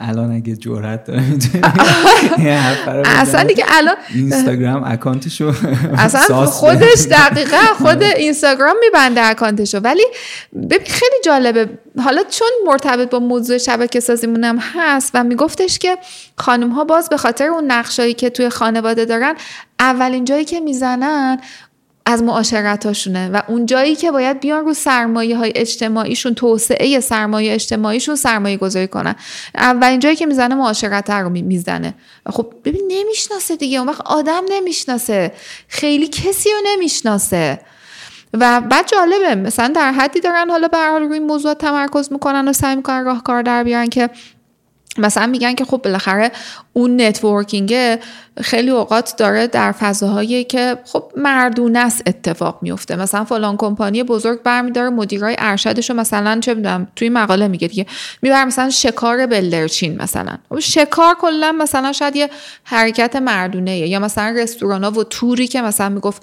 الان اگه جرأت داره اصلا دیگه الان اینستاگرام اکانتشو اصلا خودش دقیقا خود اینستاگرام میبنده اکانتشو. ولی ببین خیلی جالبه. حالا چون مرتبط با موضوع شبکه سازیمون هم هست و میگفتش که خانم ها باز به خاطر اون نقشایی که توی خانواده دارن اولین جایی که می‌زنن از معاشرتاشونه و اون جایی که باید بیان رو سرمایه های اجتماعیشون توسعه سرمایه اجتماعیشون سرمایه گذاری کنن. اولین جایی که می‌زنه معاشرت رو می‌زنه. خب ببین نمی‌شناسه دیگه. اون وقت آدم نمی‌شناسه. خیلی کسی رو نمی‌شناسه. و بعد جالبه مثلا در حدی دارن حالا به حال روی موضوع تمرکز می‌کنن و سعی می‌کنن راهکار در بیارن که مثلا میگن که خب بالاخره اون networking خیلی اوقات داره در فضاهایی که خب مردونه است اتفاق میفته. مثلا فلان کمپانی بزرگ برمیداره مدیرای ارشدش رو مثلا چه می‌دونم توی مقاله میگه دیگه می‌بره مثلا شکار بلدرچین مثلا. خب شکار کلا مثلا شاید یه حرکت مردونه یا مثلا رستوران و توری که مثلا می‌گفت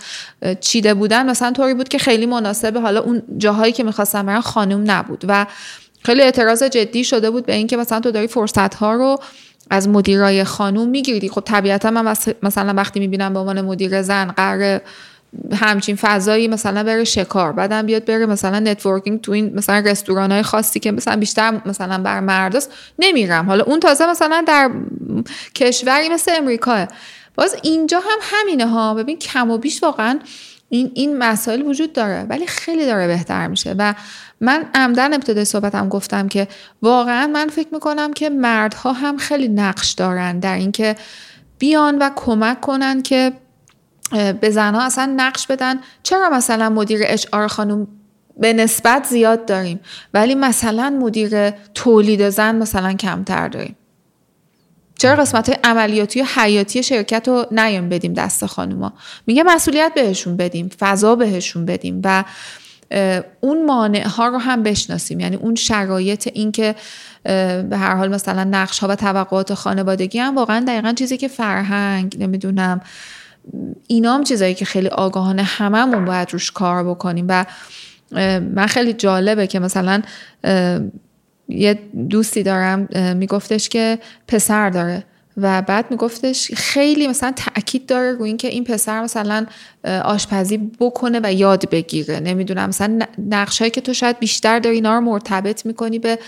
چیده بودن مثلا طوری بود که خیلی مناسبه حالا اون جاهایی که می‌خواستن برن خانم نبود. و خیلی اعتراض جدی شده بود به اینکه مثلا تو داری فرصت ها رو از مدیرای خانوم می‌گیری. خب طبیعتا من مثلا وقتی می‌بینم به عنوان مدیر زن قرار همچین فضایی مثلا بره شکار بعدم بیاد بره مثلا networking تو این مثلا رستوران های خاصی که مثلا بیشتر مثلا برا مرداست نمیرم. حالا اون تازه مثلا در کشوری مثل امریکاه باز اینجا هم همینه ها. ببین کم و بیش واقعا این این مسائل وجود داره. ولی خیلی داره بهتر میشه. و من عمدا ابتدای صحبتم گفتم که واقعا من فکر می‌کنم که مردها هم خیلی نقش دارن در اینکه بیان و کمک کنن که به زنها اصلا نقش بدن. چرا مثلا مدیر اچ آر خانم به نسبت زیاد داریم ولی مثلا مدیر تولید زن مثلا کمتر داریم؟ چرا قسمت های عملیاتی و حیاتی شرکت رو نیام بدیم دست خانوما؟ میگه مسئولیت بهشون بدیم فضا بهشون بدیم و اون مانع ها رو هم بشناسیم. یعنی اون شرایط این که به هر حال مثلا نقش ها و توقعات خانوادگی هم واقعا دقیقا چیزی که فرهنگ نمی‌دونم اینا هم چیزایی که خیلی آگاهانه هممون باید روش کار بکنیم. و من خیلی جالبه که مثلا یه دوستی دارم میگفتش که پسر داره. و بعد میگفتش خیلی مثلا تاکید داره روی اینکه این پسر مثلا آشپزی بکنه و یاد بگیره. نمی‌دونم مثلا نقشهایی که تو شاید بیشتر داری اینا رو مرتبط می‌کنی به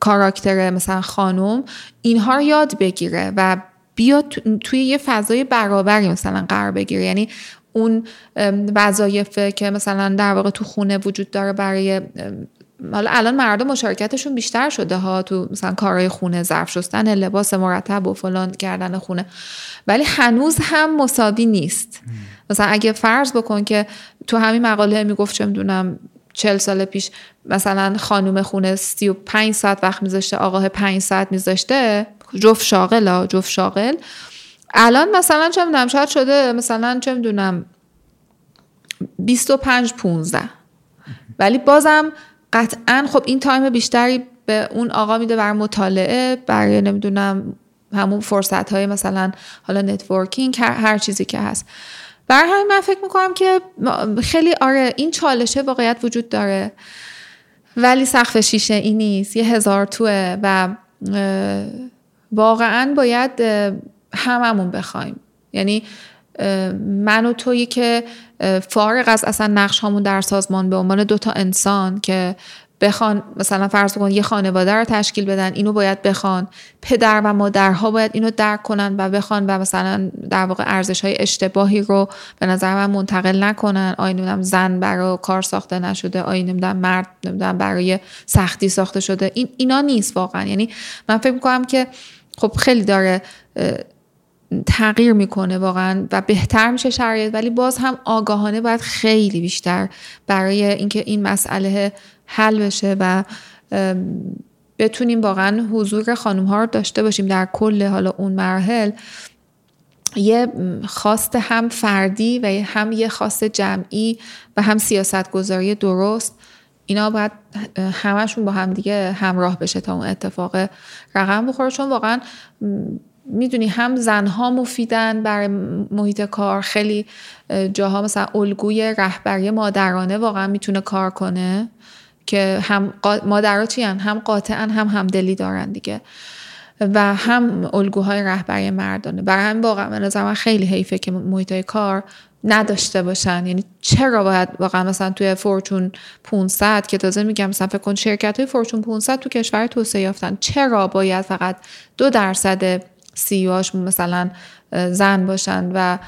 کاراکتر مثلا خانم اینها رو یاد بگیره و بیاد توی یه فضای برابری مثلا قرار بگیره. یعنی اون وظایف که مثلا در واقع تو خونه وجود داره برای حالا الان مردم مشارکتشون بیشتر شده ها تو مثلا کارهای خونه ظرف شستن لباس مرتب و فلان کردن خونه. ولی هنوز هم مساوی نیست. مثلا اگه فرض بکن که تو همین مقاله می‌گفت چه می‌دونم چل سال پیش مثلا خانوم خونه سی و پنج ساعت وقت میذاشته آقاه پنج ساعت میذاشته جفت شاغل ها جفت شاغل. الان مثلا چه می‌دونم شاید شده مثلا چه می‌دونم 25 15 ولی بازم قطعا خب این تایم بیشتری به اون آقا میده بر مطالعه برای نمی‌دونم همون فرصت های مثلا حالا networking هر چیزی که هست. برا همین من فکر می‌کنم که خیلی آره این چالشه واقعیت وجود داره. ولی سقف شیشه ای نیست یه هزار توه و واقعا باید هممون بخوایم. یعنی من و تویی که فارغ از اصلا نقش همون در سازمان به عنوان دوتا انسان که بخوان مثلا فرض کن یه خانواده رو تشکیل بدن اینو باید بخوان. پدر و مادرها باید اینو درک کنن و بخوان و مثلا در واقع ارزش های اشتباهی رو به نظر من منتقل نکنن. آی نمی‌دونم زن برای کار ساخته نشده آی نمی‌دونم مرد نمی‌دونم برای سختی ساخته شده. این اینا نیست واقعا. یعنی من فکر می‌کنم که خب خیلی داره تغییر می‌کنه واقعا و بهتر میشه شرایط ولی باز هم آگاهانه باید خیلی بیشتر برای اینکه این مسئله حل بشه و بتونیم واقعا حضور خانم ها رو داشته باشیم در کل حالا اون مراحل یه خواست هم فردی و هم یه خواست جمعی و هم سیاست گذاری درست. اینا باید همشون با هم دیگه همراه بشه تا اون اتفاق رقم بخوره. چون واقعا می‌دونی هم زنها مفیدن برای محیط کار خیلی جاها مثلا الگوی رهبری مادرانه واقعا می‌تونه کار کنه که هم مادرها چی هم قاطعا هم همدلی دارن دیگه. و هم الگوهای رهبری مردانه. برای همین واقعا نظر من خیلی حیفه که محیط کار نداشته باشن. یعنی چرا باید واقعا مثلا توی فورچون 500 که تازه میگم مثلا فکر کن شرکت های فورچون 500 تو کشور توسعه یافتن. چرا باید فقط دو درصد سی مثلا زن باشن و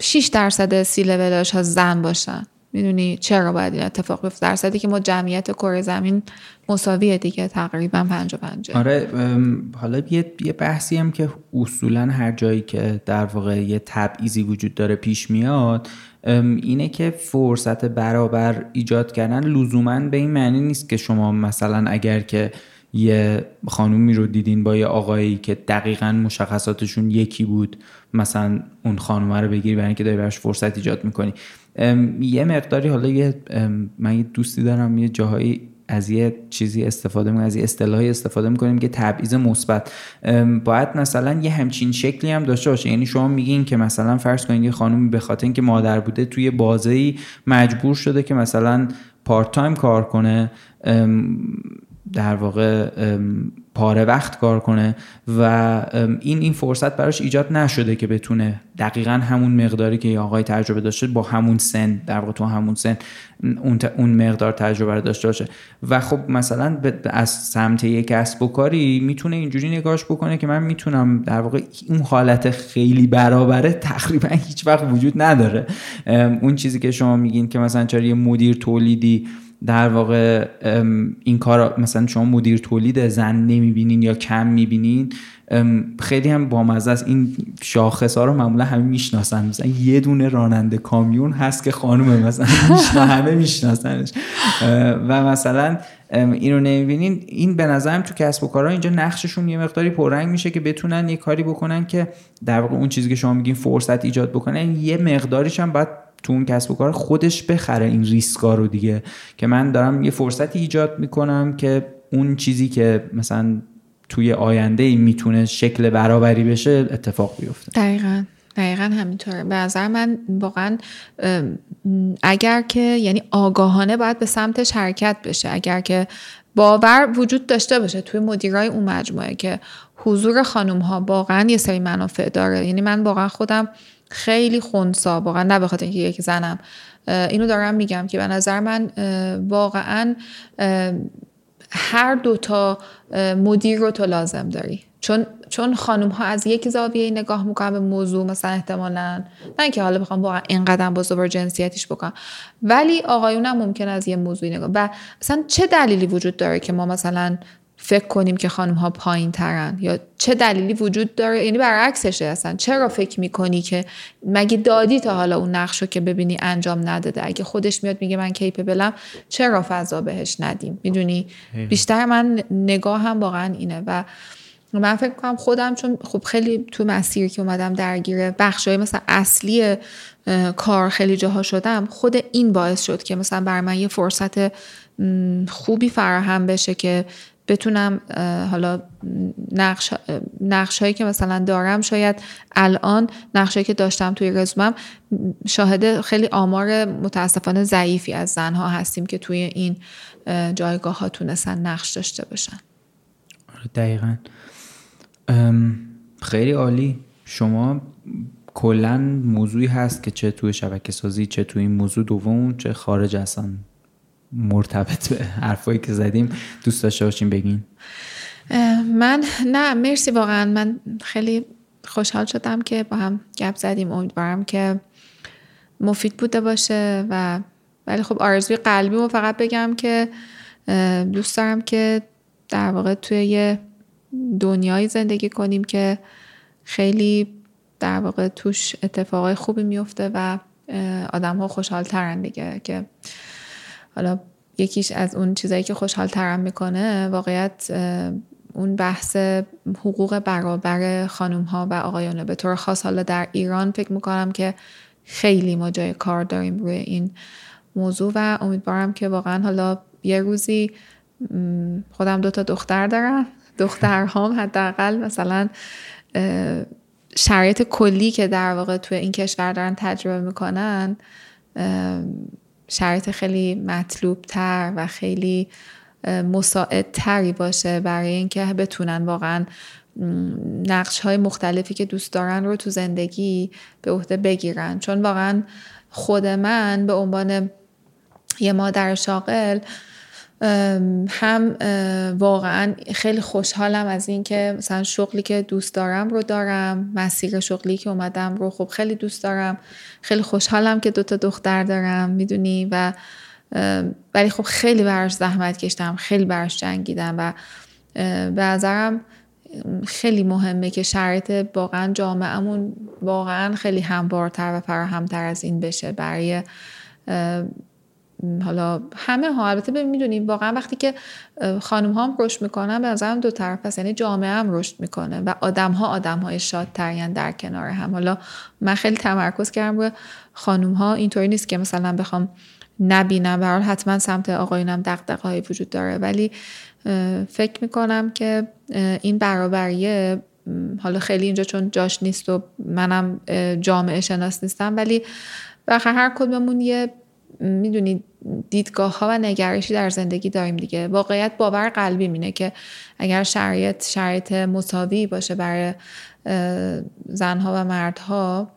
6 درصد سی لولاش ها زن باشن. می‌دونی چرا باید این اتفاق بیفته؟ درصدی که ما جمعیت کره زمین مساویه دیگه تقریبا پنج و پنجه آره حالا یه،, یه بحثی هم که اصولا هر جایی که در واقع یه تبعیضی وجود داره پیش میاد اینه که فرصت برابر ایجاد کردن لزوما به این معنی نیست که شما مثلا اگر که یه خانومی رو دیدین با یه آقایی که دقیقا مشخصاتشون یکی بود. مثلا اون خانومه رو بگیری برای اینکه داری براش فرصت ایجاد می‌کنی. یه مقداری حالا یه من یه دوستی دارم یه جاهایی از یه چیزی استفاده می‌کنیم از یه اصطلاحی استفاده می‌کنیم که تبعیض مثبت. باید مثلا یه همچین شکلی هم داشته باشه. یعنی شما میگین که مثلا فرض کنید یه خانومی به خاطر اینکه مادر بوده توی بازه مجبور شده که مثلا پارت تایم کار کنه. در واقع پاره وقت کار کنه و این این فرصت براش ایجاد نشده که بتونه دقیقا همون مقداری که آقای تجربه داشته با همون سن در واقع تو همون سن اون, اون مقدار تجربه داشته باشه. و خب مثلا از سمت یک کسب و کاری می‌تونه اینجوری نگاش بکنه که من می‌تونم در واقع اون حالت خیلی برابره تقریبا هیچ وقت وجود نداره. اون چیزی که شما میگین که مثلا چرا یه مدیر تولیدی در واقع این کار مثلا شما مدیر تولید زن نمی‌بینین یا کم می‌بینین خیلی هم بامزه است. این شاخص ها رو معمولا همه می‌شناسن. مثلا یه دونه راننده کامیون هست که خانومه مثلا همه میشناسنش. و مثلا اینو نمی‌بینین. این به نظرم تو کسب و کارها اینجا نقششون یه مقداری پررنگ میشه که بتونن یه کاری بکنن که در واقع اون چیزی که شما میگین فرصت ایجاد بکنن یه مقداریش هم باید تو اون کسب و کار خودش بخره این ریسکا رو دیگه. که من دارم یه فرصتی ایجاد می‌کنم که اون چیزی که مثلا توی آینده ای می‌تونه شکل برابری بشه اتفاق بیفته. دقیقا. دقیقا همینطوره. به نظر من واقعا اگر که یعنی آگاهانه باید به سمتش حرکت بشه. اگر که باور وجود داشته باشه توی مدیرای اون مجموعه که حضور خانم ها واقعا یه سری منافع داره. یعنی من واقعا خودم خیلی خونسا واقعا نه بخاطر اینکه یک زنم. اینو دارم میگم که به نظر من واقعا هر دوتا مدیر رو تو لازم داری. چون چون خانم ها از یک زاویه نگاه می‌کنن به موضوع مثلا احتمالا نه اینکه حالا بخوام واقعا اینقدر با زبر جنسیتیش بکنم. ولی آقایون هم ممکن از یه موضوعی نگاه و مثلا چه دلیلی وجود داره که ما مثلا فکر کنیم که خانم ها پایین ترن یا چه دلیلی وجود داره؟ یعنی برعکسشه اصلا. چرا فکر می‌کنی که مگه دادی تا حالا اون نقش رو که ببینی انجام نداده؟ اگه خودش میاد میگه من بلم چرا فضا بهش ندیم؟ می‌دونی؟ بیشتر من نگاه هم واقعا اینه و من فکر کنم خودم چون خب خیلی تو مسیری که اومدم درگیر بخشای مثلا اصلی کار خیلی جاها شدم خود این باعث شد که مثلا بر من یه فرصت خوبی فراهم بشه که بتونم حالا نقش, نقش هایی که مثلا دارم شاید الان نقش که داشتم توی رزومم شاهد خیلی آمار متاسفانه ضعیفی از زنها هستیم که توی این جایگاه ها تونستن نقش داشته باشن. آره، دقیقا. خیلی عالی. شما کلا موضوعی هست که چه توی شبکه سازی چه توی این موضوع دوم چه خارج اصلا مرتبط به حرفایی که زدیم. دوست داشته باشیم بگین. من نه مرسی واقعا. من خیلی خوشحال شدم که با هم گپ زدیم. امیدوارم که مفید بوده باشه و ولی خب آرزوی قلبی رو فقط بگم که دوست دارم که در واقع توی یه دنیایی زندگی کنیم که خیلی در واقع توش اتفاقای خوبی میفته و آدم ها خوشحال ترن دیگه که حالا یکیش از اون چیزایی که خوشحال ترم می‌کنه واقعیت اون بحث حقوق برابر خانوم ها و آقایانه. به طور خاص حالا در ایران فکر می‌کنم که خیلی ما جای کار داریم روی این موضوع و امیدوارم که واقعا حالا یه روزی خودم دو تا دختر دارم دخترهام حداقل مثلا شرایط کلی که در واقع توی این کشور دارن تجربه می‌کنن شرایط خیلی مطلوب تر و خیلی مساعد تری باشه برای اینکه بتونن واقعا نقش های مختلفی که دوست دارن رو تو زندگی به عهده بگیرن. چون واقعا خود من به عنوان یه مادر شاغل هم واقعا خیلی خوشحالم از اینکه مثلا شغلی که دوست دارم رو دارم مسیر شغلی که اومدم رو خب خیلی دوست دارم. خیلی خوشحالم که دوتا دختر دارم می‌دونی؟ و ولی خب خیلی براش زحمت کشتم خیلی براش جنگیدم و به نظرم خیلی مهمه که شرایط واقعا جامعهمون واقعا خیلی هموارتر و فراهمتر از این بشه برای حالا همه ها البته می‌دونیم واقعا وقتی که خانم ها هم رشد می‌کنن به نظرم دو طرف هست. یعنی جامعه هم رشد می‌کنه و آدم ها آدم های شادتر در کنار هم. حالا من خیلی تمرکز کردم روی خانم ها اینطوری نیست که مثلا بخوام نبینم. به حتما سمت آقایونم دقدقه های وجود داره. ولی فکر می‌کنم که این برابریه حالا خیلی اینجا چون جاش نیست و منم جامعه شناس نیستم ولی بخیر هر کدوممون یه می‌دونید دیدگاه ها و نگرشی در زندگی داریم دیگه. واقعیت باور قلبی مینه که اگر شرایط شرایط مساوی باشه برای زنها و مردها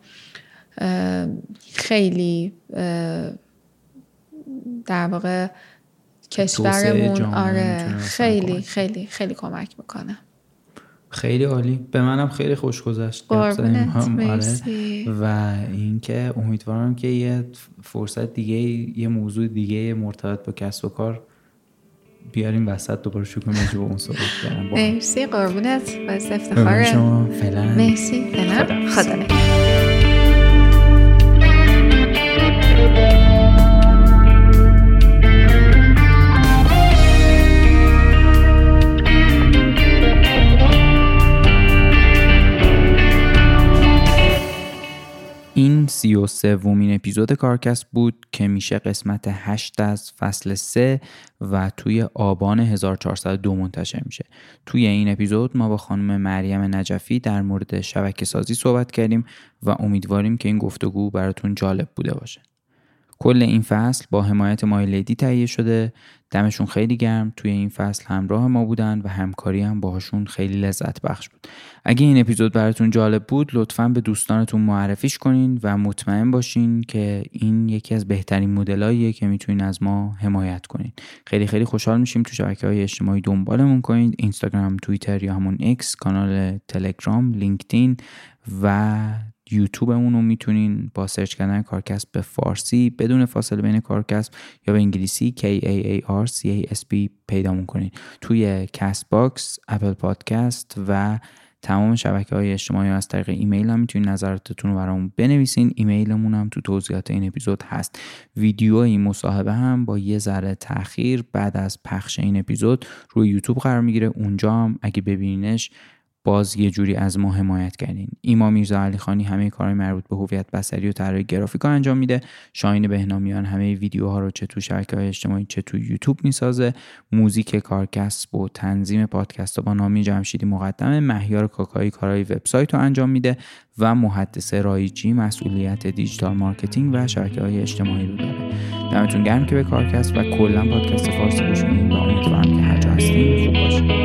خیلی در واقع کشورمون آره خیلی خیلی خیلی کمک می‌کنه. خیلی عالی. به منم خیلی خوش گذشت. آره. و اینکه امیدوارم که یه فرصت دیگه یه موضوع دیگه مرتبط با کسب و کار بیاریم وسط دوباره شروع کنیم با اون صحبت کردن. مرسی. قربونت. باعث افتخاره. مرسی. فعلا. خدا سی و سومین اپیزود کارکست بود که میشه قسمت هشت از فصل سه و توی آبان 1402 منتشر میشه. توی این اپیزود ما با خانم مریم نجفی در مورد شبکه سازی صحبت کردیم و امیدواریم که این گفتگو براتون جالب بوده باشه. کل این فصل با حمایت مایلیدی تهیه شده. دمشون خیلی گرم توی این فصل همراه ما بودن و همکاری هم باهاشون خیلی لذت بخش بود. اگه این اپیزود براتون جالب بود لطفا به دوستانتون معرفیش کنین و مطمئن باشین که این یکی از بهترین مدلاییه که می‌تونین از ما حمایت کنین. خیلی خیلی خوشحال میشیم تو شبکه های اجتماعی دنبالمون کنید اینستاگرام توییتر یا همون اکس کانال تلگرام لینکدین و یوتیوبمون رو می‌تونین با search کردن کارکسب به فارسی بدون فاصله بین کارکسب یا به انگلیسی K A A R C A S B پیدامون کنین توی کست باکس اپل پادکست و تمام شبکه های اجتماعی از طریق ایمیل هم می‌تونین نظراتتون رو برامون بنویسین. ایمیلمون هم تو توضیحات این اپیزود هست. ویدیو این مصاحبه هم با یه ذره تاخیر بعد از پخش این اپیزود روی یوتیوب قرار می‌گیره. اونجا هم اگه ببینینش باز یه جوری از ما حمایت کردین. ایما میرزا علی خانی همه کارهای مربوط به هویت بصری و طراحی گرافیک انجام میده. شاهین بهنامیان همه ویدیوها رو چه تو شبکه های اجتماعی چه تو یوتیوب می‌سازه. موزیک کارکسب و تنظیم پادکست با نامی جمشیدی مقدمه مهیار کاکایی کارهای وبسایت رو انجام میده و محدث رایجی مسئولیت digital marketing و شبکه های اجتماعی رو داره. دمتون گرم که به کارکسب و کلا پادکست فارسی گوش میدین و امیدوارم که هر جا هستین خوب باشین.